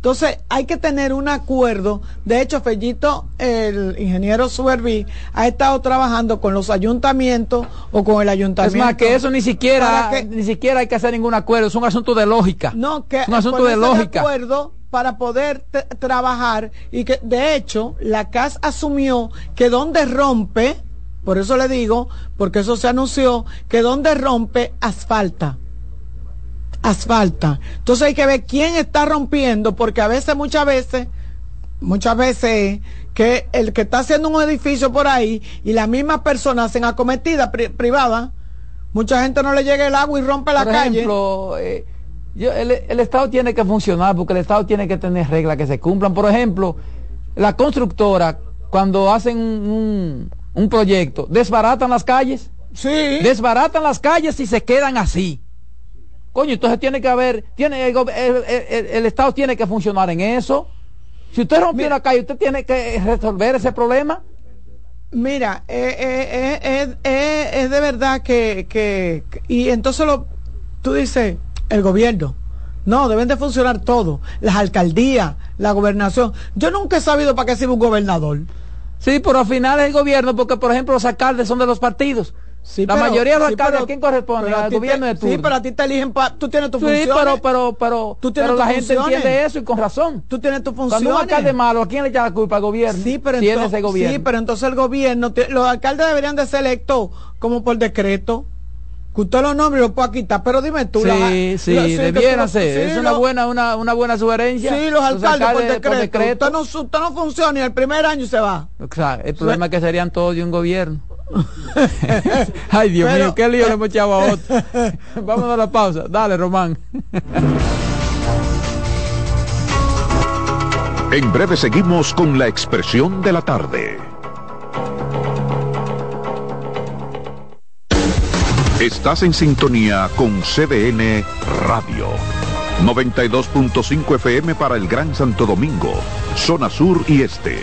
Entonces, hay que tener un acuerdo. De hecho, Fellito, el ingeniero Suervi, ha estado trabajando con los ayuntamientos o con el Es ayuntamiento. más, que eso ni siquiera, que- ni siquiera hay que hacer ningún acuerdo, es un asunto de lógica. No, que es un asunto de lógica. acuerdo para poder trabajar y que de hecho la CAS asumió que donde rompe, por eso le digo, porque eso se anunció, que donde rompe asfalta. Asfalta. Entonces hay que ver quién está rompiendo, porque a veces, muchas veces, muchas veces que el que está haciendo un edificio por ahí y las mismas personas hacen acometida pri- privada, mucha gente no le llega el agua y rompe la Por calle. ejemplo, eh, el, Estado tiene que funcionar porque el Estado tiene que tener reglas que se cumplan. Por ejemplo, la constructora, cuando hacen un, un proyecto, desbaratan las calles. Sí. Desbaratan las calles y se quedan así. Coño, entonces tiene que haber, tiene el, Estado tiene que funcionar en eso. Si usted rompió la calle, usted tiene que resolver ese problema. Mira, eh, eh, eh, es de verdad que, que, y entonces lo, tú dices, el gobierno. No, deben de funcionar todo. Las alcaldías, la gobernación. Yo nunca he sabido para qué sirve un gobernador. Sí, pero al final es el gobierno, porque por ejemplo los alcaldes son de los partidos. La mayoría de los alcaldes, ¿a quién corresponde? Al gobierno de turno. Sí, pero a ti te eligen, tú tienes tu función. Sí, pero, pero, pero, tú pero la gente entiende eso y con razón. Tú tienes tu función. Cuando un alcalde malo, ¿a quién le echa la culpa? Al gobierno. Sí, pero, entonces, sí, pero entonces el gobierno, los alcaldes deberían de ser electos como por decreto que usted los nombres los pueda quitar, pero dime tú. Sí, sí, debiera ser. es una, buena, una, una buena sugerencia. Sí, los alcaldes, por, decreto. Usted, no, usted no funciona y el primer año se va. Exacto. El problema es que serían todos de un gobierno. Ay, Dios mío, qué lío le hemos echado a otro. Vamos a la pausa. Dale, Román. en breve seguimos con la expresión de la tarde. Estás en sintonía con CDN Radio. 92.5 FM para el Gran Santo Domingo, zona sur y este.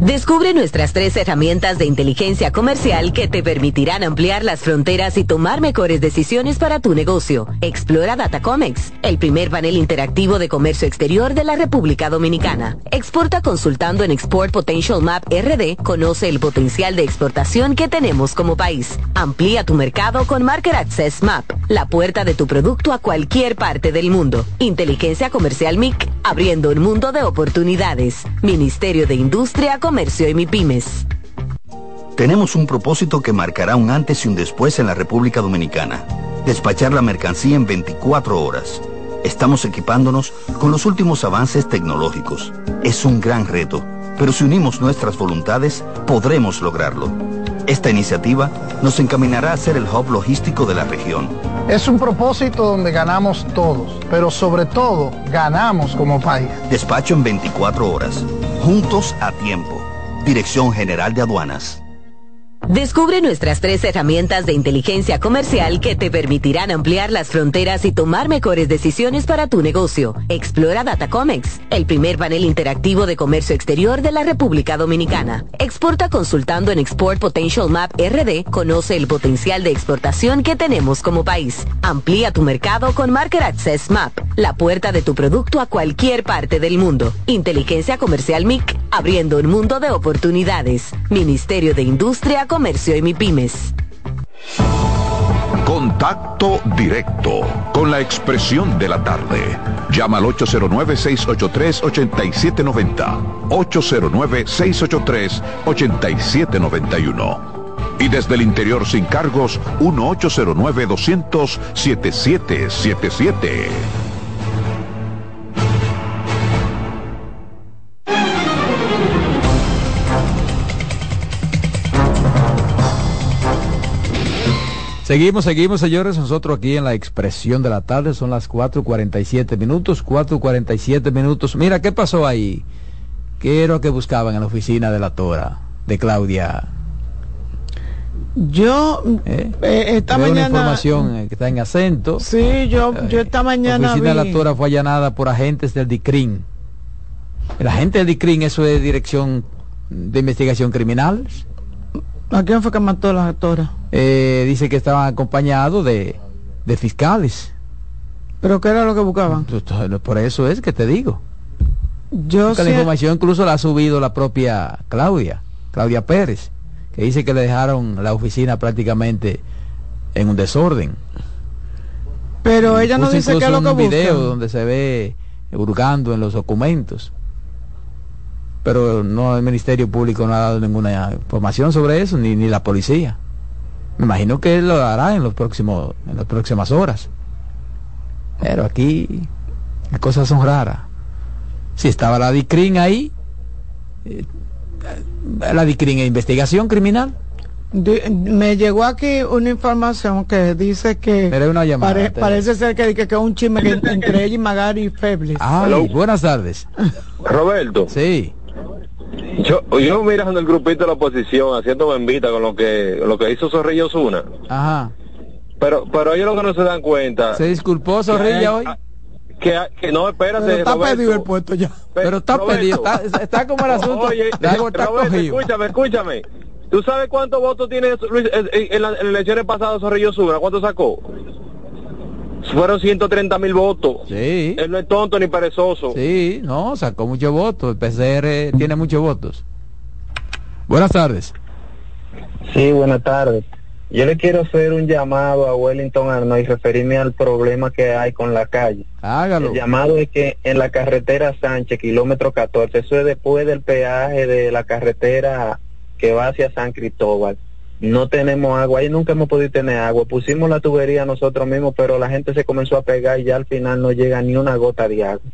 Descubre nuestras tres herramientas de inteligencia comercial que te permitirán ampliar las fronteras y tomar mejores decisiones para tu negocio. Explora Datacomex, el primer panel interactivo de comercio exterior de la República Dominicana. Exporta consultando en Export Potential Map RD, conoce el potencial de exportación que tenemos como país. Amplía tu mercado con Market Access Map, la puerta de tu producto a cualquier parte del mundo. Inteligencia Comercial MIC, abriendo un mundo de oportunidades. Ministerio de Industria, Comercio y MIPIMES. Tenemos un propósito que marcará un antes y un después en la República Dominicana. Despachar la mercancía en 24 horas. Estamos equipándonos con los últimos avances tecnológicos. Es un gran reto, pero si unimos nuestras voluntades, podremos lograrlo. Esta iniciativa nos encaminará a ser el hub logístico de la región. Es un propósito donde ganamos todos, pero sobre todo ganamos como país. Despacho en 24 horas, juntos a tiempo. Dirección General de Aduanas. Descubre nuestras tres herramientas de inteligencia comercial que te permitirán ampliar las fronteras y tomar mejores decisiones para tu negocio. Explora Datacomex, el primer panel interactivo de comercio exterior de la República Dominicana. Exporta consultando en Export Potential Map RD, conoce el potencial de exportación que tenemos como país. Amplía tu mercado con Market Access Map, la puerta de tu producto a cualquier parte del mundo. Inteligencia Comercial MIC, abriendo un mundo de oportunidades. Ministerio de Industria, Comercio y MIPIMES. Contacto directo con la expresión de la tarde. Llama al 809-683-8790. 809-683-8791. Y desde el interior sin cargos, 1-809-200-7777. Seguimos, seguimos, señores. Nosotros aquí en la expresión de la tarde son las 4.47 minutos, 4.47 minutos. Mira, ¿qué pasó ahí? ¿Qué era que buscaban en la oficina de la Tora, de Claudia? Yo, ¿Eh? Eh, esta mañana. Una información eh, que está en acento. Sí, yo, yo esta mañana. La oficina de la Tora fue allanada por agentes del DICRIN. El agente del DICRIN, eso es Dirección de Investigación Criminal ¿A quién fue que mató a la actora? Eh, dice que estaban acompañados de, fiscales. ¿Pero qué era lo que buscaban? Por eso es que te digo. Yo La información incluso la ha subido la propia Claudia, Claudia Pérez, que dice que le dejaron la oficina prácticamente en un desorden. Pero ella no dice que es lo que un video donde se ve hurgando en los documentos pero no el Ministerio Público no ha dado ninguna información sobre eso, ni, ni la policía. Me imagino que él lo hará en los próximos, en las próximas horas. Pero aquí las cosas son raras. Si estaba la DICRIN ahí, eh, la DICRIN es investigación criminal. Me llegó aquí una información que dice que Pero es una llamada, pare- te- parece ser que, que, un chisme que entre ella y Magari Feblis. Ay, buenas tardes. Roberto. Sí. Yo, yo mirando el grupito de la oposición, haciendo bembita con lo que lo que hizo Zorrillo Zuna. Ajá. Pero pero ellos lo que no se dan cuenta. ¿Se disculpó Zorrilla hoy? Que, que no, espérate, Pero está Roberto. pedido el puesto ya. Pero está Roberto. pedido, está, está como el asunto. Oye, de algo está Roberto, cogido. escúchame, escúchame. ¿Tú sabes cuántos votos tiene Luis, en, en la- en las elecciones pasadas Zorrillo Zuna? ¿Cuánto sacó? Fueron 130 mil votos. Sí. Él no es tonto ni perezoso. Sí, no, sacó muchos votos. El PCR tiene muchos votos. Buenas tardes. Sí, buenas tardes. Yo le quiero hacer un llamado a Wellington Arnold y referirme al problema que hay con la calle. Hágalo. El llamado es que en la carretera Sánchez, kilómetro 14, eso es después del peaje de la carretera que va hacia San Cristóbal. No tenemos agua, ahí nunca hemos podido tener agua. Pusimos la tubería nosotros mismos, pero la gente se comenzó a pegar y ya al final no llega ni una gota de agua.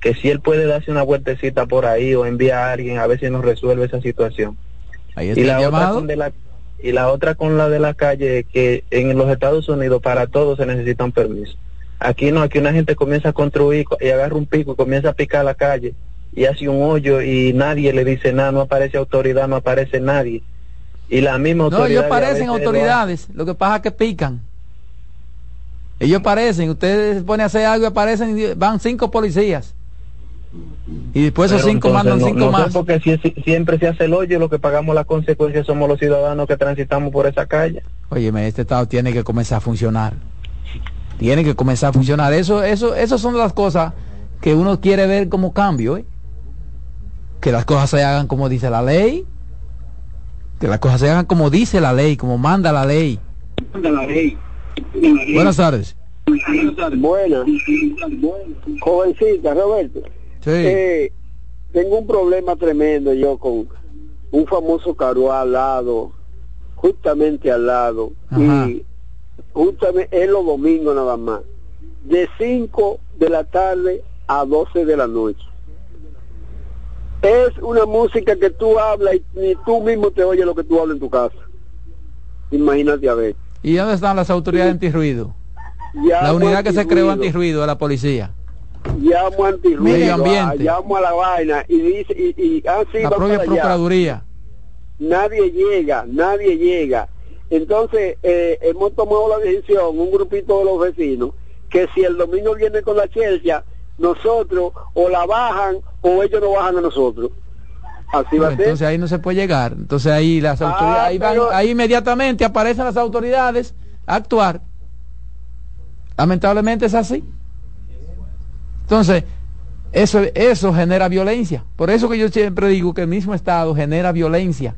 Que si él puede darse una vueltecita por ahí o envía a alguien a ver si nos resuelve esa situación. Ahí Y está la, otra con de la, y la otra con la de la calle, que en los Estados Unidos para todo se necesita un permiso. Aquí no, aquí una gente comienza a construir co- y agarra un pico y comienza a picar la calle y hace un hoyo y nadie le dice nada, no aparece autoridad, no aparece nadie. Y la misma No, autoridad. ellos parecen autoridades. Lo que pasa es que pican. Ellos parecen. Ustedes se ponen a hacer algo y aparecen, y van cinco policías. Y después esos cinco mandan cinco más. Porque si, si- siempre se hace el hoyo, lo que pagamos las consecuencias somos los ciudadanos que transitamos por esa calle. Óyeme, este Estado tiene que comenzar a funcionar. Tiene que comenzar a funcionar. Eso, eso, esas son las cosas que uno quiere ver como cambio, ¿eh? Que las cosas se hagan como dice la ley. Que las cosas se hagan como dice la ley, como manda la ley. Buenas tardes. Buenas. Jovencita, Roberto. Sí. Eh, tengo un problema tremendo yo con un famoso caruá al lado, justamente al lado, Ajá. y justamente es los domingos nada más, de 5 de la tarde a 12 de la noche. Es una música que tú hablas y tú mismo te oyes lo que tú hablas en tu casa. Imagínate a ver. ¿Y dónde están las autoridades antirruido? La unidad que se creó antirruido. de la policía. llamo antirruido, Medio ambiente. ah, llamo a la vaina y dice y, y ah, sí, La propia allá. Procuraduría. Nadie llega, nadie llega. Entonces eh, hemos tomado la decisión, un grupito de los vecinos, que si el domingo viene con la chelcha, nosotros o la bajan o ellos no bajan a nosotros. Así va a ser. Entonces ahí no se puede llegar. Entonces ahí las Ah, autoridades, ahí, van- ahí inmediatamente aparecen las autoridades a actuar. Lamentablemente es así. Entonces, eso, eso genera violencia. Por eso que yo siempre digo que el mismo Estado genera violencia.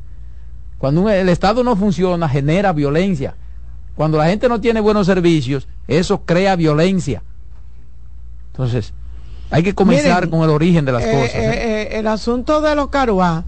Cuando un- el Estado no funciona, genera violencia. Cuando la gente no tiene buenos servicios, eso crea violencia. Entonces, hay que comenzar Miren, con el origen de las Eh, cosas. ¿eh? eh, el asunto de los caruá,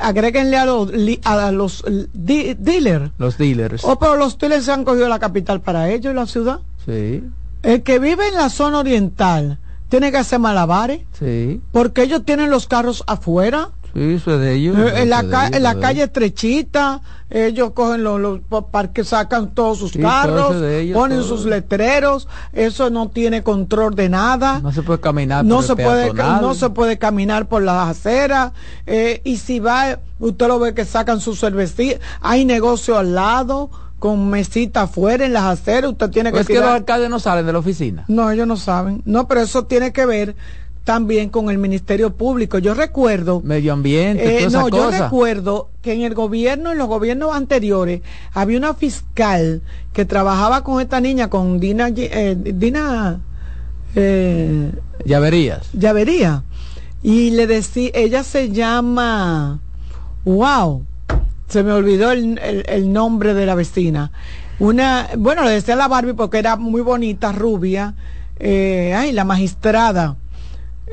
agréguenle a los, li- a los di- dealers. Los dealers. Oh, pero los dealers se han cogido la capital para ellos y la ciudad. Sí, El que vive en la zona oriental tiene que hacer malabares sí. porque ellos tienen los carros afuera. Sí, eso es de ellos. Eh, en la, ca- ellos, en calle estrechita, ellos cogen los, los parques, sacan todos sus Sí, carros, ellos, ponen todo. sus letreros, eso no tiene control de nada. No se puede caminar. no por se puede no se puede caminar por las aceras eh, y si va usted lo ve que sacan su cervecita hay negocio al lado con mesita afuera en las aceras usted tiene ¿O que es que los alcaldes no salen de la oficina. no ellos no saben no pero eso tiene que ver también con el ministerio público yo recuerdo Medio ambiente, eh, no, yo recuerdo que en el gobierno, en los gobiernos anteriores, había una fiscal que trabajaba con esta niña, con Dina, eh, Dina eh, Ya verías. Llavería. Y le decía, ella se llama, wow, se me olvidó el, el- el nombre de la vecina. Una, bueno, le decía la Barbie porque era muy bonita, rubia. Eh, ay, la magistrada.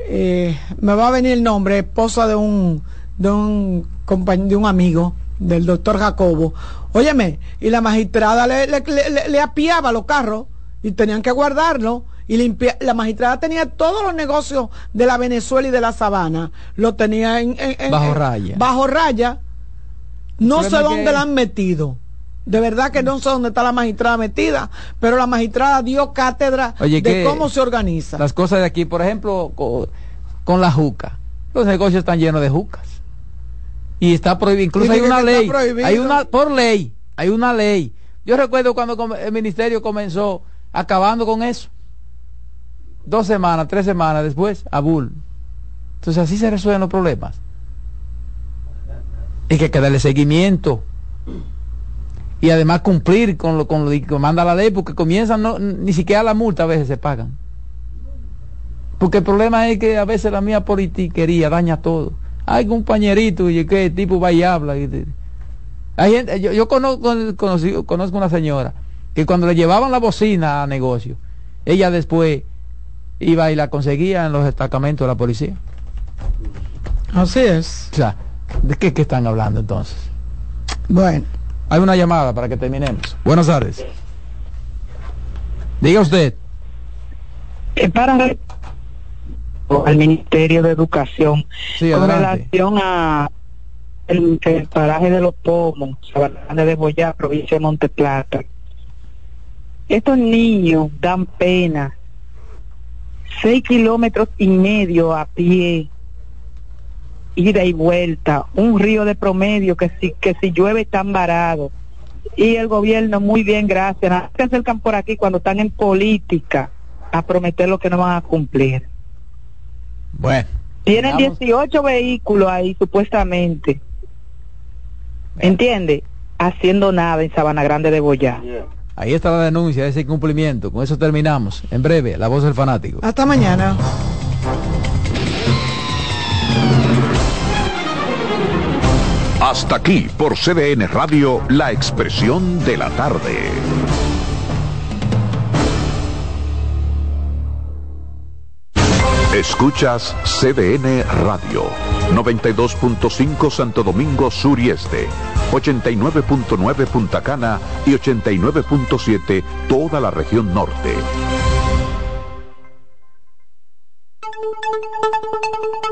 Eh, me va a venir el nombre, esposa de un, de un compañ- de un amigo del doctor Jacobo. Óyeme, y la magistrada le, le, le- le- le apiaba los carros y tenían que guardarlo y limpia, la magistrada tenía todos los negocios de la Venezuela y de la Sabana, lo tenía en, bajo raya. Bajo raya. No sé dónde la han metido. De verdad que no sé dónde está la magistrada metida, pero la magistrada dio cátedra de cómo se organiza. Las cosas de aquí, por ejemplo, con, la juca. Los negocios están llenos de jucas. Y está prohibido, incluso hay una ley, hay una por ley, hay una ley. Yo recuerdo cuando el ministerio comenzó acabando con eso. Dos semanas, tres semanas después, a Bull. Entonces así se resuelven los problemas. Hay que darle seguimiento y además cumplir con lo, con lo que manda la ley, porque comienzan, no, ni siquiera la multa a veces se pagan. Porque el problema es que a veces la mía politiquería daña todo. Hay compañerito y que el tipo va y habla. hay gente, yo, yo conozco, conozco una señora que cuando le llevaban la bocina a negocio, ella después iba y la conseguía en los destacamentos de la policía. Así es. O sea, ¿de qué, qué están hablando entonces? Bueno. Hay una llamada para que terminemos. Buenas tardes. Diga usted. Para al Ministerio de Educación con relación a el, paraje de los pomos, Sabana de Boyá, provincia de Monteplata. Estos niños dan pena. Seis kilómetros y medio a pie ida y vuelta, un río de promedio que si, que si llueve están varados. Y el gobierno, muy bien, gracias. que acercan por aquí cuando están en política a prometer lo que no van a cumplir. Bueno. Tienen 18 vehículos ahí, supuestamente. ¿Entiende? Haciendo nada en Sabana Grande de Boyá. Ahí está la denuncia de ese incumplimiento. Con eso terminamos. En breve, la voz del fanático. Hasta mañana. Hasta aquí por CDN Radio, la expresión de la tarde. Escuchas CDN Radio, 92.5 Santo Domingo Sur y Este, 89.9 Punta Cana y 89.7 toda la región norte.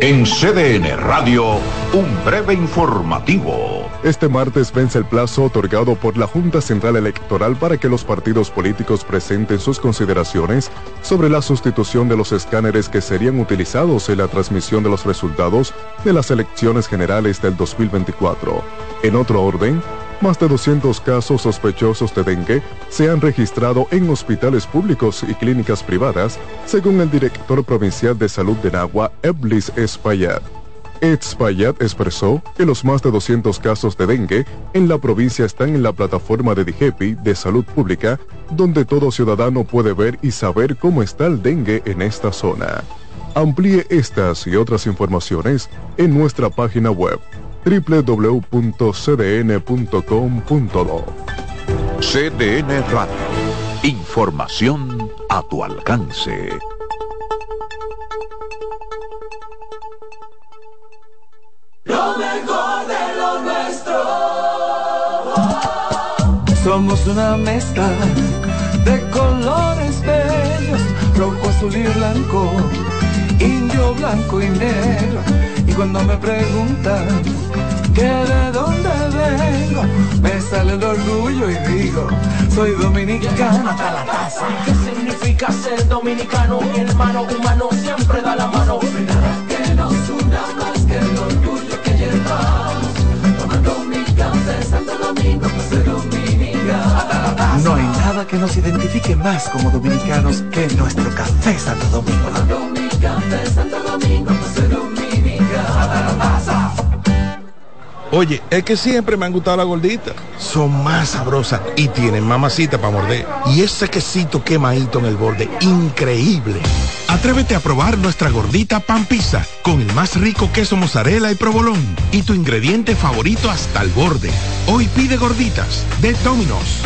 En CDN Radio, un breve informativo. Este martes vence el plazo otorgado por la Junta Central Electoral para que los partidos políticos presenten sus consideraciones sobre la sustitución de los escáneres que serían utilizados en la transmisión de los resultados de las elecciones generales del 2024. En otro orden, más de 200 casos sospechosos de dengue se han registrado en hospitales públicos y clínicas privadas, según el director provincial de salud de Nagua, Eblis Espaillat. Espaillat expresó que los más de 200 casos de dengue en la provincia están en la plataforma de DIGEPI de salud pública, donde todo ciudadano puede ver y saber cómo está el dengue en esta zona. Amplíe estas y otras informaciones en nuestra página web www.cdn.com.do. CDN Radio. Información a tu alcance. Lo mejor de lo nuestro. Somos una mezcla de colores bellos, rojo, azul y blanco, indio, blanco y negro. Cuando me preguntan que de dónde vengo, me sale el orgullo y digo, soy dominicano hasta la taza. ¿Qué significa ser dominicano? Mi hermano humano siempre da la mano. Nada que nos una más que el orgullo que llevamos. Tomando mi café Santo Domingo, para ser dominicano. No hay nada que nos identifique más como dominicanos que nuestro café Santo Domingo. Tomando mi café Santo Domingo, Oye, es que siempre me han gustado las gorditas. Son más sabrosas y tienen mamacita para morder. Y ese quesito quemadito en el borde, increíble. Atrévete a probar nuestra gordita pan pizza con el más rico queso mozzarella y provolón y tu ingrediente favorito hasta el borde. Hoy pide gorditas de Domino's.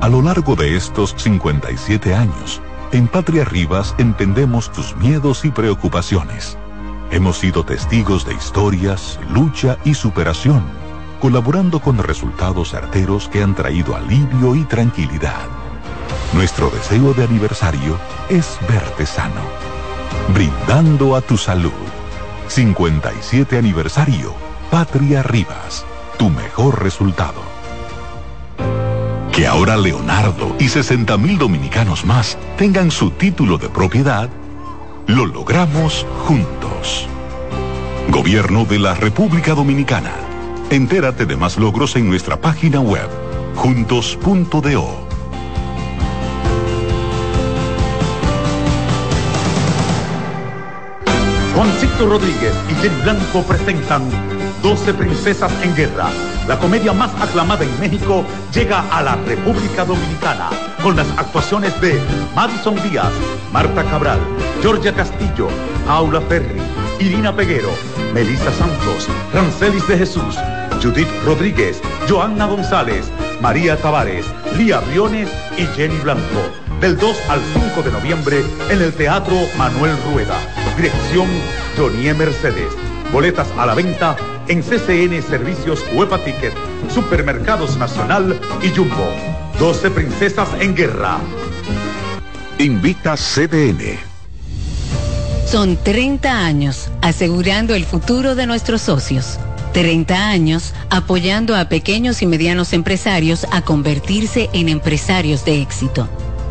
A lo largo de estos 57 años, en Patria Rivas entendemos tus miedos y preocupaciones Hemos sido testigos de historias, lucha y superación, colaborando con resultados certeros que han traído alivio y tranquilidad. Nuestro deseo de aniversario es verte sano. Brindando a tu salud. 57 aniversario. Patria Rivas. Tu mejor resultado. Que ahora Leonardo y 60 mil dominicanos más tengan su título de propiedad, lo logramos juntos. Gobierno de la República Dominicana. Entérate de más logros en nuestra página web, juntos.do. Juancito Rodríguez y Jenny Blanco presentan 12 Princesas en Guerra. La comedia más aclamada en México llega a la República Dominicana con las actuaciones de Madison Díaz, Marta Cabral, Georgia Castillo, Paula Ferri, Irina Peguero, Melissa Santos, Rancelis de Jesús, Judith Rodríguez, Joanna González, María Tavares, Lía Briones y Jenny Blanco. Del 2 al 5 de noviembre en el Teatro Manuel Rueda. Dirección Jonie Mercedes. Boletas a la venta en CCN Servicios Huepa Ticket, Supermercados Nacional y Jumbo. 12 Princesas en Guerra. Invita CDN. Son 30 años asegurando el futuro de nuestros socios. 30 años apoyando a pequeños y medianos empresarios a convertirse en empresarios de éxito.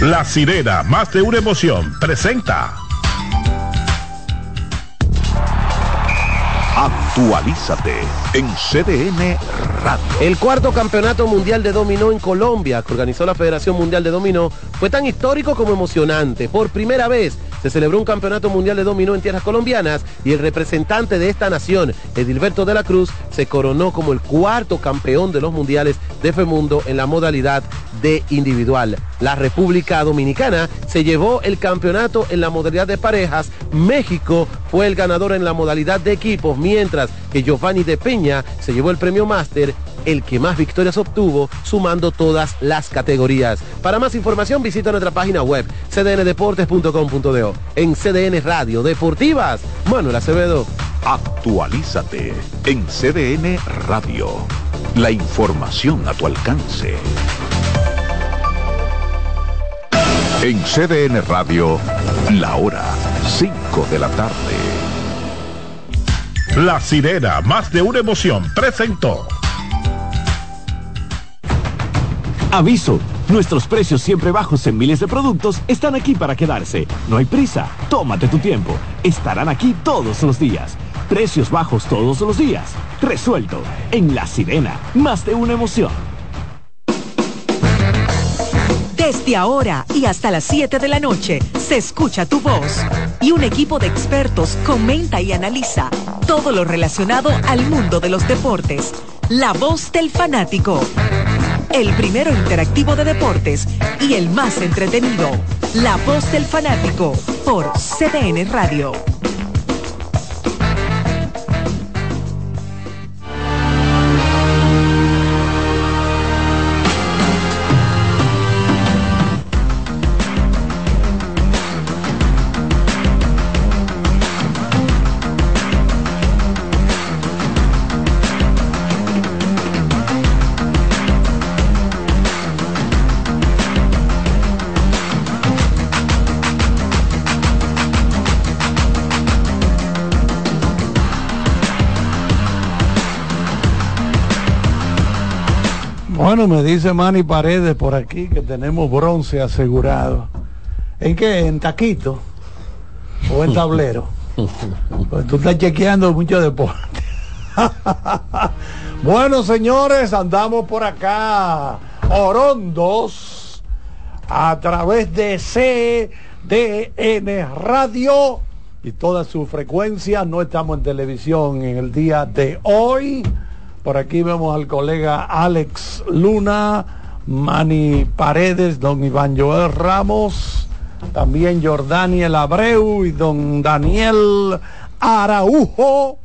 La sirena, más de una emoción, presenta. Actualízate en CDN Radio. El cuarto campeonato mundial de dominó en Colombia, que organizó la Federación Mundial de Dominó, fue tan histórico como emocionante. Por primera vez se celebró un campeonato mundial de dominó en tierras colombianas y el representante de esta nación, Edilberto de la Cruz, se coronó como el cuarto campeón de los mundiales de FEMUNDO en la modalidad de individual. La República Dominicana se llevó el campeonato en la modalidad de parejas. México fue el ganador en la modalidad de equipos, mientras que Giovanni de Peña se llevó el premio máster el que más victorias obtuvo, sumando todas las categorías. Para más información visita nuestra página web En CDN Radio Deportivas, Manuel Acevedo. Actualízate en CDN Radio. La información a tu alcance. En CDN Radio, la hora 5 de la tarde. La sirena, más de una emoción, presentó. Aviso, nuestros precios siempre bajos en miles de productos están aquí para quedarse. No hay prisa, tómate tu tiempo. Estarán aquí todos los días. Precios bajos todos los días. Resuelto. En La Sirena, más de una emoción. Desde ahora y hasta las 7 de la noche se escucha tu voz y un equipo de expertos comenta y analiza todo lo relacionado al mundo de los deportes. La voz del fanático el primero interactivo de deportes y el más entretenido. La voz del fanático por CDN Radio. Bueno, me dice Manny Paredes por aquí que tenemos bronce asegurado. ¿En qué? ¿En taquito? ¿O en tablero? Pues tú estás chequeando mucho deporte. bueno, señores, andamos por acá. Orondos. A través de CDN Radio y toda su frecuencia. No estamos en televisión en el día de hoy. Por aquí vemos al colega Alex Luna, Manny Paredes, don Iván Joel Ramos, también Jordaniel Abreu y don Daniel Araujo.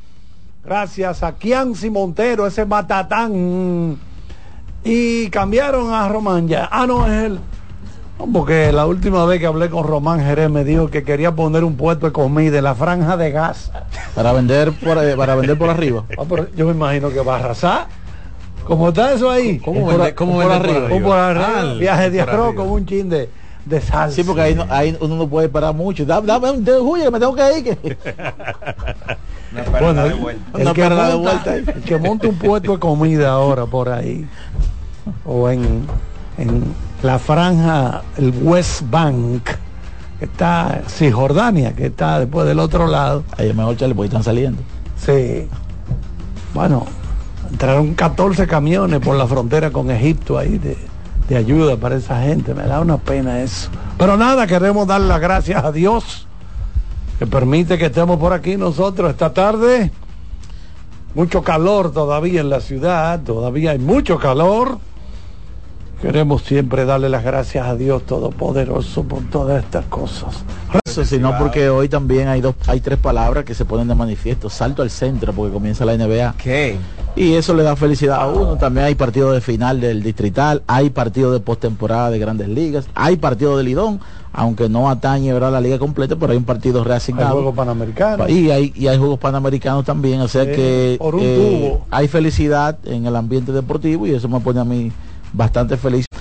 Gracias a Kianci Montero, ese matatán. Y cambiaron a Román ya. Ah, no, es él. Porque la última vez que hablé con Román Jerez me dijo que quería poner un puesto de comida en la franja de gas. Para vender por, eh, para vender por arriba. Ah, yo me imagino que va a arrasar. ¿Cómo está eso ahí? ¿Cómo, vende, cómo por, arriba? Por, arriba. Ah, Viaje de arroz con un chin de, de salsa. Sí, porque ahí, ahí, uno no puede parar mucho. Dame, dame un dedo que me tengo que ir. Que... bueno, el, el, que monta, el que monta un puesto de comida ahora por ahí o en, en la franja, el West Bank, que está Cisjordania, que está después del otro lado. Ahí es mejor chale, porque están saliendo. Sí. Bueno, entraron 14 camiones por la frontera con Egipto ahí de, de ayuda para esa gente. Me da una pena eso. Pero nada, queremos dar las gracias a Dios que permite que estemos por aquí nosotros esta tarde. Mucho calor todavía en la ciudad, todavía hay mucho calor. Queremos siempre darle las gracias a Dios Todopoderoso por todas estas cosas. Eso, sino porque hoy también hay dos, hay tres palabras que se ponen de manifiesto. Salto al centro porque comienza la NBA. ¿Qué? Y eso le da felicidad a uno. También hay partido de final del distrital, hay partido de postemporada de grandes ligas, hay partido de Lidón, aunque no atañe ¿verdad? la liga completa, pero hay un partido reasignado. Hay juegos panamericanos. Y hay, y hay juegos panamericanos también, o sea que eh, hay felicidad en el ambiente deportivo y eso me pone a mí bastante feliz.